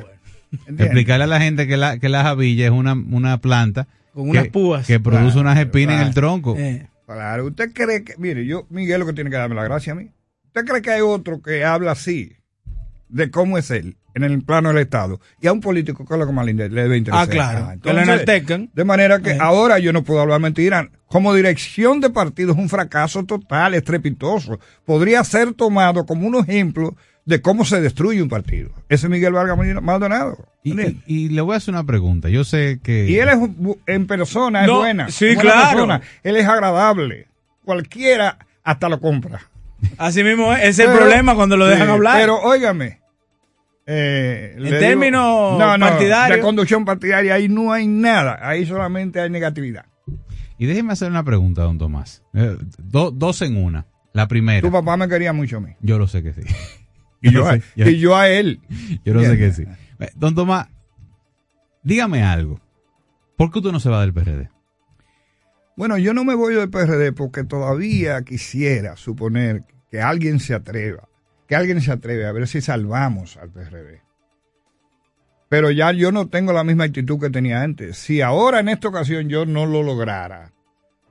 ¿Entiendes? Explicarle a la gente que la, que la javilla es una, una planta Con que, unas púas. que produce Claro, unas espinas en el tronco. Eh. Claro, usted cree que, mire, yo, Miguel lo que tiene que darme la gracia a mí. ¿Usted cree que hay otro que habla así de cómo es él en el plano del Estado? Y a un político que es lo que más le le debe interesar. Ah, claro, Ah, que lo enaltezcan. De manera que Eh. ahora yo no puedo hablar mentira. Como dirección de partido es un fracaso total, estrepitoso. Podría ser tomado como un ejemplo de cómo se destruye un partido. Ese es Miguel Vargas Maldonado. Y, y- y le voy a hacer una pregunta. Yo sé que... Y él es en persona, es No, buena. sí, buena claro. persona. Él es agradable. Cualquiera hasta lo compra. Así mismo es, ese es el problema cuando lo dejan sí, hablar. Pero óigame. eh, En términos no, no, partidarios- De conducción partidaria, ahí no hay nada. Ahí solamente hay negatividad. Y déjeme hacer una pregunta, don Tomás. Eh, do- dos en una. La primera. Tu papá me quería mucho a mí. Yo lo sé que sí. Y yo, a, sé, yo- y yo a él. Yo lo sé que sí. Eh, Don Tomás, dígame algo. ¿Por qué usted no se va del PRD? Bueno, yo no me voy del PRD porque todavía quisiera suponer que alguien se atreva, que alguien se atreve a ver si salvamos al PRD. Pero ya yo no tengo la misma actitud que tenía antes. Si ahora en esta ocasión yo no lo lograra,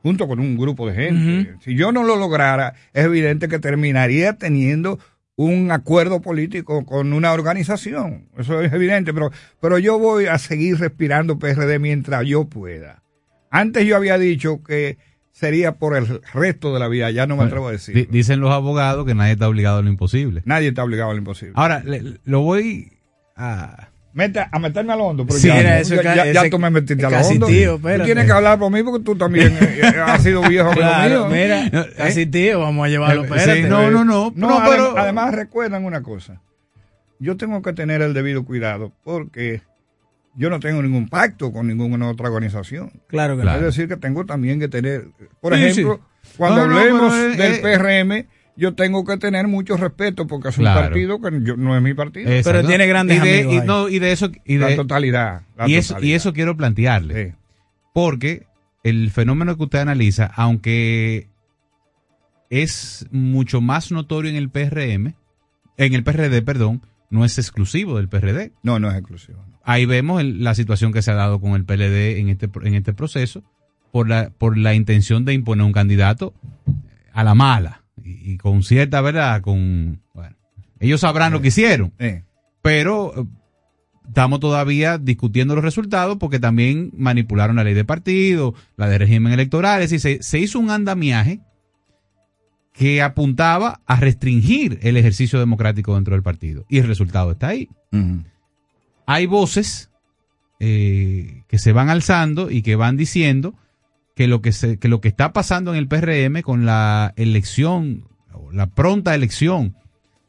junto con un grupo de gente, si yo no lo lograra, es evidente que terminaría teniendo un acuerdo político con una organización. Eso es evidente, pero, pero yo voy a seguir respirando PRD mientras yo pueda. Antes yo había dicho que sería por el resto de la vida, ya no me atrevo a decir. Di- Dicen los abogados que nadie está obligado a lo imposible. Nadie está obligado a lo imposible. Ahora, le- lo voy a... Mete- a meterme a lo hondo, pero Sí, ya, ya- eso ya, ca- ya tú me metiste a lo casi hondo. tío, tú tienes que hablar por mí porque tú también eh, eh, has sido viejo Claro, mío. mira, No, casi eh. tío, vamos a llevarlo. Eh, espérate. sí, no, no, no. No, adem- pero... además recuerdan una cosa. Yo tengo que tener el debido cuidado porque yo no tengo ningún pacto con ninguna otra organización. Claro que Claro. Es decir, que tengo también que tener, por Sí, ejemplo, sí. cuando No, hablemos eh, del eh, PRM, yo tengo que tener mucho respeto porque es un partido que yo- no es mi partido. Exacto. Pero tiene grandes y de, amigos y, ahí. no, y de eso... Y, la de, totalidad. la y, eso, y totalidad. eso quiero plantearle. Sí. Porque el fenómeno que usted analiza, aunque es mucho más notorio en el PRM, en el PRD, perdón, no es exclusivo del PRD. No, no es exclusivo. no. ahí vemos el- la situación que se ha dado con el PLD en este, en este proceso por la, por la intención de imponer un candidato a la mala y, con cierta verdad, con, bueno, ellos sabrán lo que hicieron, pero eh, estamos todavía discutiendo los resultados porque también manipularon la ley de partido, la de régimen electoral, es decir, se, se hizo un andamiaje que apuntaba a restringir el ejercicio democrático dentro del partido. Y el resultado está ahí. Hay voces eh, que se van alzando y que van diciendo que lo que, se, que lo que está pasando en el PRM con la elección, la pronta elección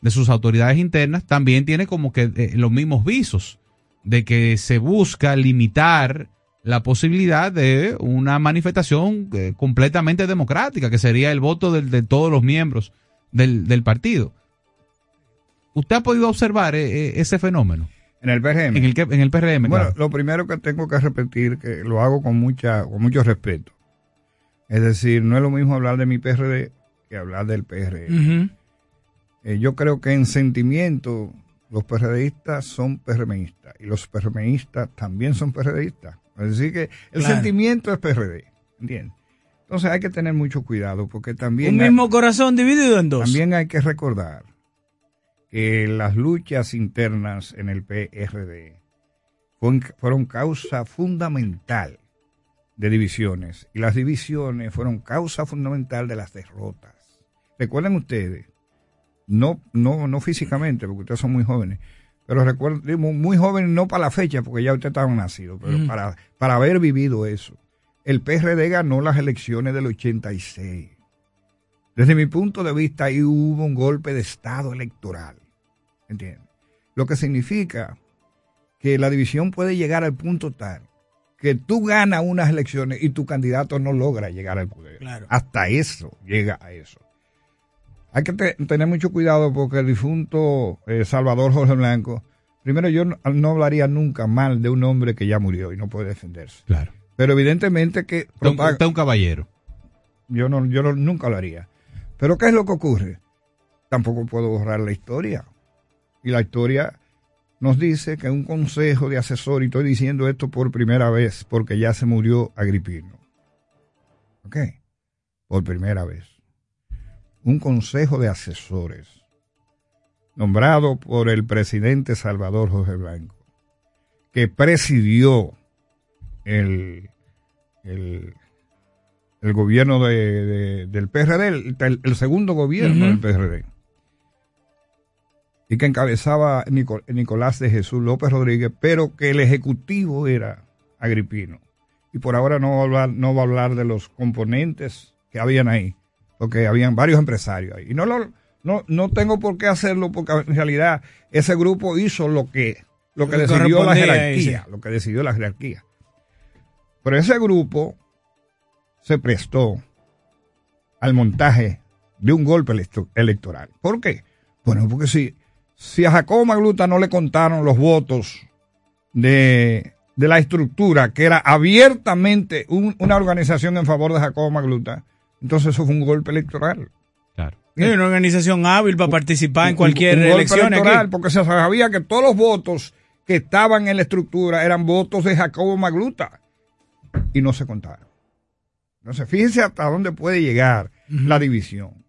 de sus autoridades internas, también tiene como que eh, los mismos visos de que se busca limitar la posibilidad de una manifestación eh, completamente democrática, que sería el voto del- de, todos los miembros del, del partido. ¿Usted ha podido observar eh, ese fenómeno? En el PRM. En el, en el PRM, Bueno, claro. lo primero que tengo que repetir, que lo hago con mucha, con mucho respeto. Es decir, no es lo mismo hablar de mi PRD que hablar del PRM. Eh, yo creo que en sentimiento los PRDistas son PRMistas y los PRMistas también son PRDistas. Es decir, que el Claro. sentimiento es PRD. ¿Entiendes? Entonces hay que tener mucho cuidado porque también... Un hay- mismo corazón dividido en dos. También hay que recordar que las luchas internas en el PRD fueron, causa fundamental de divisiones y las divisiones fueron causa fundamental de las derrotas. Recuerden ustedes, no, no, no físicamente, porque ustedes son muy jóvenes, pero recuerden, muy jóvenes no para la fecha, porque ya ustedes estaban nacidos, pero para, para haber vivido eso. El PRD ganó las elecciones del 86. Desde mi punto de vista, ahí hubo un golpe de Estado electoral. ¿Entiendes? Lo que significa que la división puede llegar al punto tal que tú ganas unas elecciones y tu candidato no logra llegar al poder. Claro. Hasta eso, llega a eso. Hay que te- tener mucho cuidado porque el difunto eh, Salvador Jorge Blanco, primero yo no, no hablaría nunca mal de un hombre que ya murió y no puede defenderse. Claro. Pero evidentemente que... Usted un- caballero. yo no, yo no- nunca lo haría. Pero ¿qué es lo que ocurre? Tampoco puedo borrar la historia. Y la historia nos dice que un consejo de asesor, y estoy diciendo esto por primera vez, porque ya se murió Agripino. ¿Ok? Por primera vez. Un consejo de asesores, nombrado por el presidente Salvador Jorge Blanco, que presidió el, el, el gobierno de, de- del PRD, el, segundo gobierno del PRD, y que encabezaba Nico- Nicolás de Jesús López Rodríguez, pero que el ejecutivo era Agripino. Y por ahora no va a hablar, no va a hablar de los componentes que habían ahí, porque habían varios empresarios ahí. Y no, lo, no, no tengo por qué hacerlo, porque en realidad ese grupo hizo lo que, lo que Lo decidió la ahí, jerarquía, sí. lo que decidió la jerarquía. Pero ese grupo se prestó al montaje de un golpe electo- electoral. ¿Por qué? Bueno, porque si, si a Jacobo Magluta no le contaron los votos de, de la estructura, que era abiertamente un- una organización en favor de Jacobo Magluta, entonces eso fue un golpe electoral. Claro. Sí, una organización hábil para participar en cualquier un golpe elección electoral, aquí. porque se sabía que todos los votos que estaban en la estructura eran votos de Jacobo Magluta y no se contaron. Entonces, fíjense hasta dónde puede llegar la división.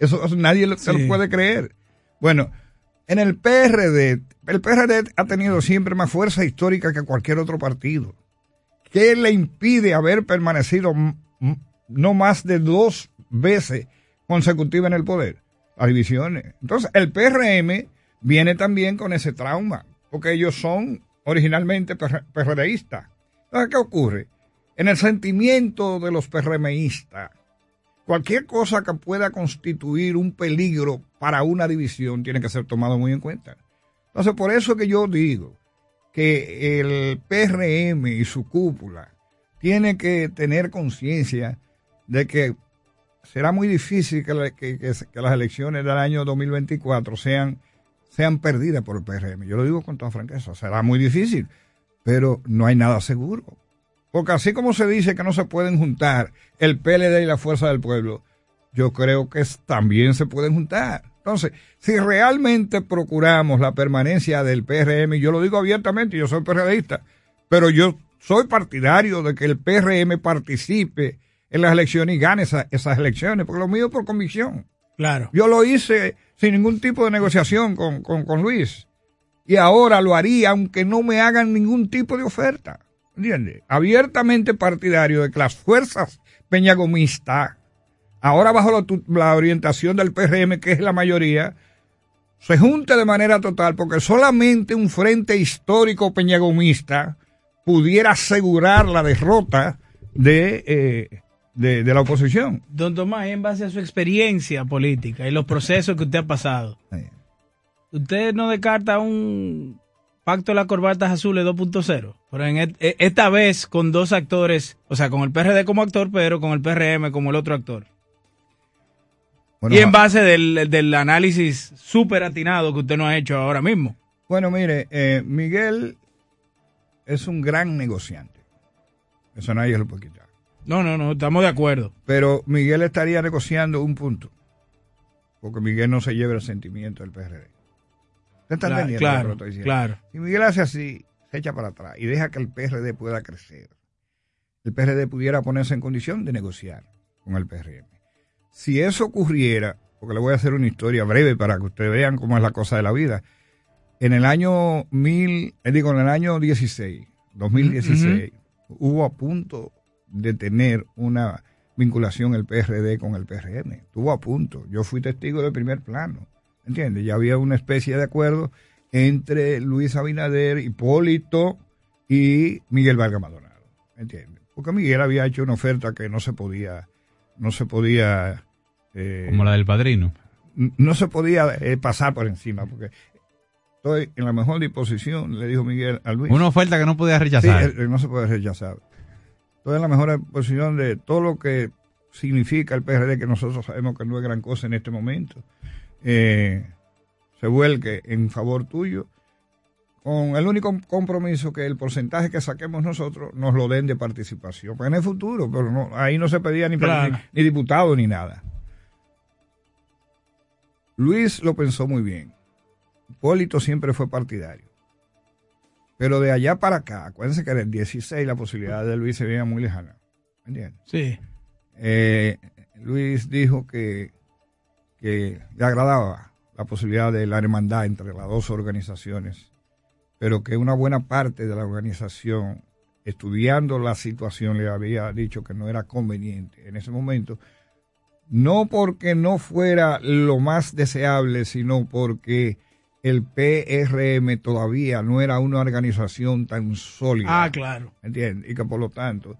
Eso, eso nadie lo- se lo puede creer. Bueno, en el PRD, el PRD ha tenido siempre más fuerza histórica que cualquier otro partido. ¿Qué le impide haber permanecido no más de dos veces consecutivas en el poder? Las divisiones. Entonces, el PRM viene también con ese trauma, porque ellos son originalmente PR- PRDistas. Entonces, ¿qué ocurre? En el sentimiento de los PRMistas, cualquier cosa que pueda constituir un peligro para una división tiene que ser tomado muy en cuenta. Entonces, por eso que yo digo que el PRM y su cúpula tiene que tener conciencia de que será muy difícil que, que las elecciones del año 2024 sean, sean perdidas por el PRM. Yo lo digo con toda franqueza, será muy difícil, pero no hay nada seguro. Porque así como se dice que no se pueden juntar el PLD y la Fuerza del Pueblo, yo creo que también se pueden juntar. Entonces, si realmente procuramos la permanencia del PRM, y yo lo digo abiertamente, yo soy PRDista, pero yo soy partidario de que el PRM participe en las elecciones y gane esa- esas elecciones, porque lo mío por convicción. Claro. Yo lo hice sin ningún tipo de negociación con, con, con Luis. Y ahora lo haría aunque no me hagan ningún tipo de oferta. ¿Entiendes? Abiertamente partidario de que las fuerzas peñagomistas, ahora bajo la, orientación del PRM, que es la mayoría, se junte de manera total, porque solamente un frente histórico peñagomista pudiera asegurar la derrota de, eh, de, de la oposición. Don Tomás, en base a su experiencia política y los procesos que usted ha pasado, ¿usted no descarta un pacto de las corbatas azules 2.0? Pero en et- e- esta vez con dos actores, o sea, con el PRD como actor, pero con el PRM como el otro actor. Bueno, y en base del, del análisis súper atinado que usted no ha hecho ahora mismo. Bueno, mire, eh, Miguel es un gran negociante. Eso nadie lo puede quitar. No, no, no, estamos de acuerdo. Pero Miguel estaría negociando un punto. Porque Miguel no se lleva el sentimiento del PRD. ¿Usted está Claro, entendiendo claro, lo que le estoy diciendo? claro. Si Miguel hace así, se echa para atrás y deja que el PRD pueda crecer, el PRD pudiera ponerse en condición de negociar con el PRM. Si eso ocurriera, porque le voy a hacer una historia breve para que ustedes vean cómo es la cosa de la vida. En el año mil, eh, digo, en el año 16, 2016, hubo a punto de tener una vinculación el PRD con el PRM. Estuvo a punto. Yo fui testigo de primer plano. ¿Entiendes? Ya había una especie de acuerdo entre Luis Abinader, Hipólito y Miguel Vargas Maldonado. ¿Entiendes? Porque Miguel había hecho una oferta que no se podía, no se podía... eh, Como la del padrino. no se podía eh, pasar por encima, porque estoy en la mejor disposición, le dijo Miguel a Luis. Una oferta que no podía rechazar. Sí, eh, no se puede rechazar. Estoy en la mejor posición de todo lo que significa el PRD, que nosotros sabemos que no es gran cosa en este momento, eh, se vuelque en favor tuyo, con el único compromiso que el porcentaje que saquemos nosotros nos lo den de participación. En el futuro, pero no, ahí no se pedía ni, Claro. ni, ni diputado ni nada. Luis lo pensó muy bien. Hipólito siempre fue partidario. Pero de allá para acá, acuérdense que en el 16 la posibilidad de Luis se veía muy lejana. ¿Me entiendes? Sí. Eh, Luis dijo que, que le agradaba la posibilidad de la hermandad entre las dos organizaciones, pero que una buena parte de la organización, estudiando la situación, le había dicho que no era conveniente en ese momento, no porque no fuera lo más deseable, sino porque el PRM todavía no era una organización tan sólida. Ah, claro. ¿Entiendes? Y que por lo tanto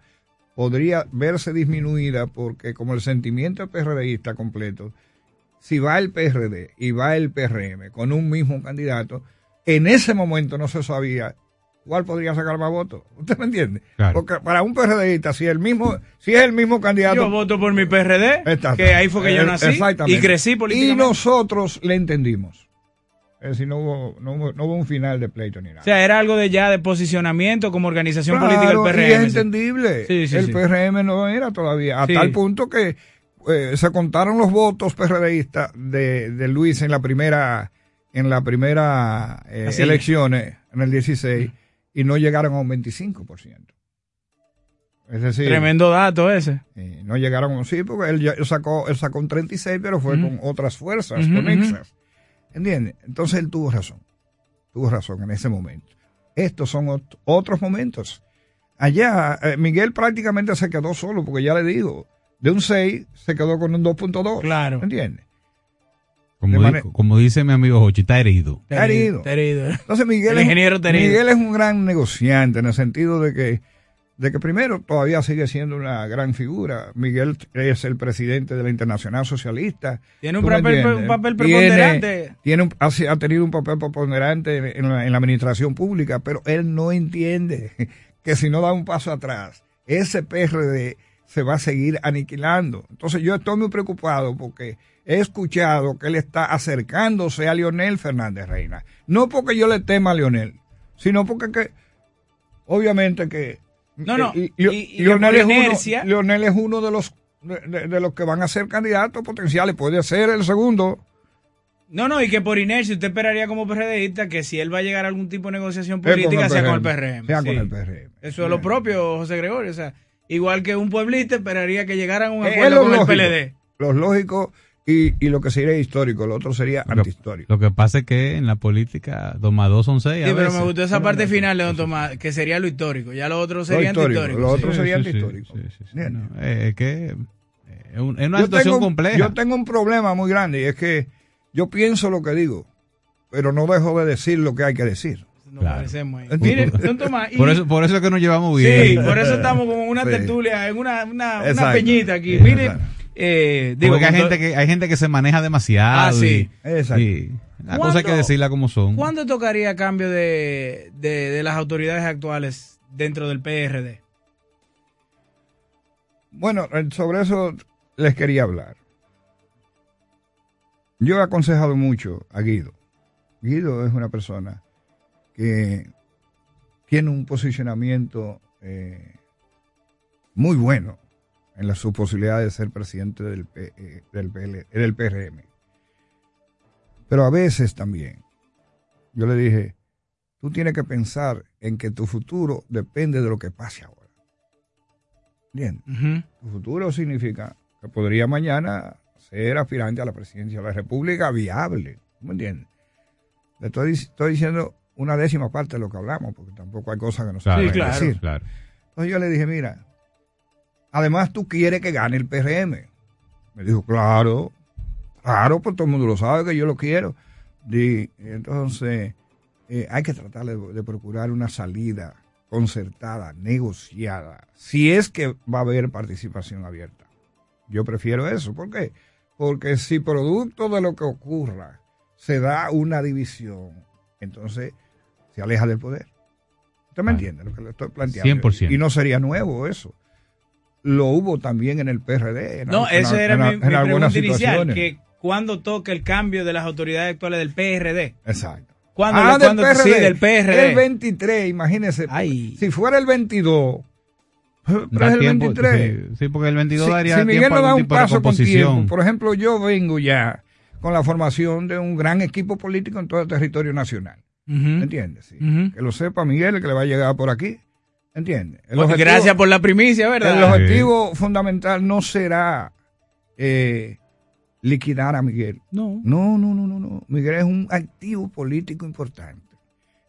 podría verse disminuida porque como el sentimiento PRDista completo, si va el PRD y va el PRM con un mismo candidato, en ese momento no se sabía cuál podría sacar más votos. ¿Usted me entiende? Claro. Porque para un PRDista, si el mismo, si es el mismo candidato. Yo voto por mi PRD, que ahí fue que yo Eh, nací exactamente. y crecí Y políticamente. nosotros le entendimos. Es decir, no hubo, no hubo, no hubo un final de pleito ni nada. O sea, era algo de ya de posicionamiento como organización política del PRM. y es sí. entendible. Sí, sí, el sí. PRM no era todavía, a Sí. tal punto que eh, se contaron los votos PRDistas de, de Luis en la primera en la primera eh, Así. elecciones en el 16 y no llegaron a un 25%. Es decir, Tremendo dato ese. eh, no llegaron a un sí, porque él, él sacó él sacó un 36, pero fue con otras fuerzas conexas. ¿Entiendes? Entonces él tuvo razón. Tuvo razón en ese momento. Estos son ot- otros momentos. Allá, eh, Miguel prácticamente se quedó solo, porque ya le digo, de un 6 se quedó con un 2.2. Claro. ¿Entiendes? Como, como dice mi amigo Jochi, está herido. Está herido. Está herido. Entonces Miguel, El es- ingeniero está herido. Miguel es un gran negociante en el sentido de que, de que primero todavía sigue siendo una gran figura. Miguel es el presidente de la Internacional Socialista. Tiene un ¿Tú me papel- un papel preponderante. Tiene un- ha, si- ha tenido un papel preponderante en la, en la administración pública, pero él no entiende que si no da un paso atrás, ese PRD se va a seguir aniquilando. Entonces yo estoy muy preocupado porque he escuchado que él está acercándose a Leonel Fernández Reina. No porque yo le tema a Leonel, sino porque que, obviamente que No, no, eh, y- y que Leonel, es uno, Leonel es uno de los de, los que van a ser candidatos potenciales, puede ser el segundo. No, no, y que por inercia usted esperaría como PRDista que si él va a llegar a algún tipo de negociación con política sea con el PRM, sea sí. con el PRM. Eso es lo propio, José Gregorio. O sea, igual que un pueblista esperaría que llegaran a un acuerdo lo con lógico, el PLD. Lo lógico y, y lo que sería histórico, lo otro sería antihistórico. Lo que pasa es que en la política dos más dos son seis. a Sí, pero me veces. gustó esa parte final de Don Tomás, que sería lo histórico. Ya lo otro sería histórico, antihistórico. lo otro sí. sería Sí, antihistórico. sí, sí, sí. Bien. No, eh, es que eh, es, un- es una Yo situación tengo- compleja. Yo tengo un problema muy grande y es que yo pienso lo que digo, pero no dejo de decir lo que hay que decir. Nos parecemos ahí. ¿Entiendes? Mire, Don Tomás, y- por, eso, por eso es que nos llevamos bien. Sí, por eso estamos como en una tertulia, en una, una, una peñita aquí. Sí, Mire, exacto. eh, digo, Porque hay gente, que, hay gente que se maneja demasiado. Ah, sí. y- Exacto. y la cosa hay que ¿Cuándo- decirla como son. ¿Cuándo tocaría cambio de, de, de las autoridades actuales dentro del PRD? Bueno, eh, sobre eso les quería hablar. Yo he aconsejado mucho a Guido. Guido es una persona que tiene un posicionamiento eh, muy bueno en la, su posibilidad de ser presidente del, P- eh, del, PL del PRM. Pero a veces también, yo le dije, tú tienes que pensar en que tu futuro depende de lo que pase ahora. ¿Entiendes? Tu futuro significa que podría mañana ser aspirante a la presidencia de la República viable. ¿tú ¿Me entiendes? Le estoy, estoy diciendo una décima parte de lo que hablamos, porque tampoco hay cosas que no se pueden claro, decir. claro. Entonces yo le dije, mira, además tú quieres que gane el PRM. Me dijo, claro, claro, pues todo el mundo lo sabe que yo lo quiero. Di- entonces, eh, hay que tratar de, de procurar una salida concertada, negociada, si es que va a haber participación abierta. Yo prefiero eso. ¿Por qué? Porque si producto de lo que ocurra se da una división, entonces se aleja del poder. ¿Usted me entiende lo que le estoy planteando? 100%. Y no sería nuevo eso. Lo hubo también en el PRD. en No, al- en esa al- era en mi, mi en algunas pregunta inicial, que cuándo toca el cambio de las autoridades actuales del PRD. Exacto. ¿Cuándo, Ah, del cuándo- PRD. sí, del PRD. El 23, imagínese. Si fuera el 22, pero Da es el tiempo, 23. sí, sí, porque el 22 Si- daría si Miguel tiempo no da un paso con composición. tiempo, por ejemplo, yo vengo ya con la formación de un gran equipo político en todo el territorio nacional. ¿Entiendes? Sí. Que lo sepa Miguel, que le va a llegar por aquí. ¿Entiendes? El Pues objetivo- gracias por la primicia, ¿verdad? El objetivo fundamental no será eh, liquidar a Miguel. No. No, no, no, no, no. Miguel es un activo político importante.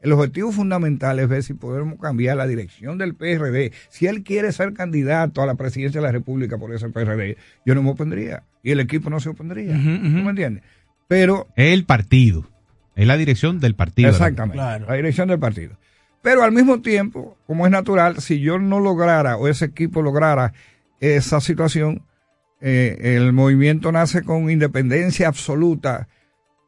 El objetivo fundamental es ver si podemos cambiar la dirección del PRD. Si él quiere ser candidato a la presidencia de la República por ese PRD, yo no me opondría. Y el equipo no se opondría. Ujú, ujú. ¿Tú me entiendes? Pero el partido. Es la dirección del partido. Exactamente. La dirección del partido. Pero al mismo tiempo, como es natural, si yo no lograra o ese equipo lograra esa situación, eh, el movimiento nace con independencia absoluta,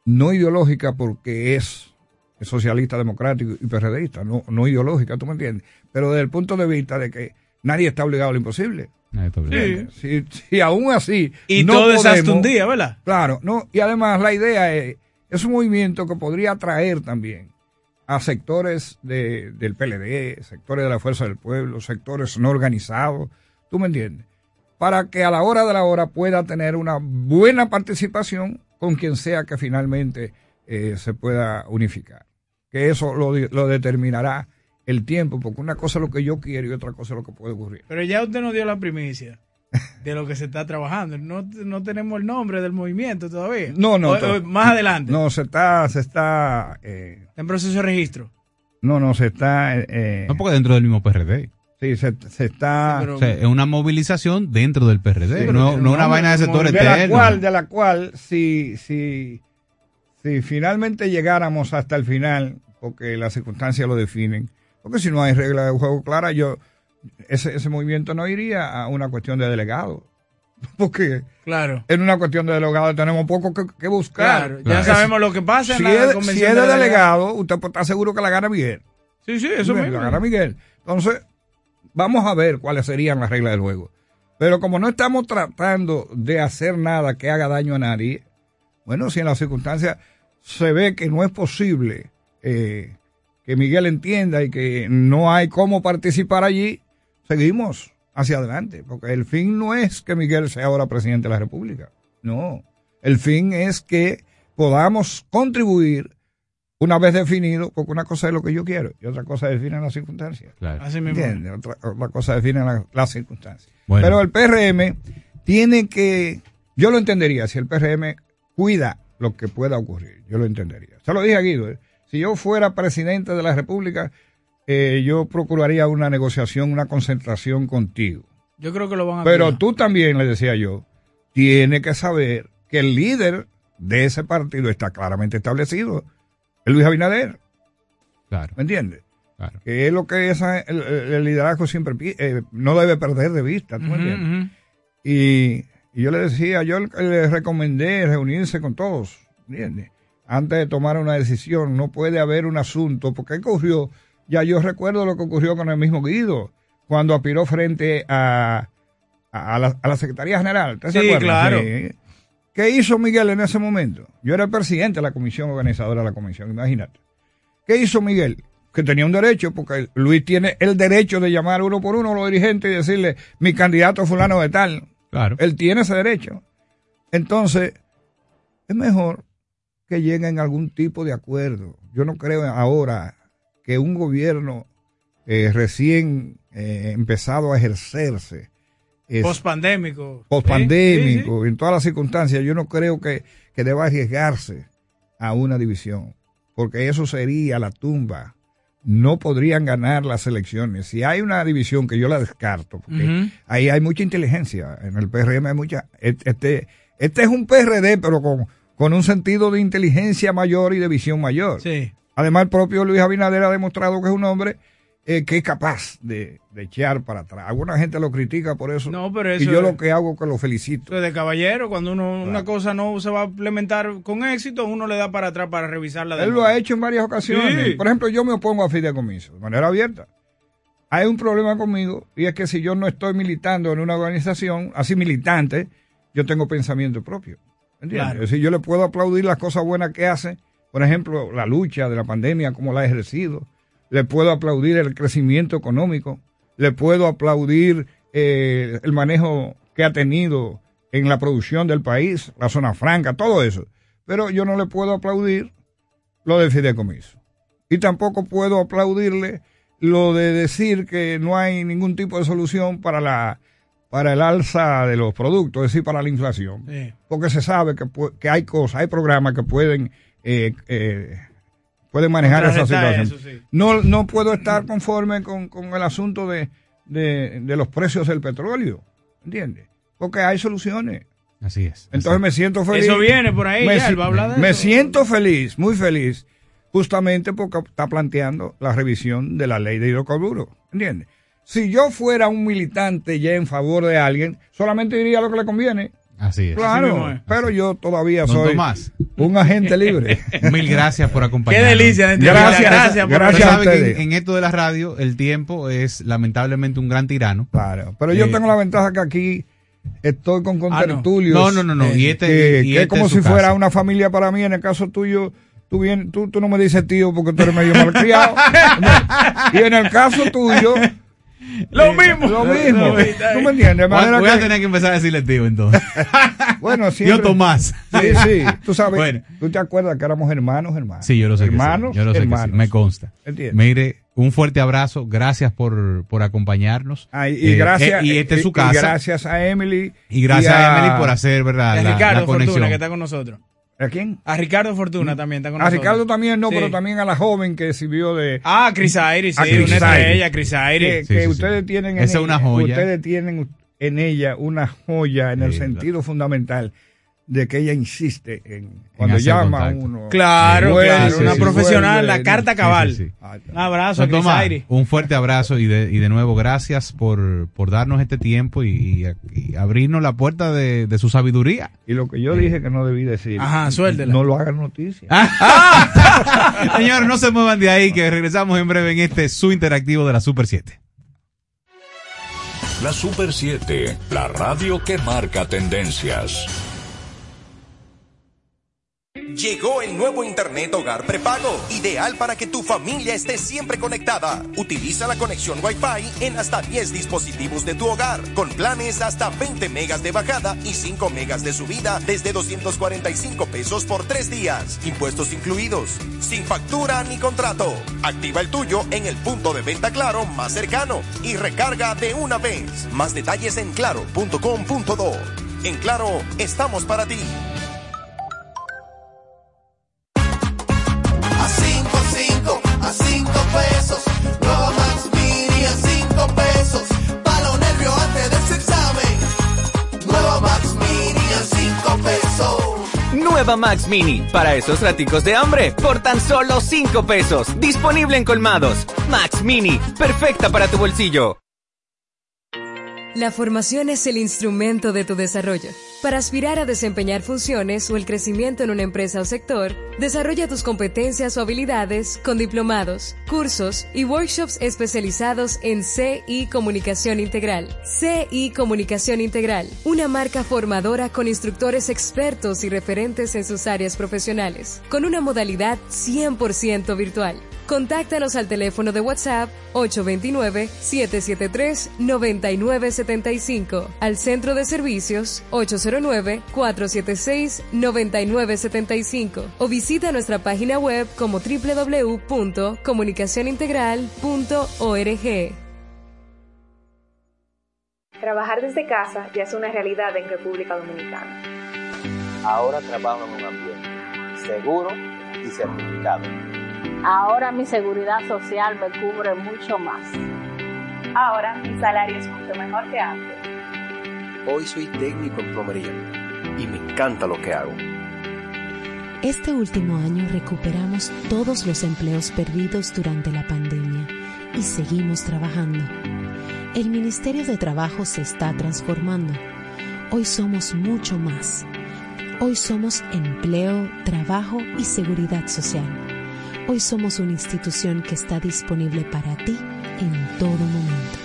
no ideológica, porque es socialista, democrático y PRDista, no, no ideológica, ¿tú me entiendes? Pero desde el punto de vista de que nadie está obligado a lo imposible. Nadie está obligado. ¿Entiendes? Si, si aún así. Y no todo es hasta podemos- un día, ¿verdad? Claro, no, y además la idea es, es un movimiento que podría atraer también a sectores de, del PLD, sectores de la Fuerza del Pueblo, sectores no organizados, ¿tú me entiendes? Para que a la hora de la hora pueda tener una buena participación con quien sea que finalmente eh, se pueda unificar. Que eso lo, lo determinará el tiempo, porque una cosa es lo que yo quiero y otra cosa es lo que puede ocurrir. Pero ya usted nos dio la primicia de lo que se está trabajando. No, no tenemos el nombre del movimiento todavía. No, no. O- to- o más adelante. No, se está, se está, eh, Está en proceso de registro. no, no, se está, eh, No, porque dentro del mismo PRD. sí, se, se está, O sea, es una movilización dentro del PRD. Sí, no no una vaina de sector de la cual, de la cual, si, si, si finalmente llegáramos hasta el final, porque las circunstancias lo definen, porque si no hay regla de juego clara, yo, ese, ese movimiento no iría a una cuestión de delegado. Porque Claro. en una cuestión de delegado tenemos poco que, que buscar. Claro, ya sabemos lo que pasa en Si la es, si es de delegado, usted puede estar seguro que la gana Miguel. Sí, sí, eso Bien, mismo. La gana Miguel. Entonces, vamos a ver cuáles serían las reglas del juego. Pero como no estamos tratando de hacer nada que haga daño a nadie, bueno, si en las circunstancias se ve que no es posible eh, que Miguel entienda y que no hay cómo participar allí, seguimos hacia adelante. Porque el fin no es que Miguel sea ahora presidente de la República. No. El fin es que podamos contribuir una vez definido, porque una cosa es lo que yo quiero y otra cosa define las circunstancias. Así mismo. ¿Entiendes? Otra, otra cosa define la- las circunstancias. Bueno. Pero el PRM tiene que, yo lo entendería si el PRM cuida lo que pueda ocurrir, yo lo entendería. Se lo dije a Guido, ¿eh? si yo fuera presidente de la República, eh, yo procuraría una negociación, una concentración contigo. Yo creo que lo van a Pero tú también, le decía yo, tiene que saber que el líder de ese partido está claramente establecido, es Luis Abinader. Claro. ¿Me entiendes? Que es lo que esa, el, liderazgo siempre eh, no debe perder de vista. ¿tú me entiendes? Y, y yo le decía, yo le- le recomendé reunirse con todos, ¿entiendes? Antes de tomar una decisión, no puede haber un asunto, porque ¿qué ocurrió? Ya yo recuerdo lo que ocurrió con el mismo Guido, cuando aspiró frente a, a, la, a la Secretaría General. ¿Usted se Sí, claro. Sí. ¿Qué hizo Miguel en ese momento? Yo era el presidente de la comisión organizadora de la comisión, imagínate. ¿Qué hizo Miguel? Que tenía un derecho, porque Luis tiene el derecho de llamar uno por uno a los dirigentes y decirle, mi candidato fulano de tal. Claro. Él tiene ese derecho. Entonces, es mejor que lleguen a algún tipo de acuerdo. Yo no creo ahora que un gobierno eh, recién eh, empezado a ejercerse, Pospandémico. en todas las circunstancias, yo no creo que, que deba arriesgarse a una división, porque eso sería la tumba. No podrían ganar las elecciones. Si hay una división que yo la descarto, porque ahí hay mucha inteligencia. En el PRM hay mucha. Este, este es un PRD, pero con, con un sentido de inteligencia mayor y de visión mayor. Sí. Además, el propio Luis Abinader ha demostrado que es un hombre eh, que es capaz de, de echar para atrás. Alguna gente lo critica por eso. No, pero y eso yo es- lo que hago es que lo felicito. De caballero, cuando uno una cosa no se va a implementar con éxito, uno le da para atrás para revisarla. de Él lo ha hecho en varias ocasiones. Sí. Por ejemplo, yo me opongo a fideicomiso de manera abierta. Hay un problema conmigo y es que si yo no estoy militando en una organización, así militante, yo tengo pensamiento propio. ¿Entiendes? Claro. Es decir, yo le puedo aplaudir las cosas buenas que hace, por ejemplo, la lucha de la pandemia, como la ha ejercido. Le puedo aplaudir el crecimiento económico. Le puedo aplaudir eh, el manejo que ha tenido en la producción del país, la zona franca, todo eso. Pero yo no le puedo aplaudir lo del fideicomiso. Y tampoco puedo aplaudirle lo de decir que no hay ningún tipo de solución para la para el alza de los productos, es decir, para la inflación. Sí. Porque se sabe que, que hay cosas, hay programas que pueden eh, eh, pueden manejar esa situación. eso, sí. No, no puedo estar conforme con, con el asunto de, de, de los precios del petróleo, ¿entiendes? Porque hay soluciones. Así es. Entonces me siento feliz. Eso viene por ahí, Me ya, si- él va a hablar de Me eso. siento feliz, muy feliz, justamente porque está planteando la revisión de la ley de hidrocarburos. ¿Entiendes? Si yo fuera un militante ya en favor de alguien, solamente diría lo que le conviene. Así es. Claro, pero yo todavía soy Tomás. un agente libre. Mil gracias por acompañarnos. Qué delicia. Gracias, Gracias por- gracias a que en, en esto de la radio el tiempo es lamentablemente un gran tirano. Claro, pero yo Eh, tengo la ventaja que aquí estoy con Ah, no. contertulios. No, no, no, no, y este- que, y que es este como es su si fuera una familia para mí. En el caso tuyo, tú, bien, tú, tú no me dices tío porque tú eres medio malcriado. y en el caso tuyo, Lo mismo. lo mismo. No, ¿Tú me entiendes? De Voy, voy a que- tener que empezar a decirle tío entonces. Bueno, siempre. Yo Tomás. Sí, sí. Tú sabes, Bueno. tú te acuerdas que éramos hermanos, hermanos. Sí, yo lo sé. que sí. Hermanos, Yo lo sé que sí. hermanos. Me consta. ¿Entiendes? Mire, un fuerte abrazo. Gracias por, por acompañarnos. Ay, y Eh, gracias, eh, y este es y- su y casa. gracias a Emily. Y gracias y a Emily por hacer, ¿verdad? Y a La, Ricardo la conexión. Fortuna, que está con nosotros. ¿A quién? A Ricardo Fortuna también está con A nosotros. Ricardo también no, Sí. pero también a la joven que sirvió de... Ah, Chris Iris, a sí, Chris una estrella, Chris Iris. Que, Sí, que sí, ustedes sí. tienen en Esa es una ella- joya. Ustedes tienen en ella una joya en el Sí, sentido fundamental de que ella insiste en cuando llama a contacto. uno. Claro, vuelve, claro, una profesional, la carta cabal. Sí, sí, sí. Ah, Un abrazo a Don Chris Tomás, Iris. un fuerte abrazo y de, y de nuevo gracias por, por darnos este tiempo y, y- y abrirnos la puerta de, de su sabiduría. Y lo que yo dije que no debí decir. Ajá, suéltela. No lo hagan noticia. Señores, no se muevan de ahí que regresamos en breve en este su interactivo de la Super 7. La Super 7, la radio que marca tendencias. Llegó el nuevo Internet Hogar Prepago, ideal para que tu familia esté siempre conectada. Utiliza la conexión Wi-Fi en hasta 10 dispositivos de tu hogar, con planes hasta 20 megas de bajada y 5 megas de subida desde 245 pesos por 3 días, impuestos incluidos, sin factura ni contrato. Activa el tuyo en el punto de venta Claro más cercano y recarga de una vez. Más detalles en claro.com.do. En Claro, estamos para ti. Max Mini, para esos raticos de hambre, por tan solo 5 pesos. Disponible en colmados. Max Mini, perfecta para tu bolsillo. La formación es el instrumento de tu desarrollo. Para aspirar a desempeñar funciones o el crecimiento en una empresa o sector, desarrolla tus competencias o habilidades con diplomados, cursos y workshops especializados en CI Comunicación Integral. CI Comunicación Integral, una marca formadora con instructores expertos y referentes en sus áreas profesionales, con una modalidad 100% virtual. Contáctanos al teléfono de WhatsApp 829-773-9975, al centro de servicios 809-476-9975 o visita nuestra página web como www.comunicacionintegral.org. Trabajar desde casa ya es una realidad en República Dominicana. Ahora trabajo en un ambiente seguro y certificado. Ahora mi seguridad social me cubre mucho más. Ahora mi salario es mucho mejor que antes. Hoy soy técnico en plomería y me encanta lo que hago. Este último año recuperamos todos los empleos perdidos durante la pandemia y seguimos trabajando. El Ministerio de Trabajo se está transformando. Hoy somos mucho más. Hoy somos empleo, trabajo y seguridad social. Hoy somos una institución que está disponible para ti en todo momento.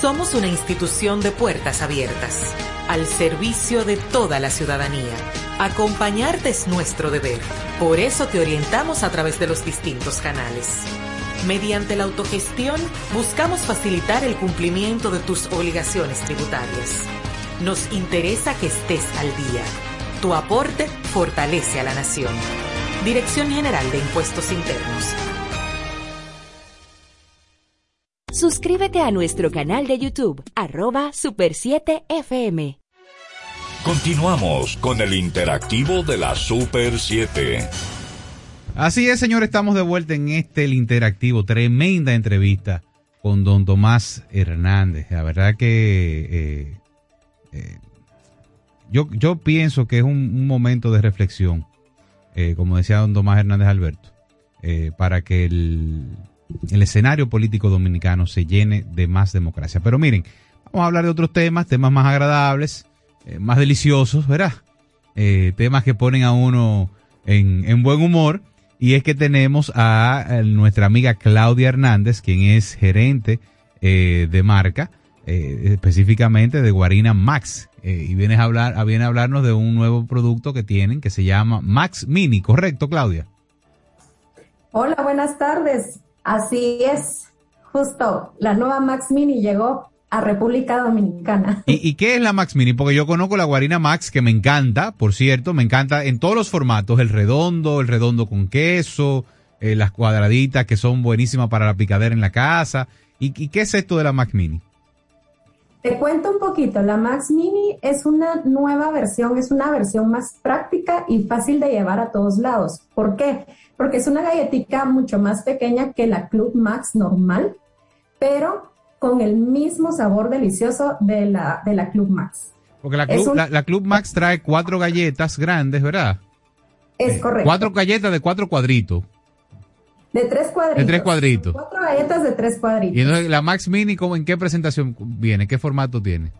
Somos una institución de puertas abiertas, al servicio de toda la ciudadanía. Acompañarte es nuestro deber. Por eso te orientamos a través de los distintos canales. Mediante la autogestión, buscamos facilitar el cumplimiento de tus obligaciones tributarias. Nos interesa que estés al día. Tu aporte fortalece a la nación. Dirección General de Impuestos Internos. Suscríbete a nuestro canal de YouTube, arroba Super 7 FM. Continuamos con el interactivo de la Super 7. Así es, señor, estamos de vuelta en este el interactivo. Tremenda entrevista con don Tomás Hernández. La verdad que eh, eh, yo, pienso que es un, momento de reflexión, eh, como decía don Tomás Hernández Alberto, eh, para que el, escenario político dominicano se llene de más democracia. Pero miren, vamos a hablar de otros temas, temas más agradables, eh, más deliciosos, ¿verdad? Temas que ponen a uno en, en buen humor. Y es que tenemos a, nuestra amiga Claudia Hernández, quien es gerente de marca, específicamente de Guarina Max. Eh, y viene a, hablar, a- viene a hablarnos de un nuevo producto que tienen que se llama Max Mini, ¿correcto, Claudia? Hola, buenas tardes. Así es, justo la nueva Max Mini llegó a República Dominicana. ¿Y, y qué es la Max Mini? Porque yo conozco la Guarina Max, que me encanta, por cierto, me encanta en todos los formatos, el redondo, el redondo con queso, eh, las cuadraditas que son buenísimas para la picadera en la casa. ¿Y, y qué es esto de la Max Mini? Te cuento un poquito, la Max Mini es una nueva versión, es una versión más práctica y fácil de llevar a todos lados. ¿Por qué? Porque es una galletita mucho más pequeña que la Club Max normal, pero con el mismo sabor delicioso de la, de la Club Max. Porque la Es Club, un- la, la Club Max trae cuatro galletas grandes, ¿verdad? Es correcto. Cuatro galletas de cuatro cuadritos. De tres cuadritos. De tres cuadritos. Cuatro galletas de tres cuadritos. Y entonces la Max Mini, ¿cómo, ¿en qué presentación viene? ¿Qué formato tiene?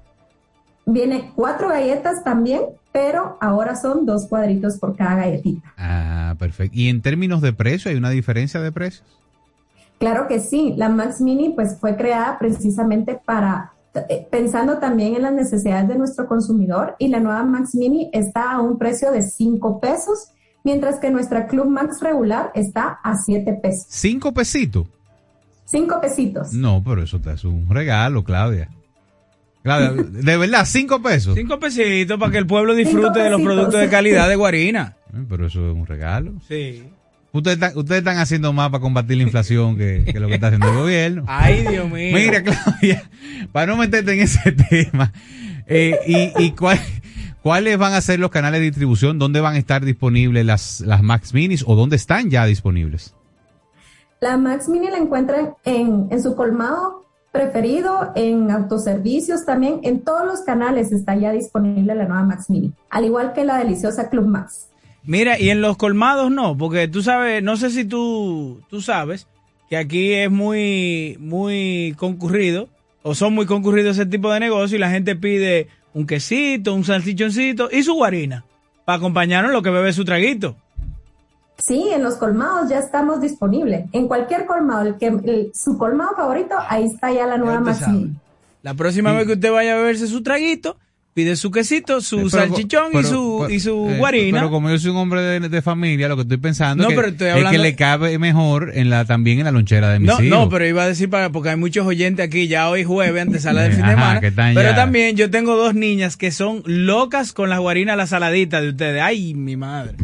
Viene cuatro galletas también, pero ahora son dos cuadritos por cada galletita. Ah, perfecto. ¿Y en términos de precio hay una diferencia de precios? Claro que sí, la Max Mini pues fue creada precisamente para eh, pensando también en las necesidades de nuestro consumidor y la nueva Max Mini está a un precio de 5 pesos, mientras que nuestra Club Max regular está a 7 pesos. ¿Cinco pesitos? 5 pesitos. No, pero eso te es un regalo, Claudia. Claudia, de verdad, cinco pesos. Cinco pesitos para que el pueblo disfrute Cinco de los productos de calidad de Guarina. Eh, Pero eso es un regalo. Sí. Ustedes están, ustedes están haciendo más para combatir la inflación que, que lo que está haciendo el gobierno. Ay, Dios mío. Mira, Claudia, para no meterte en ese tema, eh, y, y cuál- cuáles van a ser los canales de distribución, dónde van a estar disponibles las, las Max Minis o dónde están ya disponibles. La Max Mini la encuentran en, en su colmado preferido, en autoservicios también, en todos los canales está ya disponible la nueva Max Mini, al igual que la deliciosa Club Max. Mira, y en los colmados no, porque tú sabes, no sé si tú, tú sabes que aquí es muy, muy concurrido, o son muy concurridos ese tipo de negocio y la gente pide un quesito, un salchichoncito y su guarina para acompañarnos lo que bebe su traguito. Sí, en los colmados ya estamos disponibles. En cualquier colmado, el que el- su colmado favorito, ahí está ya la nueva usted Max sabe. Mini. La próxima vez que usted vaya a beberse su traguito, pide su quesito, su Eh, pero- salchichón y su, pero- y su eh, guarina. Pero como yo soy un hombre de, de familia, lo que estoy pensando No, es, que, pero estoy es hablando- que le cabe mejor en la también en la lonchera de mis No, hijos. no, pero iba a decir para, porque hay muchos oyentes aquí, ya hoy jueves, antesala del fin de semana. Pero ya- también yo tengo dos niñas que son locas con las guarinas, la saladita de ustedes. Ay, mi madre.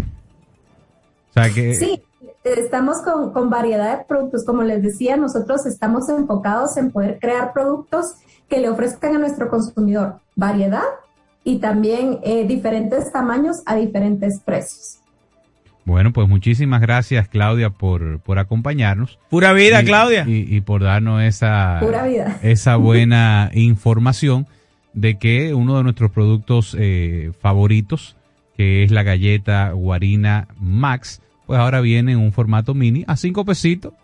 O sea que Sí, estamos con, con variedad de productos. Como les decía, nosotros estamos enfocados en poder crear productos que le ofrezcan a nuestro consumidor variedad y también eh, diferentes tamaños a diferentes precios. Bueno, pues muchísimas gracias, Claudia, por, por acompañarnos. Pura vida, Y- Claudia. Y, y por darnos esa, Pura vida. esa buena información de que uno de nuestros productos eh, favoritos, que es la galleta Guarina Max, pues ahora viene en un formato mini a cinco pesitos.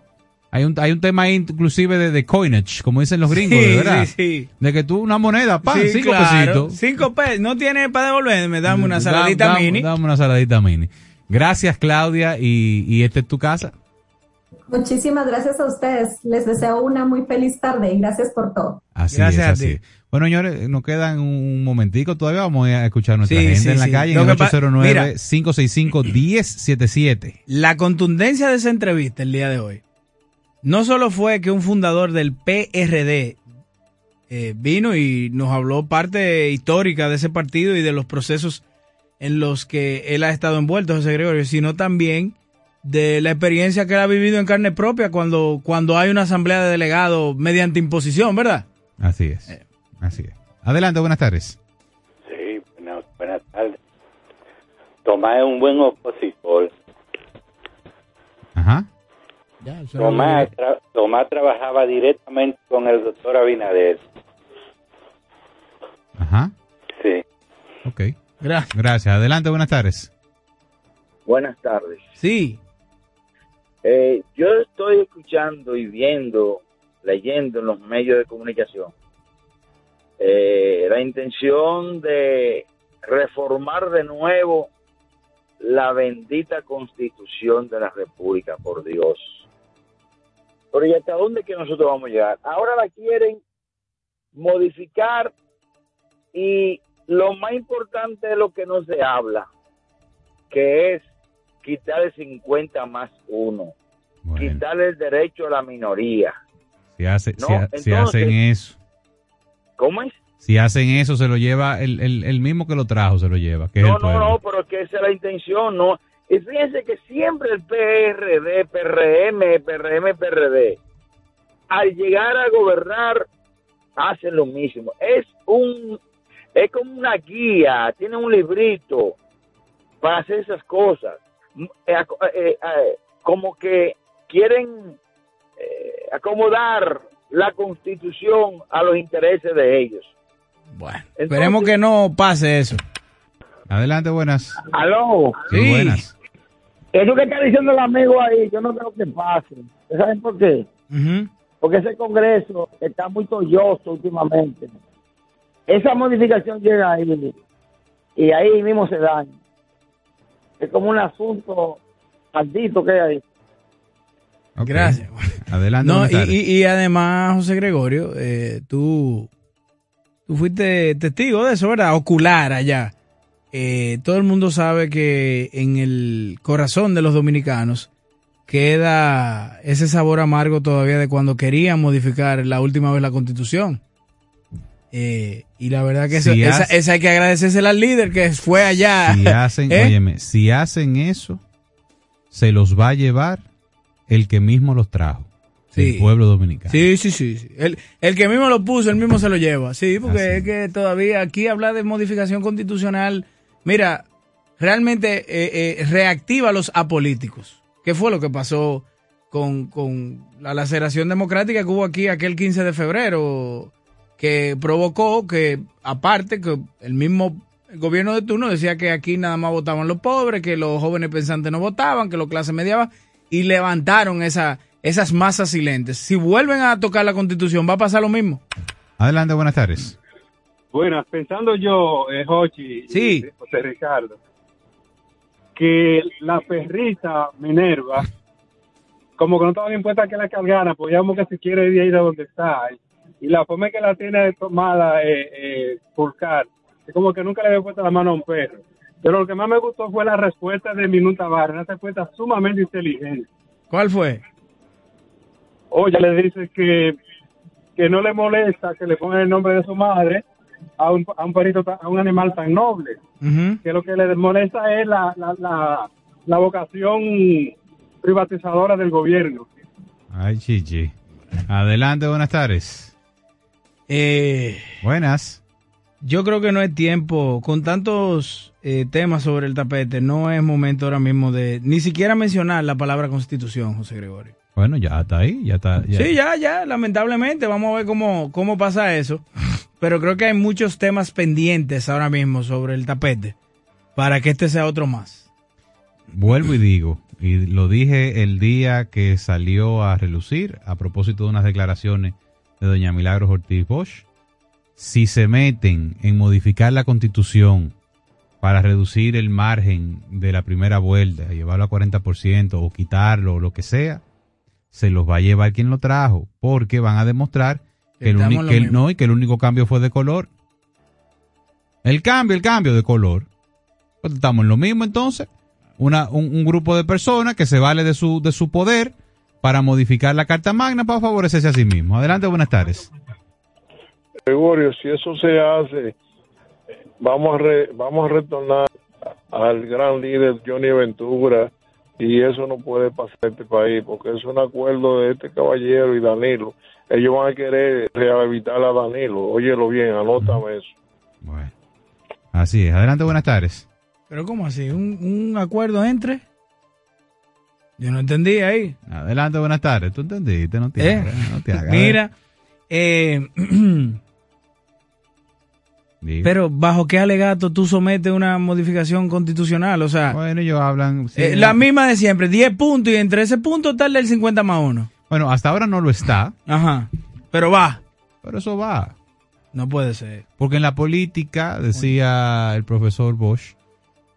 Hay un, hay un tema ahí inclusive de, de coinage, como dicen los gringos, Sí, de verdad. sí, sí. De que tú una moneda, pa, Sí, cinco claro. pesitos. Cinco pesos. No tiene para devolverme, dame una Da- saladita dame- mini. Dame una saladita mini. Gracias, Claudia, y, y esta es tu casa. Muchísimas gracias a ustedes. Les deseo una muy feliz tarde y gracias por todo. Así Gracias es, a así ti. Bueno, señores, nos quedan un momentico. Todavía vamos a escuchar a nuestra Sí, gente sí, en la sí. calle Lo en que el pa- mira. 809-565-1077. La contundencia de esa entrevista el día de hoy no solo fue que un fundador del PRD eh, vino y nos habló parte histórica de ese partido y de los procesos en los que él ha estado envuelto, José Gregorio, sino también de la experiencia que él ha vivido en carne propia cuando, cuando hay una asamblea de delegados mediante imposición, ¿verdad? Así es. Eh. Así es. Adelante, buenas tardes. Sí, buenas, buenas tardes. Tomás es un buen opositor. Tomás, tra- Tomás trabajaba directamente con el doctor Abinader. Ajá. Sí. Ok. Gracias. Adelante, buenas tardes. Buenas tardes. Sí. Eh, yo estoy escuchando y viendo, leyendo en los medios de comunicación eh, la intención de reformar de nuevo la bendita constitución de la República, por Dios. Pero ¿y hasta dónde es que nosotros vamos a llegar? Ahora la quieren modificar y lo más importante es lo que no se habla, que es quitar el 50 más uno, quitarle el derecho a la minoría. Si, hace, No, si, ha- si entonces- hacen eso, ¿Cómo es? si hacen eso, se lo lleva el, el, el mismo que lo trajo, se lo lleva, que es No, el no, no, pero que esa es la intención, ¿no? Y fíjense que siempre el PRD, PRM, PRM, PRD, al llegar a gobernar, hacen lo mismo. Es un, es como una guía, tiene un librito para hacer esas cosas. M- eh, eh, eh, como que quieren eh, acomodar la constitución a los intereses de ellos. Bueno, esperemos que no pase eso. Adelante, buenas. Aló. Sí, buenas. Eso que está diciendo el amigo ahí, yo no creo que pase. ¿Ustedes ¿Saben por qué? Porque ese Congreso está muy tolloso últimamente. Esa modificación llega ahí y ahí mismo se daña. Es como un asunto maldito que hay ahí. Gracias. Adelante, No, y- y además, José Gregorio, eh, tú Tú fuiste testigo de eso, ¿verdad? Ocular allá. Eh, todo el mundo sabe que en el corazón de los dominicanos queda ese sabor amargo todavía de cuando querían modificar la última vez la constitución. Eh, y la verdad que eso- Si esa, hace- esa hay que agradecérsela al líder que fue allá. Si hacen, ¿Eh? óyeme, si hacen eso, se los va a llevar el que mismo los trajo. Sí. El pueblo dominicano. Sí, sí, sí. sí. El, el que mismo lo puso, el mismo se lo lleva. Sí, porque es que todavía aquí hablar de modificación constitucional, mira, realmente eh, eh, reactiva a los apolíticos. ¿Qué fue lo que pasó con, con la laceración democrática que hubo aquí aquel 15 de febrero? Que provocó que, aparte, que el mismo gobierno de turno decía que aquí nada más votaban los pobres, que los jóvenes pensantes no votaban, que los clases medias y levantaron esa, esas masas silentes. Si vuelven a tocar la constitución, va a pasar lo mismo. Adelante, buenas tardes. Buenas, pensando yo, eh, Jochi Sí. y José Ricardo, que la perrita Minerva, como que no estaba impuesta que la cargara, pues ya como que si quiere ir a donde está. Y la forma en que la tiene tomada eh, eh, Fulcar, es como que nunca le había puesto la mano a un perro. Pero lo que más me gustó fue la respuesta de Minuta Barra, una respuesta sumamente inteligente. ¿Cuál fue? Oye, le dice que, que no le molesta que le pongan el nombre de su madre a un, a un perrito, tan- a un animal tan noble. Que lo que le molesta es la, la, la, la vocación privatizadora del gobierno. Ay, chichi. Adelante, buenas tardes. Eh, Buenas. Yo creo que no es tiempo, con tantos eh, temas sobre el tapete, no es momento ahora mismo de ni siquiera mencionar la palabra constitución, José Gregorio. Bueno, ya está ahí, ya está. ya- Sí, ya, ya, lamentablemente, vamos a ver cómo, cómo pasa eso. Pero creo que hay muchos temas pendientes ahora mismo sobre el tapete para que este sea otro más. Vuelvo y digo, y lo dije el día que salió a relucir a propósito de unas declaraciones de doña Milagros Ortiz Bosch. Si se meten en modificar la constitución para reducir el margen de la primera vuelta, llevarlo a 40% o quitarlo o lo que sea, se los va a llevar quien lo trajo, porque van a demostrar que el, Estamos uni- en lo que el- no, y que el único cambio fue de color. El cambio, el cambio de color. Pues estamos en lo mismo entonces. Una, un, un grupo de personas que se vale de su, de su poder para modificar la Carta Magna para favorecerse a sí mismo. Adelante, buenas tardes. Gregorio, si eso se hace, vamos a, re- vamos a retornar al gran líder Johnny Ventura y eso no puede pasar en este país porque es un acuerdo de este caballero y Danilo. Ellos van a querer rehabilitar a Danilo. Óyelo bien, anótame eso. Así es. Adelante, buenas tardes. Pero ¿cómo así? ¿Un, un acuerdo entre? Yo no entendí ahí. Adelante, buenas tardes. ¿Tú entendiste? No te ¿Eh? hagas, no te hagas. Mira, eh, Pero ¿bajo qué alegato tú sometes una modificación constitucional? O sea, Bueno, ellos hablan... sí, eh, la misma de siempre, 10 puntos y entre ese punto está el del 50 más 1. Bueno, hasta ahora no lo está. Ajá, pero va. Pero eso va. No puede ser. Porque en la política, decía el profesor Bosch,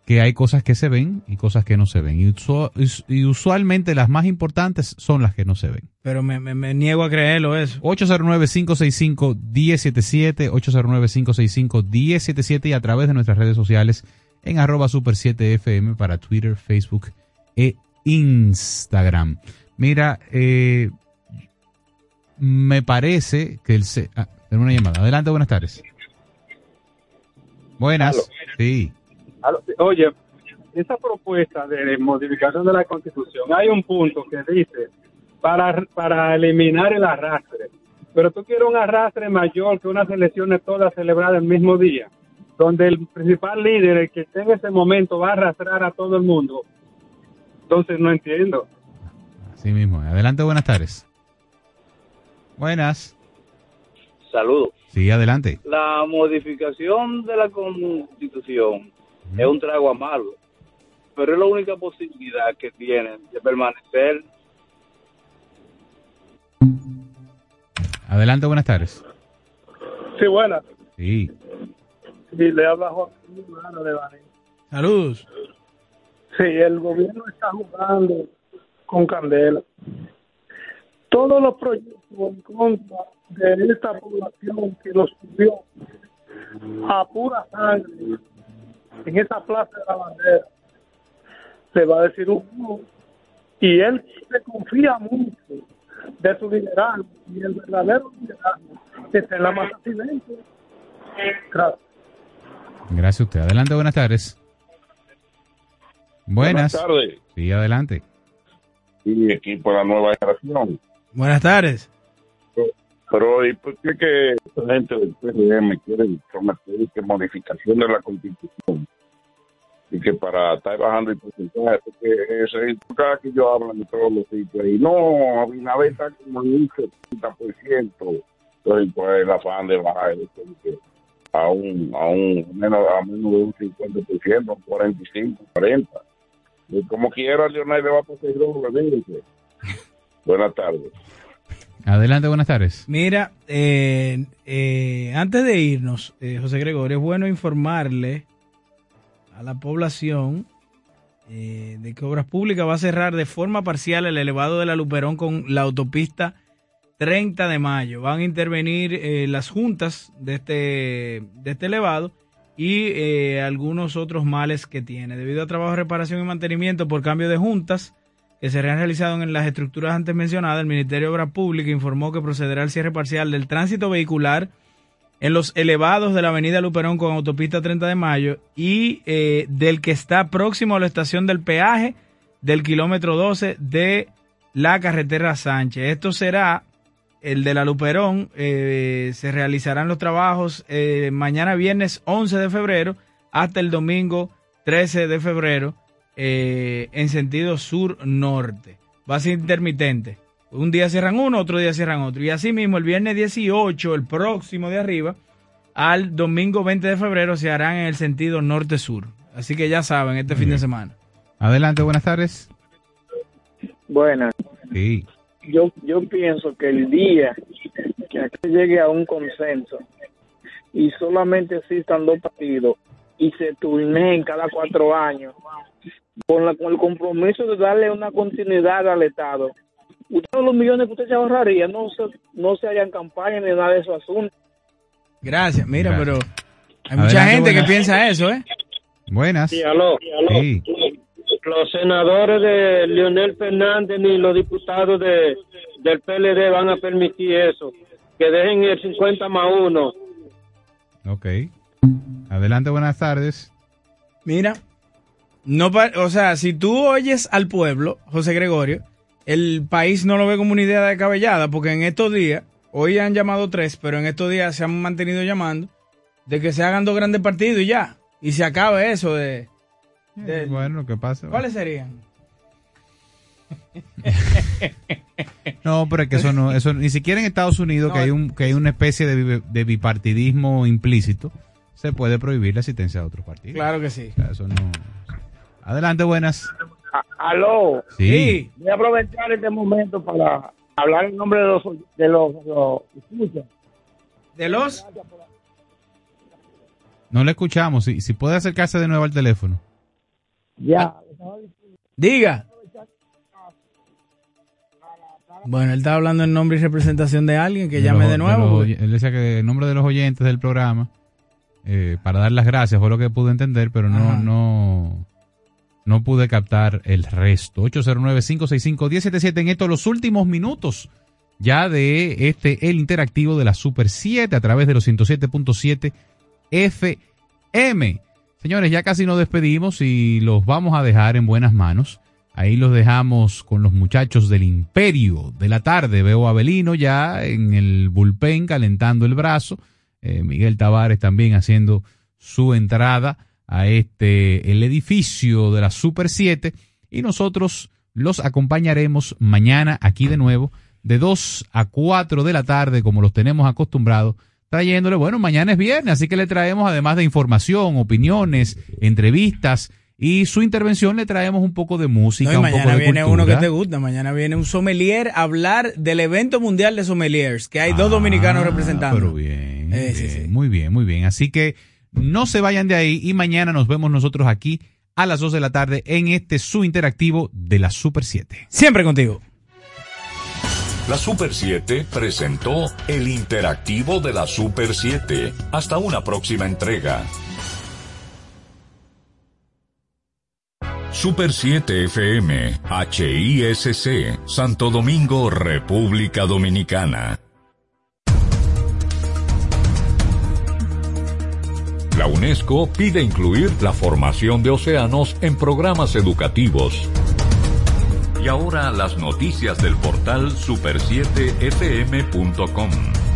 que hay cosas que se ven y cosas que no se ven. Y, usu- y usualmente las más importantes son las que no se ven. Pero me, me- me niego a creerlo eso. 809-565-1077, 809-565-1077 y a través de nuestras redes sociales en arroba super 7fm para Twitter, Facebook e Instagram. Mira, eh, me parece que el... se- ah, tengo una llamada. Adelante, buenas tardes. Buenas. Sí. Oye, esa propuesta de modificación de la Constitución, hay un punto que dice para, para eliminar el arrastre. Pero tú quieres un arrastre mayor que unas elecciones todas celebradas el mismo día, donde el principal líder, el que esté en ese momento, va a arrastrar a todo el mundo. Entonces no entiendo. Así mismo. Adelante, buenas tardes. Buenas. Saludos. Sí, adelante. La modificación de la constitución es un trago amargo, pero es la única posibilidad que tienen de permanecer. Adelante, buenas tardes. Sí, buena. Sí. Y le habla Joaquín de. Saludos. Sí, el gobierno está jugando con candela. Todos los proyectos en contra de esta población que lo subió a pura sangre en esa plaza de la bandera, se va a decir un no. Y él se confía mucho de su liderazgo y el verdadero liderazgo está en la masa silencio. Gracias. Gracias a usted. Adelante, buenas tardes. Buenas. Buenas tardes. Sí, adelante. Y equipo de la nueva generación. Buenas tardes. Pero ¿y por qué que esta gente del PRM quiere someter que modificación de la constitución? Y que para estar bajando el porcentaje, porque ese cada que yo hablo en todos los sitios, y no, Abinader está como en un 70%. Entonces, pues el afán de bajar que a un, a un menos, a menos de un 50%, un 45, 40. Y como quiera, Leonel le va a poseer doble, fíjense. Buenas tardes. Adelante, buenas tardes. Mira, eh, eh, antes de irnos, eh, José Gregorio, es bueno informarle a la población eh, de que Obras Públicas va a cerrar de forma parcial el elevado de la Luperón con la autopista 30 de mayo. Van a intervenir las juntas de este, de este elevado y algunos otros males que tiene. Debido a trabajo de reparación y mantenimiento por cambio de juntas que se han realizado en las estructuras antes mencionadas, el Ministerio de Obras Públicas informó que procederá al cierre parcial del tránsito vehicular en los elevados de la avenida Luperón con autopista 30 de mayo y eh, del que está próximo a la estación del peaje del kilómetro 12 de la carretera Sánchez. Esto será el de la Luperón. eh, se realizarán los trabajos eh, mañana viernes 11 de febrero hasta el domingo 13 de febrero eh, en sentido sur-norte. Va a ser intermitente. Un día cierran uno, otro día cierran otro. Y así mismo el viernes 18, el próximo de arriba, al domingo 20 de febrero se harán en el sentido norte-sur. Así que ya saben, este fin de semana. Adelante, buenas tardes. Buenas. Sí. Yo, yo pienso que el día que aquí llegue a un consenso y solamente existan dos partidos y se turneen cada cuatro años con, la, con el compromiso de darle una continuidad al Estado, ustedes los millones que usted se ahorraría no se, no se harían campaña ni nada de esos asuntos. Gracias. Mira, Gracias. pero hay mucha Adelante, gente que piensa eso, ¿eh? Buenas. Sí, aló. Sí. Los senadores de Leonel Fernández ni los diputados de, del PLD van a permitir eso. Que dejen el 50 más 1. Ok. Adelante, buenas tardes. Mira, no o sea, si tú oyes al pueblo, José Gregorio, el país no lo ve como una idea descabellada, porque en estos días, hoy han llamado tres, pero en estos días se han mantenido llamando de que se hagan dos grandes partidos y ya, y se acabe eso de... de- Bueno, lo que pasa. ¿Cuáles serían? No, pero es que eso no, eso ni siquiera en Estados Unidos, que hay un, que hay una especie de, bi- de bipartidismo implícito, se puede prohibir la asistencia de otros partidos. Claro que sí. O sea, eso no. Adelante, buenas. Aló. Sí. Voy a aprovechar este momento para hablar en nombre de los de los, de los escuchas. ¿De los? No le escuchamos. Si, si puede acercarse de nuevo al teléfono. Ya. Diga. Bueno, él está hablando en nombre y representación de alguien que llame los- de nuevo. los oy- él decía que en nombre de los oyentes del programa, eh, para dar las gracias, fue lo que pude entender, pero no, Ajá. no, no pude captar el resto. 809-565-1077 en estos los últimos minutos ya de este, el interactivo de la Super 7 a través de los 107.7 FM. Señores, ya casi nos despedimos y los vamos a dejar en buenas manos. Ahí los dejamos con los muchachos del Imperio de la tarde. Veo a Belino ya en el bullpen calentando el brazo. Eh, Miguel Tavares también haciendo su entrada a este el edificio de la Super 7 y nosotros los acompañaremos mañana aquí de nuevo de 2 a 4 de la tarde como los tenemos acostumbrados trayéndole, bueno, mañana es viernes, así que le traemos además de información, opiniones, entrevistas y su intervención le traemos un poco de música, No, y un poco mañana de viene cultura. uno que te gusta. Mañana viene un sommelier a hablar del evento mundial de sommeliers, que hay dos dominicanos representando. Ah, Pero bien, Eh, sí, muy bien, muy bien. Así que no se vayan de ahí y mañana nos vemos nosotros aquí a las 2 de la tarde en este su interactivo de la Super 7. Siempre contigo. La Super 7 presentó el interactivo de la Super 7. Hasta una próxima entrega. Super 7 FM, HISC, Santo Domingo, República Dominicana. La UNESCO pide incluir la formación de océanos en programas educativos. Y ahora las noticias del portal super7fm.com.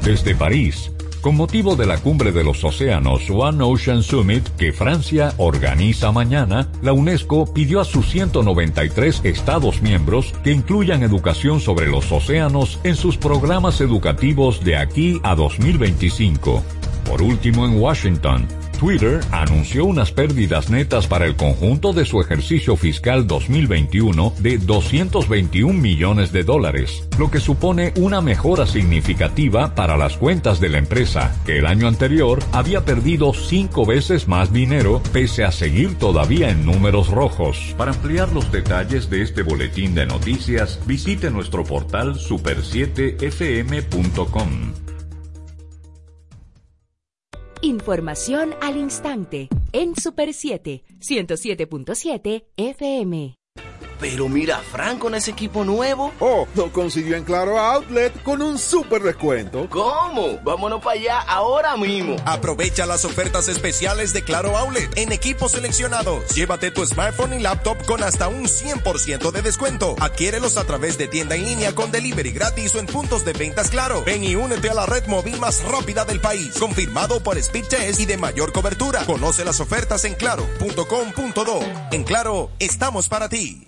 Desde París, con motivo de la cumbre de los océanos One Ocean Summit que Francia organiza mañana, la UNESCO pidió a sus 193 Estados miembros que incluyan educación sobre los océanos en sus programas educativos de aquí a 2025. Por último, en Washington, Twitter anunció unas pérdidas netas para el conjunto de su ejercicio fiscal 2021 de 221 millones de dólares, lo que supone una mejora significativa para las cuentas de la empresa, que el año anterior había perdido cinco veces más dinero pese a seguir todavía en números rojos. Para ampliar los detalles de este boletín de noticias, visite nuestro portal super7fm.com. Información al instante en Super 7, 107.7 FM. Pero mira, Frank con ese equipo nuevo. Oh, lo consiguió en Claro Outlet con un super descuento. ¿Cómo? Vámonos para allá ahora mismo. Aprovecha las ofertas especiales de Claro Outlet en equipos seleccionados. Llévate tu smartphone y laptop con hasta un 100% de descuento. Adquiérelos a través de tienda en línea con delivery gratis o en puntos de ventas Claro. Ven y únete a la red móvil más rápida del país. Confirmado por Speed Test y de mayor cobertura. Conoce las ofertas en claro.com.do. En Claro, estamos para ti.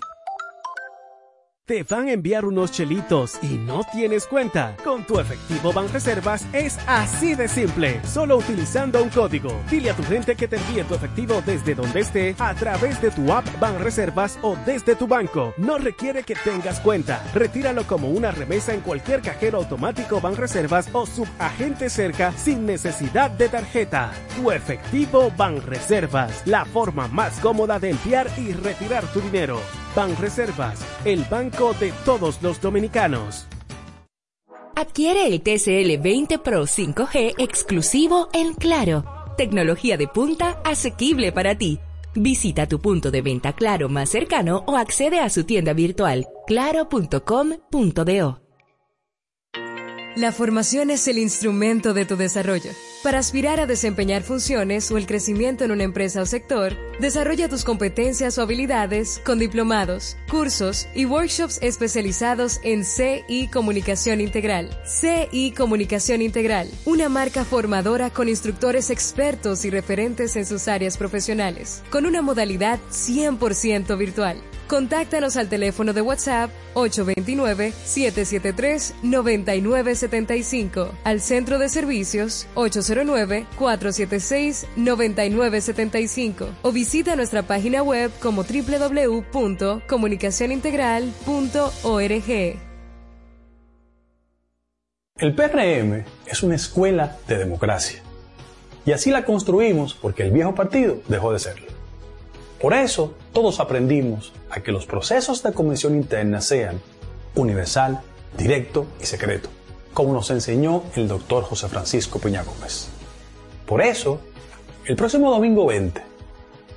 Te van a enviar unos chelitos y no tienes cuenta. Con tu efectivo Banreservas es así de simple. Solo utilizando un código. Dile a tu gente que te envíe tu efectivo desde donde esté a través de tu app Banreservas o desde tu banco. No requiere que tengas cuenta. Retíralo como una remesa en cualquier cajero automático Banreservas o subagente cerca sin necesidad de tarjeta. Tu efectivo Banreservas. La forma más cómoda de enviar y retirar tu dinero. Banreservas, el banco de todos los dominicanos. Adquiere el TCL 20 Pro 5G exclusivo en Claro. Tecnología de punta asequible para ti. Visita tu punto de venta Claro más cercano o accede a su tienda virtual claro.com.do. La formación es el instrumento de tu desarrollo. Para aspirar a desempeñar funciones o el crecimiento en una empresa o sector, desarrolla tus competencias o habilidades con diplomados, cursos y workshops especializados en CI Comunicación Integral. CI Comunicación Integral, una marca formadora con instructores expertos y referentes en sus áreas profesionales, con una modalidad 100% virtual. Contáctanos al teléfono de WhatsApp 829-773-9975, al centro de servicios 809-476-9975 o visita nuestra página web como www.comunicacionintegral.org. El PRM es una escuela de democracia y así la construimos porque el viejo partido dejó de serlo. Por eso, todos aprendimos a que los procesos de convención interna sean universal, directo y secreto, como nos enseñó el doctor José Francisco Peña Gómez. Por eso, el próximo domingo 20,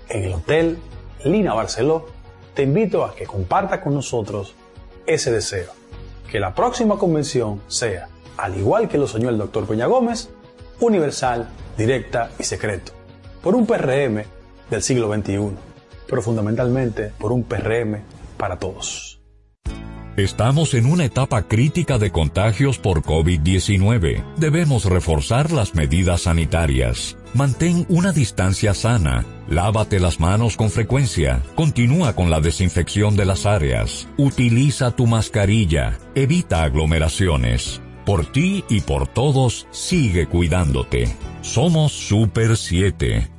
en el Hotel Lina Barceló, te invito a que comparta con nosotros ese deseo, que la próxima convención sea, al igual que lo soñó el doctor Peña Gómez, universal, directa y secreto, por un PRM del siglo XXI pero fundamentalmente por un PRM para todos. Estamos en una etapa crítica de contagios por COVID-19. Debemos reforzar las medidas sanitarias. Mantén una distancia sana. Lávate las manos con frecuencia. Continúa con la desinfección de las áreas. Utiliza tu mascarilla. Evita aglomeraciones. Por ti y por todos, sigue cuidándote. Somos Super 7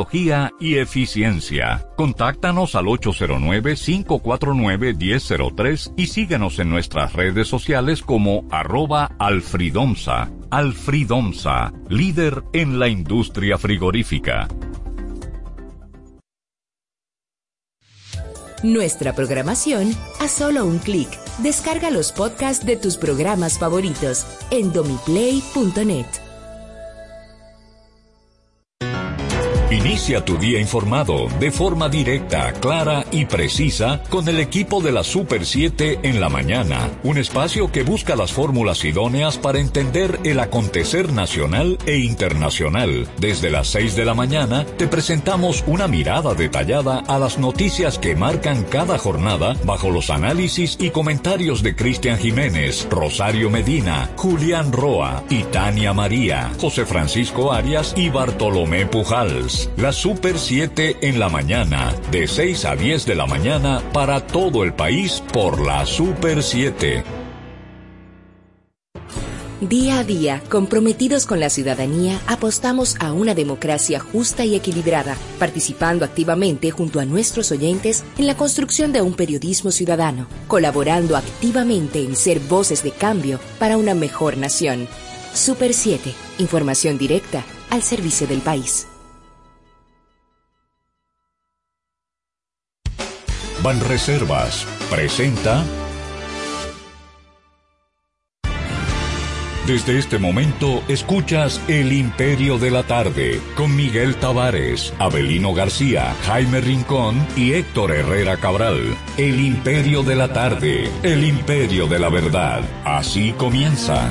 y eficiencia. Contáctanos al 809-549-1003 y síguenos en nuestras redes sociales como arroba alfridomsa. Alfridomsa, líder en la industria frigorífica. Nuestra programación a solo un clic. Descarga los podcasts de tus programas favoritos en domiplay.net. Inicia tu día informado de forma directa, clara y precisa con el equipo de la Super 7 en la mañana, un espacio que busca las fórmulas idóneas para entender el acontecer nacional e internacional. Desde las 6 de la mañana te presentamos una mirada detallada a las noticias que marcan cada jornada bajo los análisis y comentarios de Cristian Jiménez, Rosario Medina, Julián Roa y Tania María, José Francisco Arias y Bartolomé Pujals. La Super 7 en la mañana, de 6 a 10 de la mañana para todo el país por la Super 7. Día a día, comprometidos con la ciudadanía, apostamos a una democracia justa y equilibrada, participando activamente junto a nuestros oyentes en la construcción de un periodismo ciudadano, colaborando activamente en ser voces de cambio para una mejor nación. Super 7, información directa al servicio del país. Banreservas presenta Desde este momento escuchas El Imperio de la Tarde con Miguel Tavares, Abelino García, Jaime Rincón y Héctor Herrera Cabral. El Imperio de la Tarde, el Imperio de la Verdad. Así comienza.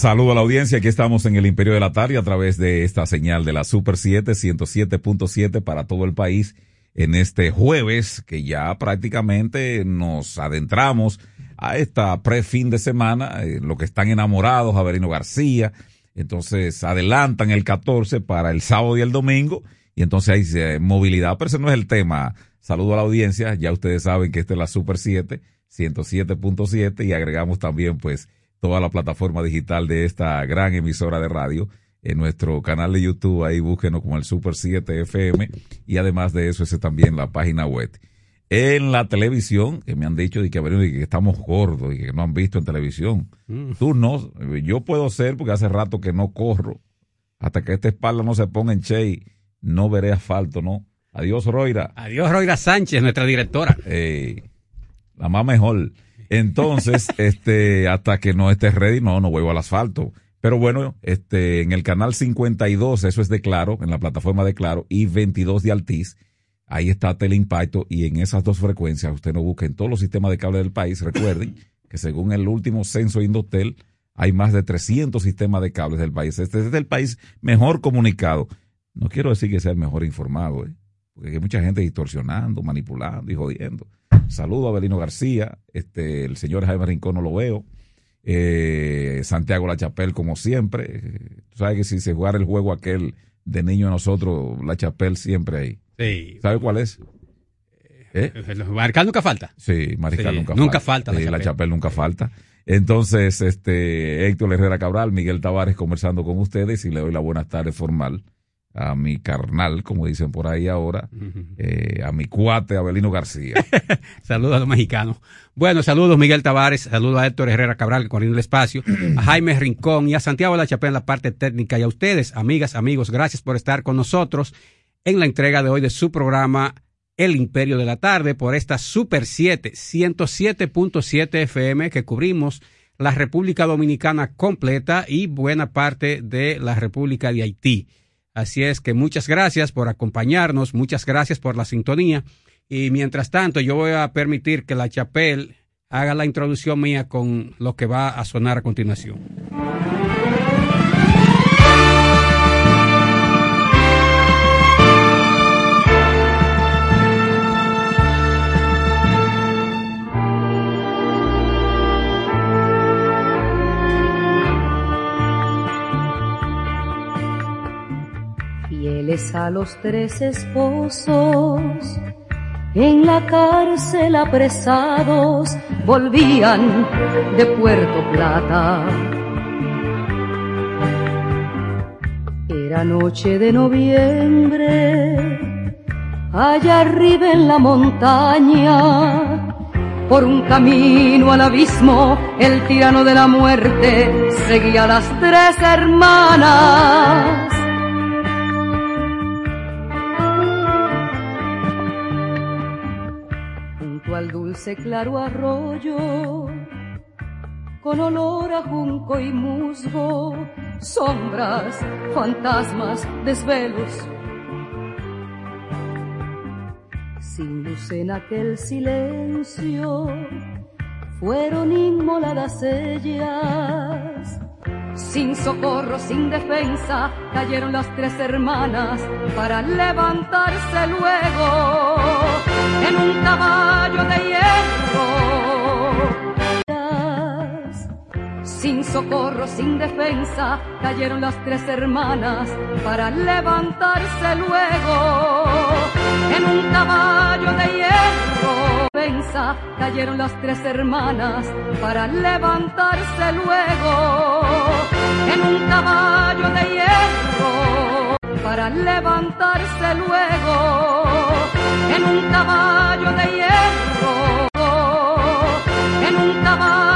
Saludo a la audiencia, aquí estamos en el Imperio de la Tarde a través de esta señal de la Super 7, 107.7 para todo el país en este jueves que ya prácticamente nos adentramos a esta pre-fin de semana, en lo que están enamorados, Averino García, entonces adelantan el 14 para el sábado y el domingo y entonces hay eh, movilidad, pero ese no es el tema. Saludo a la audiencia, ya ustedes saben que esta es la Super 7, 107.7 y agregamos también pues toda la plataforma digital de esta gran emisora de radio. En nuestro canal de YouTube, ahí búsquenos como el Super 7 FM y además de eso, ese también la página web. En la televisión, que me han dicho de que, que estamos gordos y que no han visto en televisión. Mm. Tú no, yo puedo ser porque hace rato que no corro. Hasta que esta espalda no se ponga en che, no veré asfalto, ¿no? Adiós, Roira. Adiós, Roira Sánchez, nuestra directora. la más mejor. Entonces, este, hasta que no esté ready, no, no vuelvo al asfalto. Pero bueno, este, en el canal 52, eso es de Claro, en la plataforma de Claro, y 22 de Altiz, ahí está Teleimpacto, y en esas dos frecuencias, usted no busque en todos los sistemas de cable del país, recuerden que según el último censo Indotel, hay más de 300 sistemas de cables del país. Este es el país mejor comunicado. No quiero decir que sea el mejor informado, ¿eh? porque hay mucha gente distorsionando, manipulando y jodiendo. Saludo a Belino García, este, el señor Jaime Rincón no lo veo. Eh, Santiago La Chapel, como siempre. Tú sabes que si se jugara el juego aquel de niño a nosotros, La Chapel siempre ahí. Sí. ¿Sabe cuál es? ¿Eh? Mariscal nunca falta. Sí, Mariscal nunca, nunca falta. la, Chapel. Chapel nunca falta. Entonces, este, Héctor Herrera Cabral, Miguel Tavares conversando con ustedes y le doy la buenas tardes formal a mi carnal, como dicen por ahí ahora, eh, a mi cuate Abelino García. saludos a los mexicanos. Bueno, saludos Miguel Tavares, saludos a Héctor Herrera Cabral, corriendo el espacio, a Jaime Rincón y a Santiago La Chapela en la parte técnica y a ustedes, amigas, amigos, gracias por estar con nosotros en la entrega de hoy de su programa El Imperio de la Tarde por esta Super 7, 107.7 FM que cubrimos la República Dominicana completa y buena parte de la República de Haití. Así es que muchas gracias por acompañarnos, muchas gracias por la sintonía. Y mientras tanto, yo voy a permitir que la Chapel haga la introducción mía con lo que va a sonar a continuación. A los tres esposos, en la cárcel apresados, volvían de Puerto Plata. Era noche de noviembre, allá arriba en la montaña, por un camino al abismo, el tirano de la muerte seguía a las tres hermanas. Dulce claro arroyo, con olor a junco y musgo, sombras, fantasmas, desvelos, sin luz en aquel silencio, fueron inmoladas ellas. Sin socorro, sin defensa, cayeron las tres hermanas para levantarse luego en un caballo de hierro. Sin socorro, sin defensa, cayeron las tres hermanas para levantarse luego en un caballo de hierro. Venza, cayeron las tres hermanas para levantarse luego en un caballo de hierro. Para levantarse luego en un caballo de hierro, en un caballo